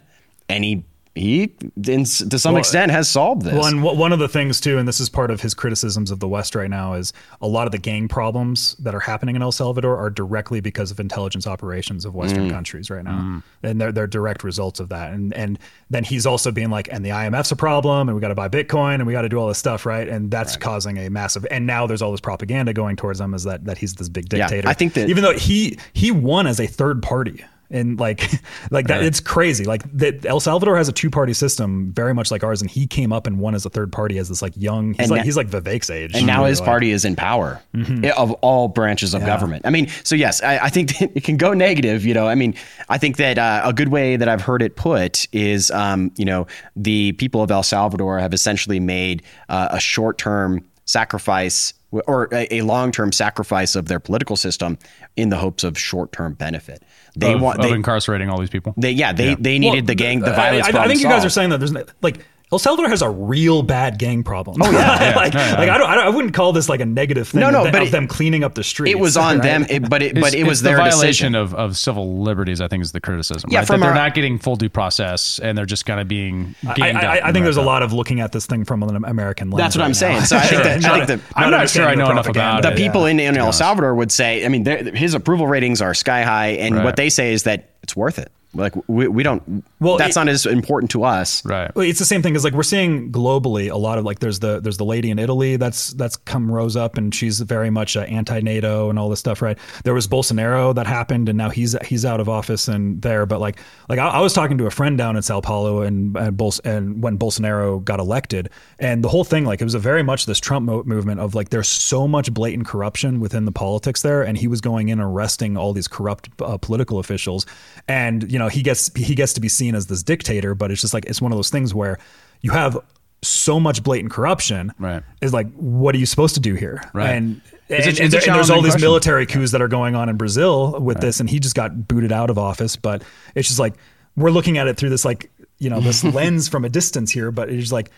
and he he in, to some
Well,
extent has solved this.
Well, and w- one of the things too, and this is part of his criticisms of the West right now, is a lot of the gang problems that are happening in El Salvador are directly because of intelligence operations of Western mm. countries right now, mm. and they're they're direct results of that. And and then he's also being like, and the IMF's a problem, and we got to buy Bitcoin, and we got to do all this stuff, right? And that's causing a massive. And now there's all this propaganda going towards him, is that that he's this big
Yeah,
dictator.
I think that-
even though he he won as a third party. And like, like that, it's crazy. Like that, El Salvador has a two-party system, very much like ours, and he came up and won as a third party as this like young. He's
And
like
na-
he's like Vivek's age,
and now his
like-
party is in power
Mm-hmm.
of all branches of government. I mean, so yes, I, I think it can go negative. You know, I mean, I think that uh, a good way that I've heard it put is, um, you know, the people of El Salvador have essentially made uh, a short-term sacrifice or a, a long-term sacrifice of their political system in the hopes of short-term benefit. They
of,
want
of
they,
incarcerating all these people.
they yeah they they needed
Well,
the gang the violence.
I, I,
problem
think you guys are saying that there's like El Salvador has a real bad gang problem. Oh
yeah.
like,
Yeah, yeah.
like I don't, I don't, I wouldn't call this like a negative thing.
No, no,
of, them-
but
of
it-
them cleaning up the streets.
It was on
right?
them, it, but it, but
It's-
it was
it's the
their
violation
decision.
of, of civil liberties. I think is the criticism.
Yeah,
right?
from
that they're not getting full due process, and they're just kind of being.
I,
ganged
I,
up
I
and
think there's a lot of looking at this thing from an American lens.
That's what
right
I'm saying. So I think that- I think that-
I'm not sure I know enough about
propaganda.
the people in, in
to be
El. Salvador would say, I mean, his approval ratings are sky high, and what they say is that it's worth it. Like we, we don't.
Well,
that's
it-
not as important to us.
Right.
Well, it's the same thing as like we're seeing globally a lot of like there's the there's the lady in Italy that's that's come rose up and she's very much uh, anti-NATO and all this stuff, right? There was Bolsonaro that happened and now he's he's out of office and there, but like like I, I was talking to a friend down in Sao Paulo and and, Bols- and when Bolsonaro got elected and the whole thing like it was a very much this Trump mo- movement of like there's so much blatant corruption within the politics there and he was going in and arresting all these corrupt uh, political officials and you know he gets he gets to be seen as this dictator but it's just like it's one of those things where you have so much blatant corruption
Right.
is like what are you supposed to do here
Right.
and and,
a
and there- and there's all these
question.
military coups that are going on in Brazil with this and he just got booted out of office but it's just like we're looking at it through this like you know this lens from a distance here but it's just like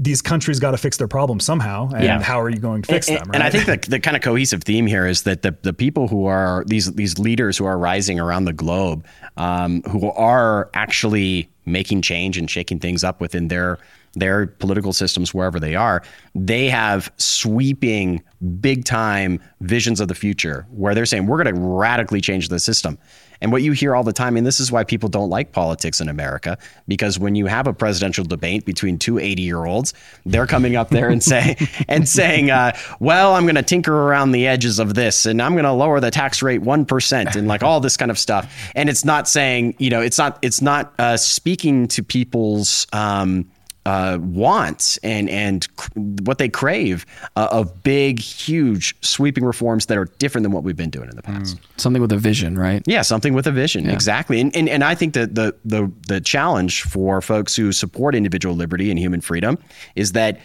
these countries got to fix their problems somehow and
Yeah.
how are you going to fix
and,
them
and I think the, the kind of cohesive theme here is that the, the people who are these these leaders who are rising around the globe, um, who are actually making change and shaking things up within their their political systems wherever they are, they have sweeping, big time visions of the future where they're saying we're going to radically change the system. And what you hear all the time, and this is why people don't like politics in America, because when you have a presidential debate between two 80 year olds, they're coming up there and say and saying, uh, "Well, I'm going to tinker around the edges of this, and I'm going to lower the tax rate one percent, and like all this kind of stuff." And it's not saying, you know, it's not it's not uh, speaking to people's. Um, uh, wants and and cr- what they crave uh, of big, huge, sweeping reforms that are different than what we've been doing in the past.
Something with a vision, right?
Yeah, something with a vision, exactly. And, and and I think that the the the challenge for folks who support individual liberty and human freedom is that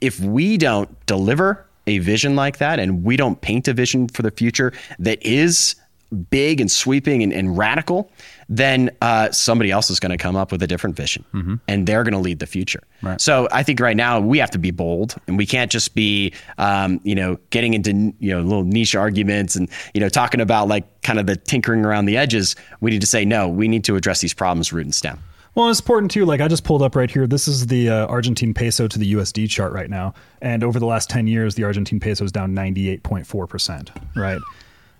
if we don't deliver a vision like that, and we don't paint a vision for the future that is big and sweeping and, and radical, then uh, somebody else is going to come up with a different vision, and they're going to lead the future. So I think right now we have to be bold, and we can't just be, um, you know, getting into you know little niche arguments and you know talking about like kind of the tinkering around the edges. We need to say no. We need to address these problems root and stem.
Well, it's important too. Like I just pulled up right here. This is the uh, Argentine peso to the USD chart right now, and over the last ten years, the Argentine peso is down ninety eight point four percent. Right,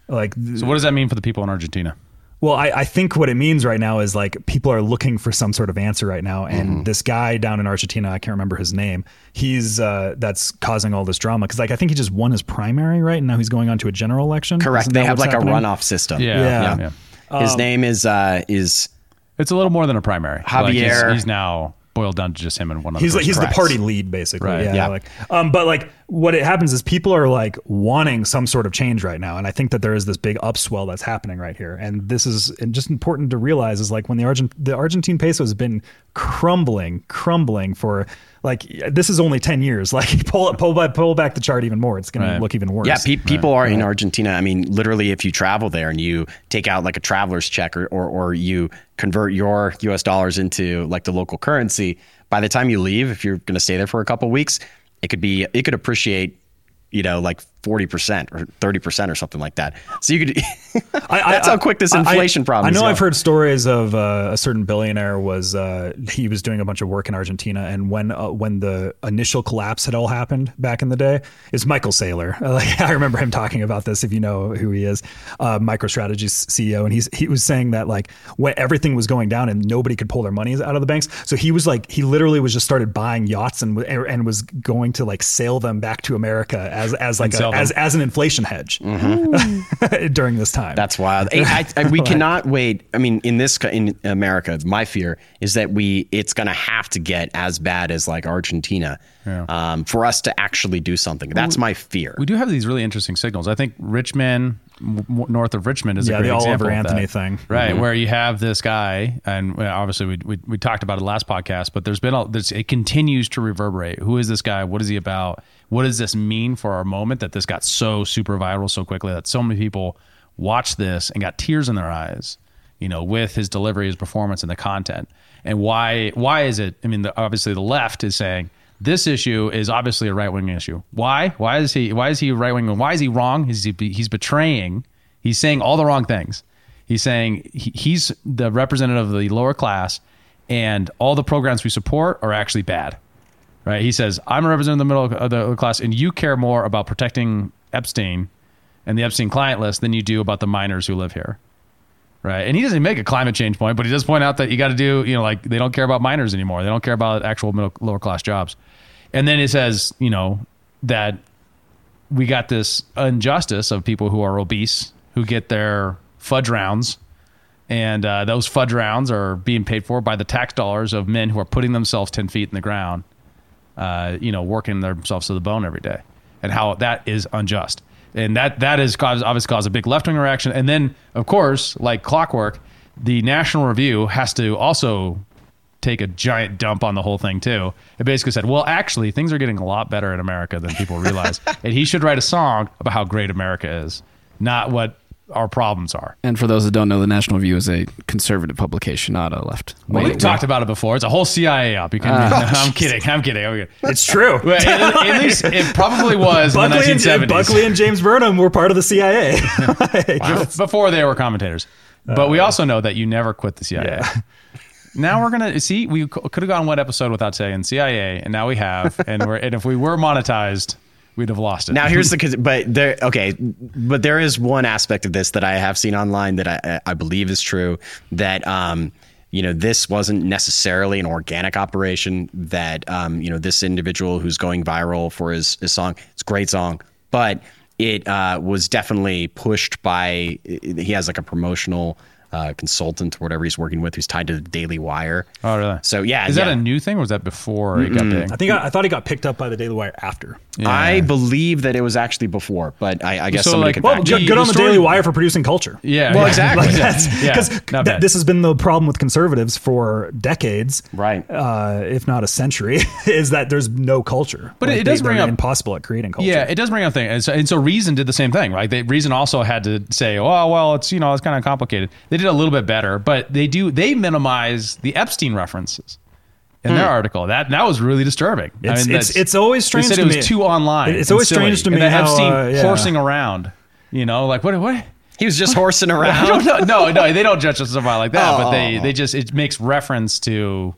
like th-
So what does that mean for the people in Argentina?
Well, I, I think what it means right now is like people are looking for some sort of answer right now, and
Mm-hmm.
this guy down in Argentina, I can't remember his name. He's uh, that's causing all this drama because like I think he just won his primary, right? And now he's going on to a general election.
Correct. They have like
happening?
a runoff system.
Yeah,
Yeah.
yeah. yeah.
His name is uh is
It's a little more than a primary. Like, he's-
Javier-
he's, now boiled down to just him and one other.
He's like he's the party lead basically.
Right.
Yeah.
Yeah.
Like, um, but like what it happens is people are like wanting some sort of change right now, and I think that there is this big upswell that's happening right here, and this is and just important to realize is like when the Argent the Argentine peso has been crumbling, crumbling for like this is only ten years. Like pull pull back pull back the chart even more, it's going
Right.
to look even worse.
Yeah, pe- people are in Argentina. I mean, literally, if you travel there and you take out like a traveler's check or, or, or you convert your US dollars into like the local currency, by the time you leave, if you're going to stay there for a couple weeks, it could be, it could appreciate, you know, like 40% or 30% or something like that. So you could,
I-
that's
I-
how quick this
I-
inflation problem
I know
going.
I've heard stories of uh, a certain billionaire was uh, he was doing a bunch of work in Argentina, and when uh, when the initial collapse had all happened back in the day, is Michael Saylor. Like I remember him talking about this. If you know who he is, uh, MicroStrategy's CEO, and he's he was saying that like when everything was going down and nobody could pull their money out of the banks, so he was like he literally was just started buying yachts and and was going to like sail them back to America as as like a. as as an inflation hedge during this time.
That's wild. I, I, we cannot wait. I mean, in this in America, my fear is that we it's going to have to get as bad as like Argentina um, for us to actually do something. That's my fear.
We do have these really interesting signals. I think Richmond, m- m- north of Richmond, is
Yeah,
a great
the Oliver Anthony thing.
right? Mm-hmm. Where you have this guy, and obviously we, we we talked about it last podcast, but there's been a, there's, it continues to reverberate. Who is this guy? What is he about? What does this mean for our moment that this got so super viral so quickly that so many people watched this and got tears in their eyes? You know, with his delivery, his performance, and the content. And why why is it? I mean, the, obviously the left is saying this issue is obviously a right wing issue. Why? Why is he? Why is he right wing? Why is he wrong? He's he's betraying. He's saying all the wrong things. He's saying he, he's the representative of the lower class, and all the programs we support are actually bad. Right? He says I'm a representative of the middle of the class, and you care more about protecting Epstein and the Epstein client list than you do about the miners who live here. Right. And he doesn't make a climate change point, but he does point out that you got to do, you know, like they don't care about miners anymore. They don't care about actual middle lower class jobs. And then it says, you know, that we got this injustice of people who are obese who get their fudge rounds. And uh, those fudge rounds are being paid for by the tax dollars of men who are putting themselves 10 feet in the ground, uh, you know, working themselves to the bone every day, and how that is unjust. And that that is caused obviously caused a big left wing reaction. And then, of course, like clockwork, the National Review has to also take a giant dump on the whole thing too. It basically said, "Well, actually, things are getting a lot better in America than people realize, and he should write a song about how great America is, not what our problems are."
And for those that don't know, the National Review is a conservative publication, not a left.
Well, we talked about it before. It's a whole CIA up. You can. Ah. I'm kidding. I'm kidding. I'm kidding.
It's true.
Well, at, at least it probably was in the
Buckley, and, Buckley and James Burnham were part of the CIA.
before they were commentators. But we uh, also know that you never quit the CIA. Now we're gonna see. We could have gone one episode without saying CIA, and now we have. And we're and if we were monetized, we'd have lost it.
Now here's the 'cause- but there okay, but there is one aspect of this that I have seen online that I I believe is true that um you know this wasn't necessarily an organic operation that um you know this individual who's going viral for his his song it's a great song but it uh, was definitely pushed by he has like a promotional uh, consultant or whatever he's working with who's tied to the Daily Wire.
Oh, really?
So yeah,
Is that a new thing, or was that before it got big?
I think I, I thought he got picked up by the Daily Wire after.
I believe that it was actually before, but I, I guess
So,
somebody
like,
could
well,
fact.
Good, good on the
story-
Daily Wire for producing culture.
Yeah.
Well,
yeah.
exactly.
Like
Yeah.
because th- this has been the problem with conservatives for decades,
Right.
Uh, if not a century, is that there's no culture.
But
Like,
it does
they,
bring up-
impossible at creating culture.
Yeah, it does bring up things. And so, and so Reason did the same thing, right? They, Reason also had to say, oh, well, it's, you know, it's kind of complicated. They did a little bit better, but they do, they minimize the Epstein references in their article. That that was really disturbing.
Hmm. It's- it's-
that's-
it's always strange
They said
to
it was
me.
too online.
It's always
silly.
strange to
And
me
then
how,
Epstein
uh, yeah.
horsing around, you know, like, what, what?
He was just horsing around.
don't. No, no, they don't judge us about like that, but they,
Oh.
they just, it makes reference to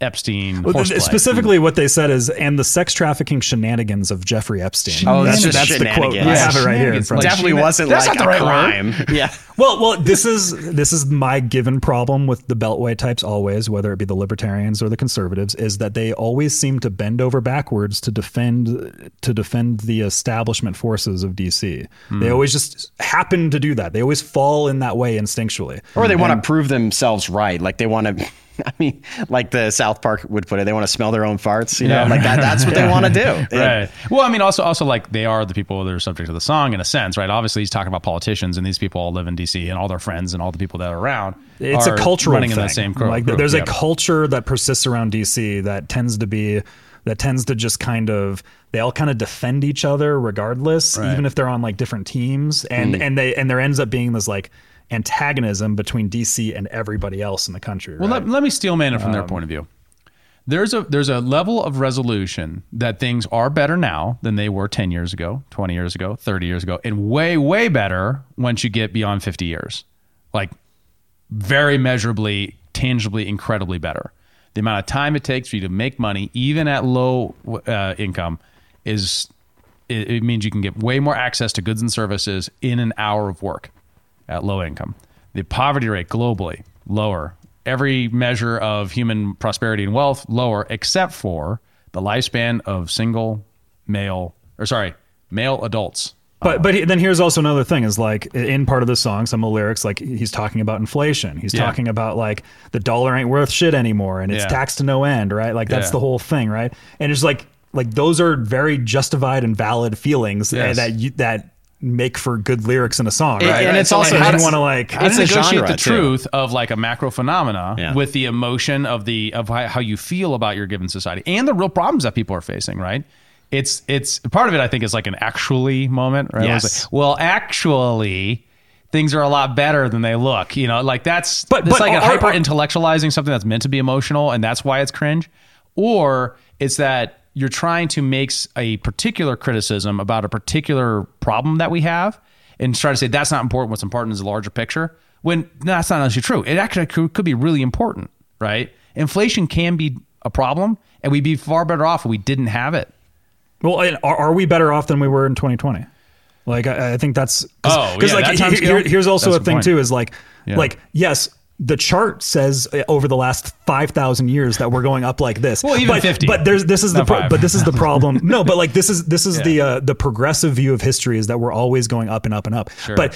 Epstein
Well, specifically, what they said is, and the sex trafficking shenanigans of Jeffrey Epstein.
Oh, that's just
that's the quote.
shenanigans.
I have it right here. in front of me.
Definitely
Sheena-
wasn't
That's
like
not the
a
right word.
Yeah.
Well, well, this is this is my given problem with the Beltway types always, whether it be the libertarians or the conservatives, is that they always seem to bend over backwards to defend to defend the establishment forces of DC.
Hmm.
They always just happen to do that. They always fall in that way instinctually.
Or they want to prove themselves right. Like they want to, I mean, like the South Park would put it, they want to smell their own farts. You know,
Yeah.
like that. That's what they want to do.
Right. Well, I mean, also, also like they are the people that are subject to the song in a sense, right? Obviously, he's talking about politicians, and these people all live in D.C. and all their friends and all the people that are around.
It's
are
a cultural
running
thing.
in the same group.
like there's
yeah.
a culture that persists around DC that tends to be that tends to just kind of they all kind of defend each other regardless,
Right.
even if they're on like different teams, and mm. and they and there ends up being this like antagonism between DC and everybody else in the country.
Well,
right?
let, let me steel man it from their
Um,
point of view. There's a there's a level of resolution that things are better now than they were 10 years ago, 20 years ago, 30 years ago, and way way better once you get beyond 50 years. Like very measurably, tangibly, incredibly better. The amount of time it takes for you to make money, even at low uh, income, is it, it means you can get way more access to goods and services in an hour of work at low income. The poverty rate globally lower. Every measure of human prosperity and wealth lower, except for the lifespan of single male or sorry male adults.
But but then here's also another thing is like in part of the song, some of the lyrics like he's talking about inflation. He's
Yeah.
talking about like the dollar ain't worth shit anymore, and it's
Yeah.
taxed to no end, right? Like that's
Yeah.
the whole thing, right? And it's like like those are very justified and valid feelings
Yes.
that you, that make for good lyrics in a song,
And-
right?
and it's
So,
also
like,
how
how do
to-
you want to like
How
It's a
negotiate
genre,
the
too.
truth of like a macro phenomena
Yeah.
with the emotion of the of how how you feel about your given society and the real problems that people are facing, right? It's it's part of it. I think is like an actually moment, right?
Yes.
like, well, actually, things are a lot better than they look. You know, like that's
But-
it's
but
like a
are-
hyper intellectualizing something that's meant to be emotional, and that's why it's cringe, or it's that you're trying to make a particular criticism about a particular problem that we have, and try to say that's not important. What's important is the larger picture. When no, that's not actually true. It actually could, could be really important, right? Inflation can be a problem, and we'd be far better off if we didn't have it.
Well, are, are we better off than we were in 2020? Like, I, I think that's
Oh, yeah,
like here- here's also
That's
a thing
point.
too is like,
Yeah.
like yes, the chart says uh, over the last five thousand years that we're going up like this.
Well, even
but,
50.
But there's this is the pro- but this is the problem. no, but like this is this is
Yeah.
the uh, the progressive view of history is that we're always going up and up and up. But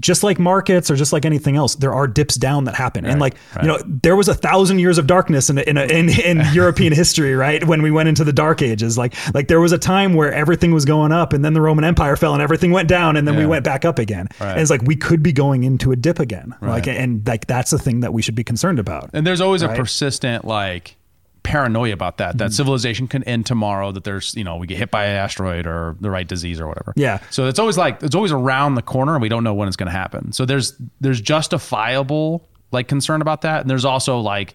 just like markets or just like anything else, there are dips down that happen. and like, you know, there was a thousand years of darkness in, in, in, in European history, right? When we went into the dark ages, like, like there was a time where everything was going up and then the Roman empire fell and everything went down and then we went back up again.
Right.
And it's like, we could be going into a dip again. Like, and like, that's the thing that we should be concerned about.
And there's always
Right.
a persistent like paranoia about that
Mm-hmm.
that civilization can end tomorrow that there's you know we get hit by an asteroid or the right disease or whatever
Yeah.
so it's always like it's always around the corner and we don't know when it's going to happen so there's there's justifiable like concern about that and there's also like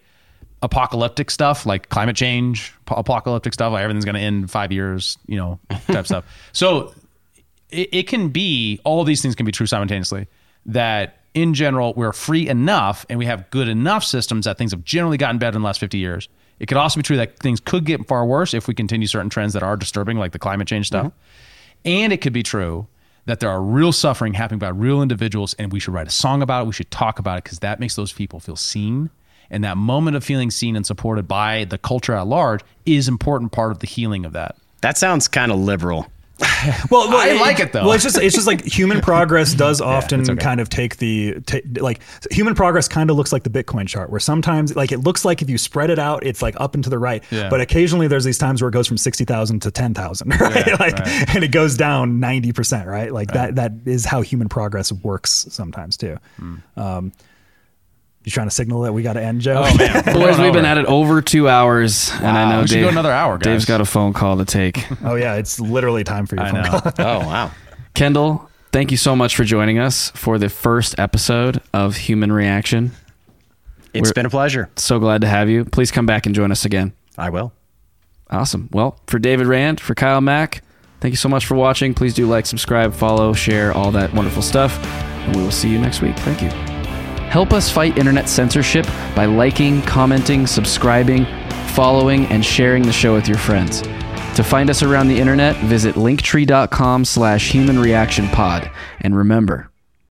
apocalyptic stuff like climate change ap- apocalyptic stuff like everything's going to end in five years you know type stuff so it, it can be all these things can be true simultaneously that in general we're free enough and we have good enough systems that things have generally gotten better in the last 50 years it could also be true that things could get far worse if we continue certain trends that are disturbing like the climate change stuff. Mm-hmm. And it could be true that there are real suffering happening by real individuals and we should write a song about it we should talk about it because that makes those people feel seen. And that moment of feeling seen and supported by the culture at large is important part of the healing of that.
That sounds kind of liberal.
Well, well,
I like it, though.
Well, it's just it's just like human progress does often
it's okay.
kind of take the ta like human progress kind of looks like the Bitcoin chart, where sometimes like it looks like if you spread it out, it's like up and to the right,
Yeah.
but occasionally there's these times where it goes from sixty thousand to ten thousand, right?
Yeah,
like,
right.
and it goes down ninety percent, right? Like that that is how human progress works sometimes too.
Hmm.
Um, you trying to signal that we got to end, Joe?
oh man
Boys, we've been at it over two hours, and I know
we should
Dave,
go another hour, guys.
Dave's got a phone call to take.
oh yeah, it's literally time for your
I
phone
know.
call.
Oh, wow.
Kendall, thank you so much for joining us for the first episode of Human Reaction.
It's
We're-
been a pleasure.
So glad to have you. Please come back and join us again.
I will.
Awesome. Well, for David Rand, for Kyle Mack, thank you so much for watching. Please do like, subscribe, follow, share, all that wonderful stuff. And we will see you next week. Thank you. Help us fight internet censorship by liking, commenting, subscribing, following, and sharing the show with your friends. To find us around the internet, visit linktree.com slash human reaction pod. And remember,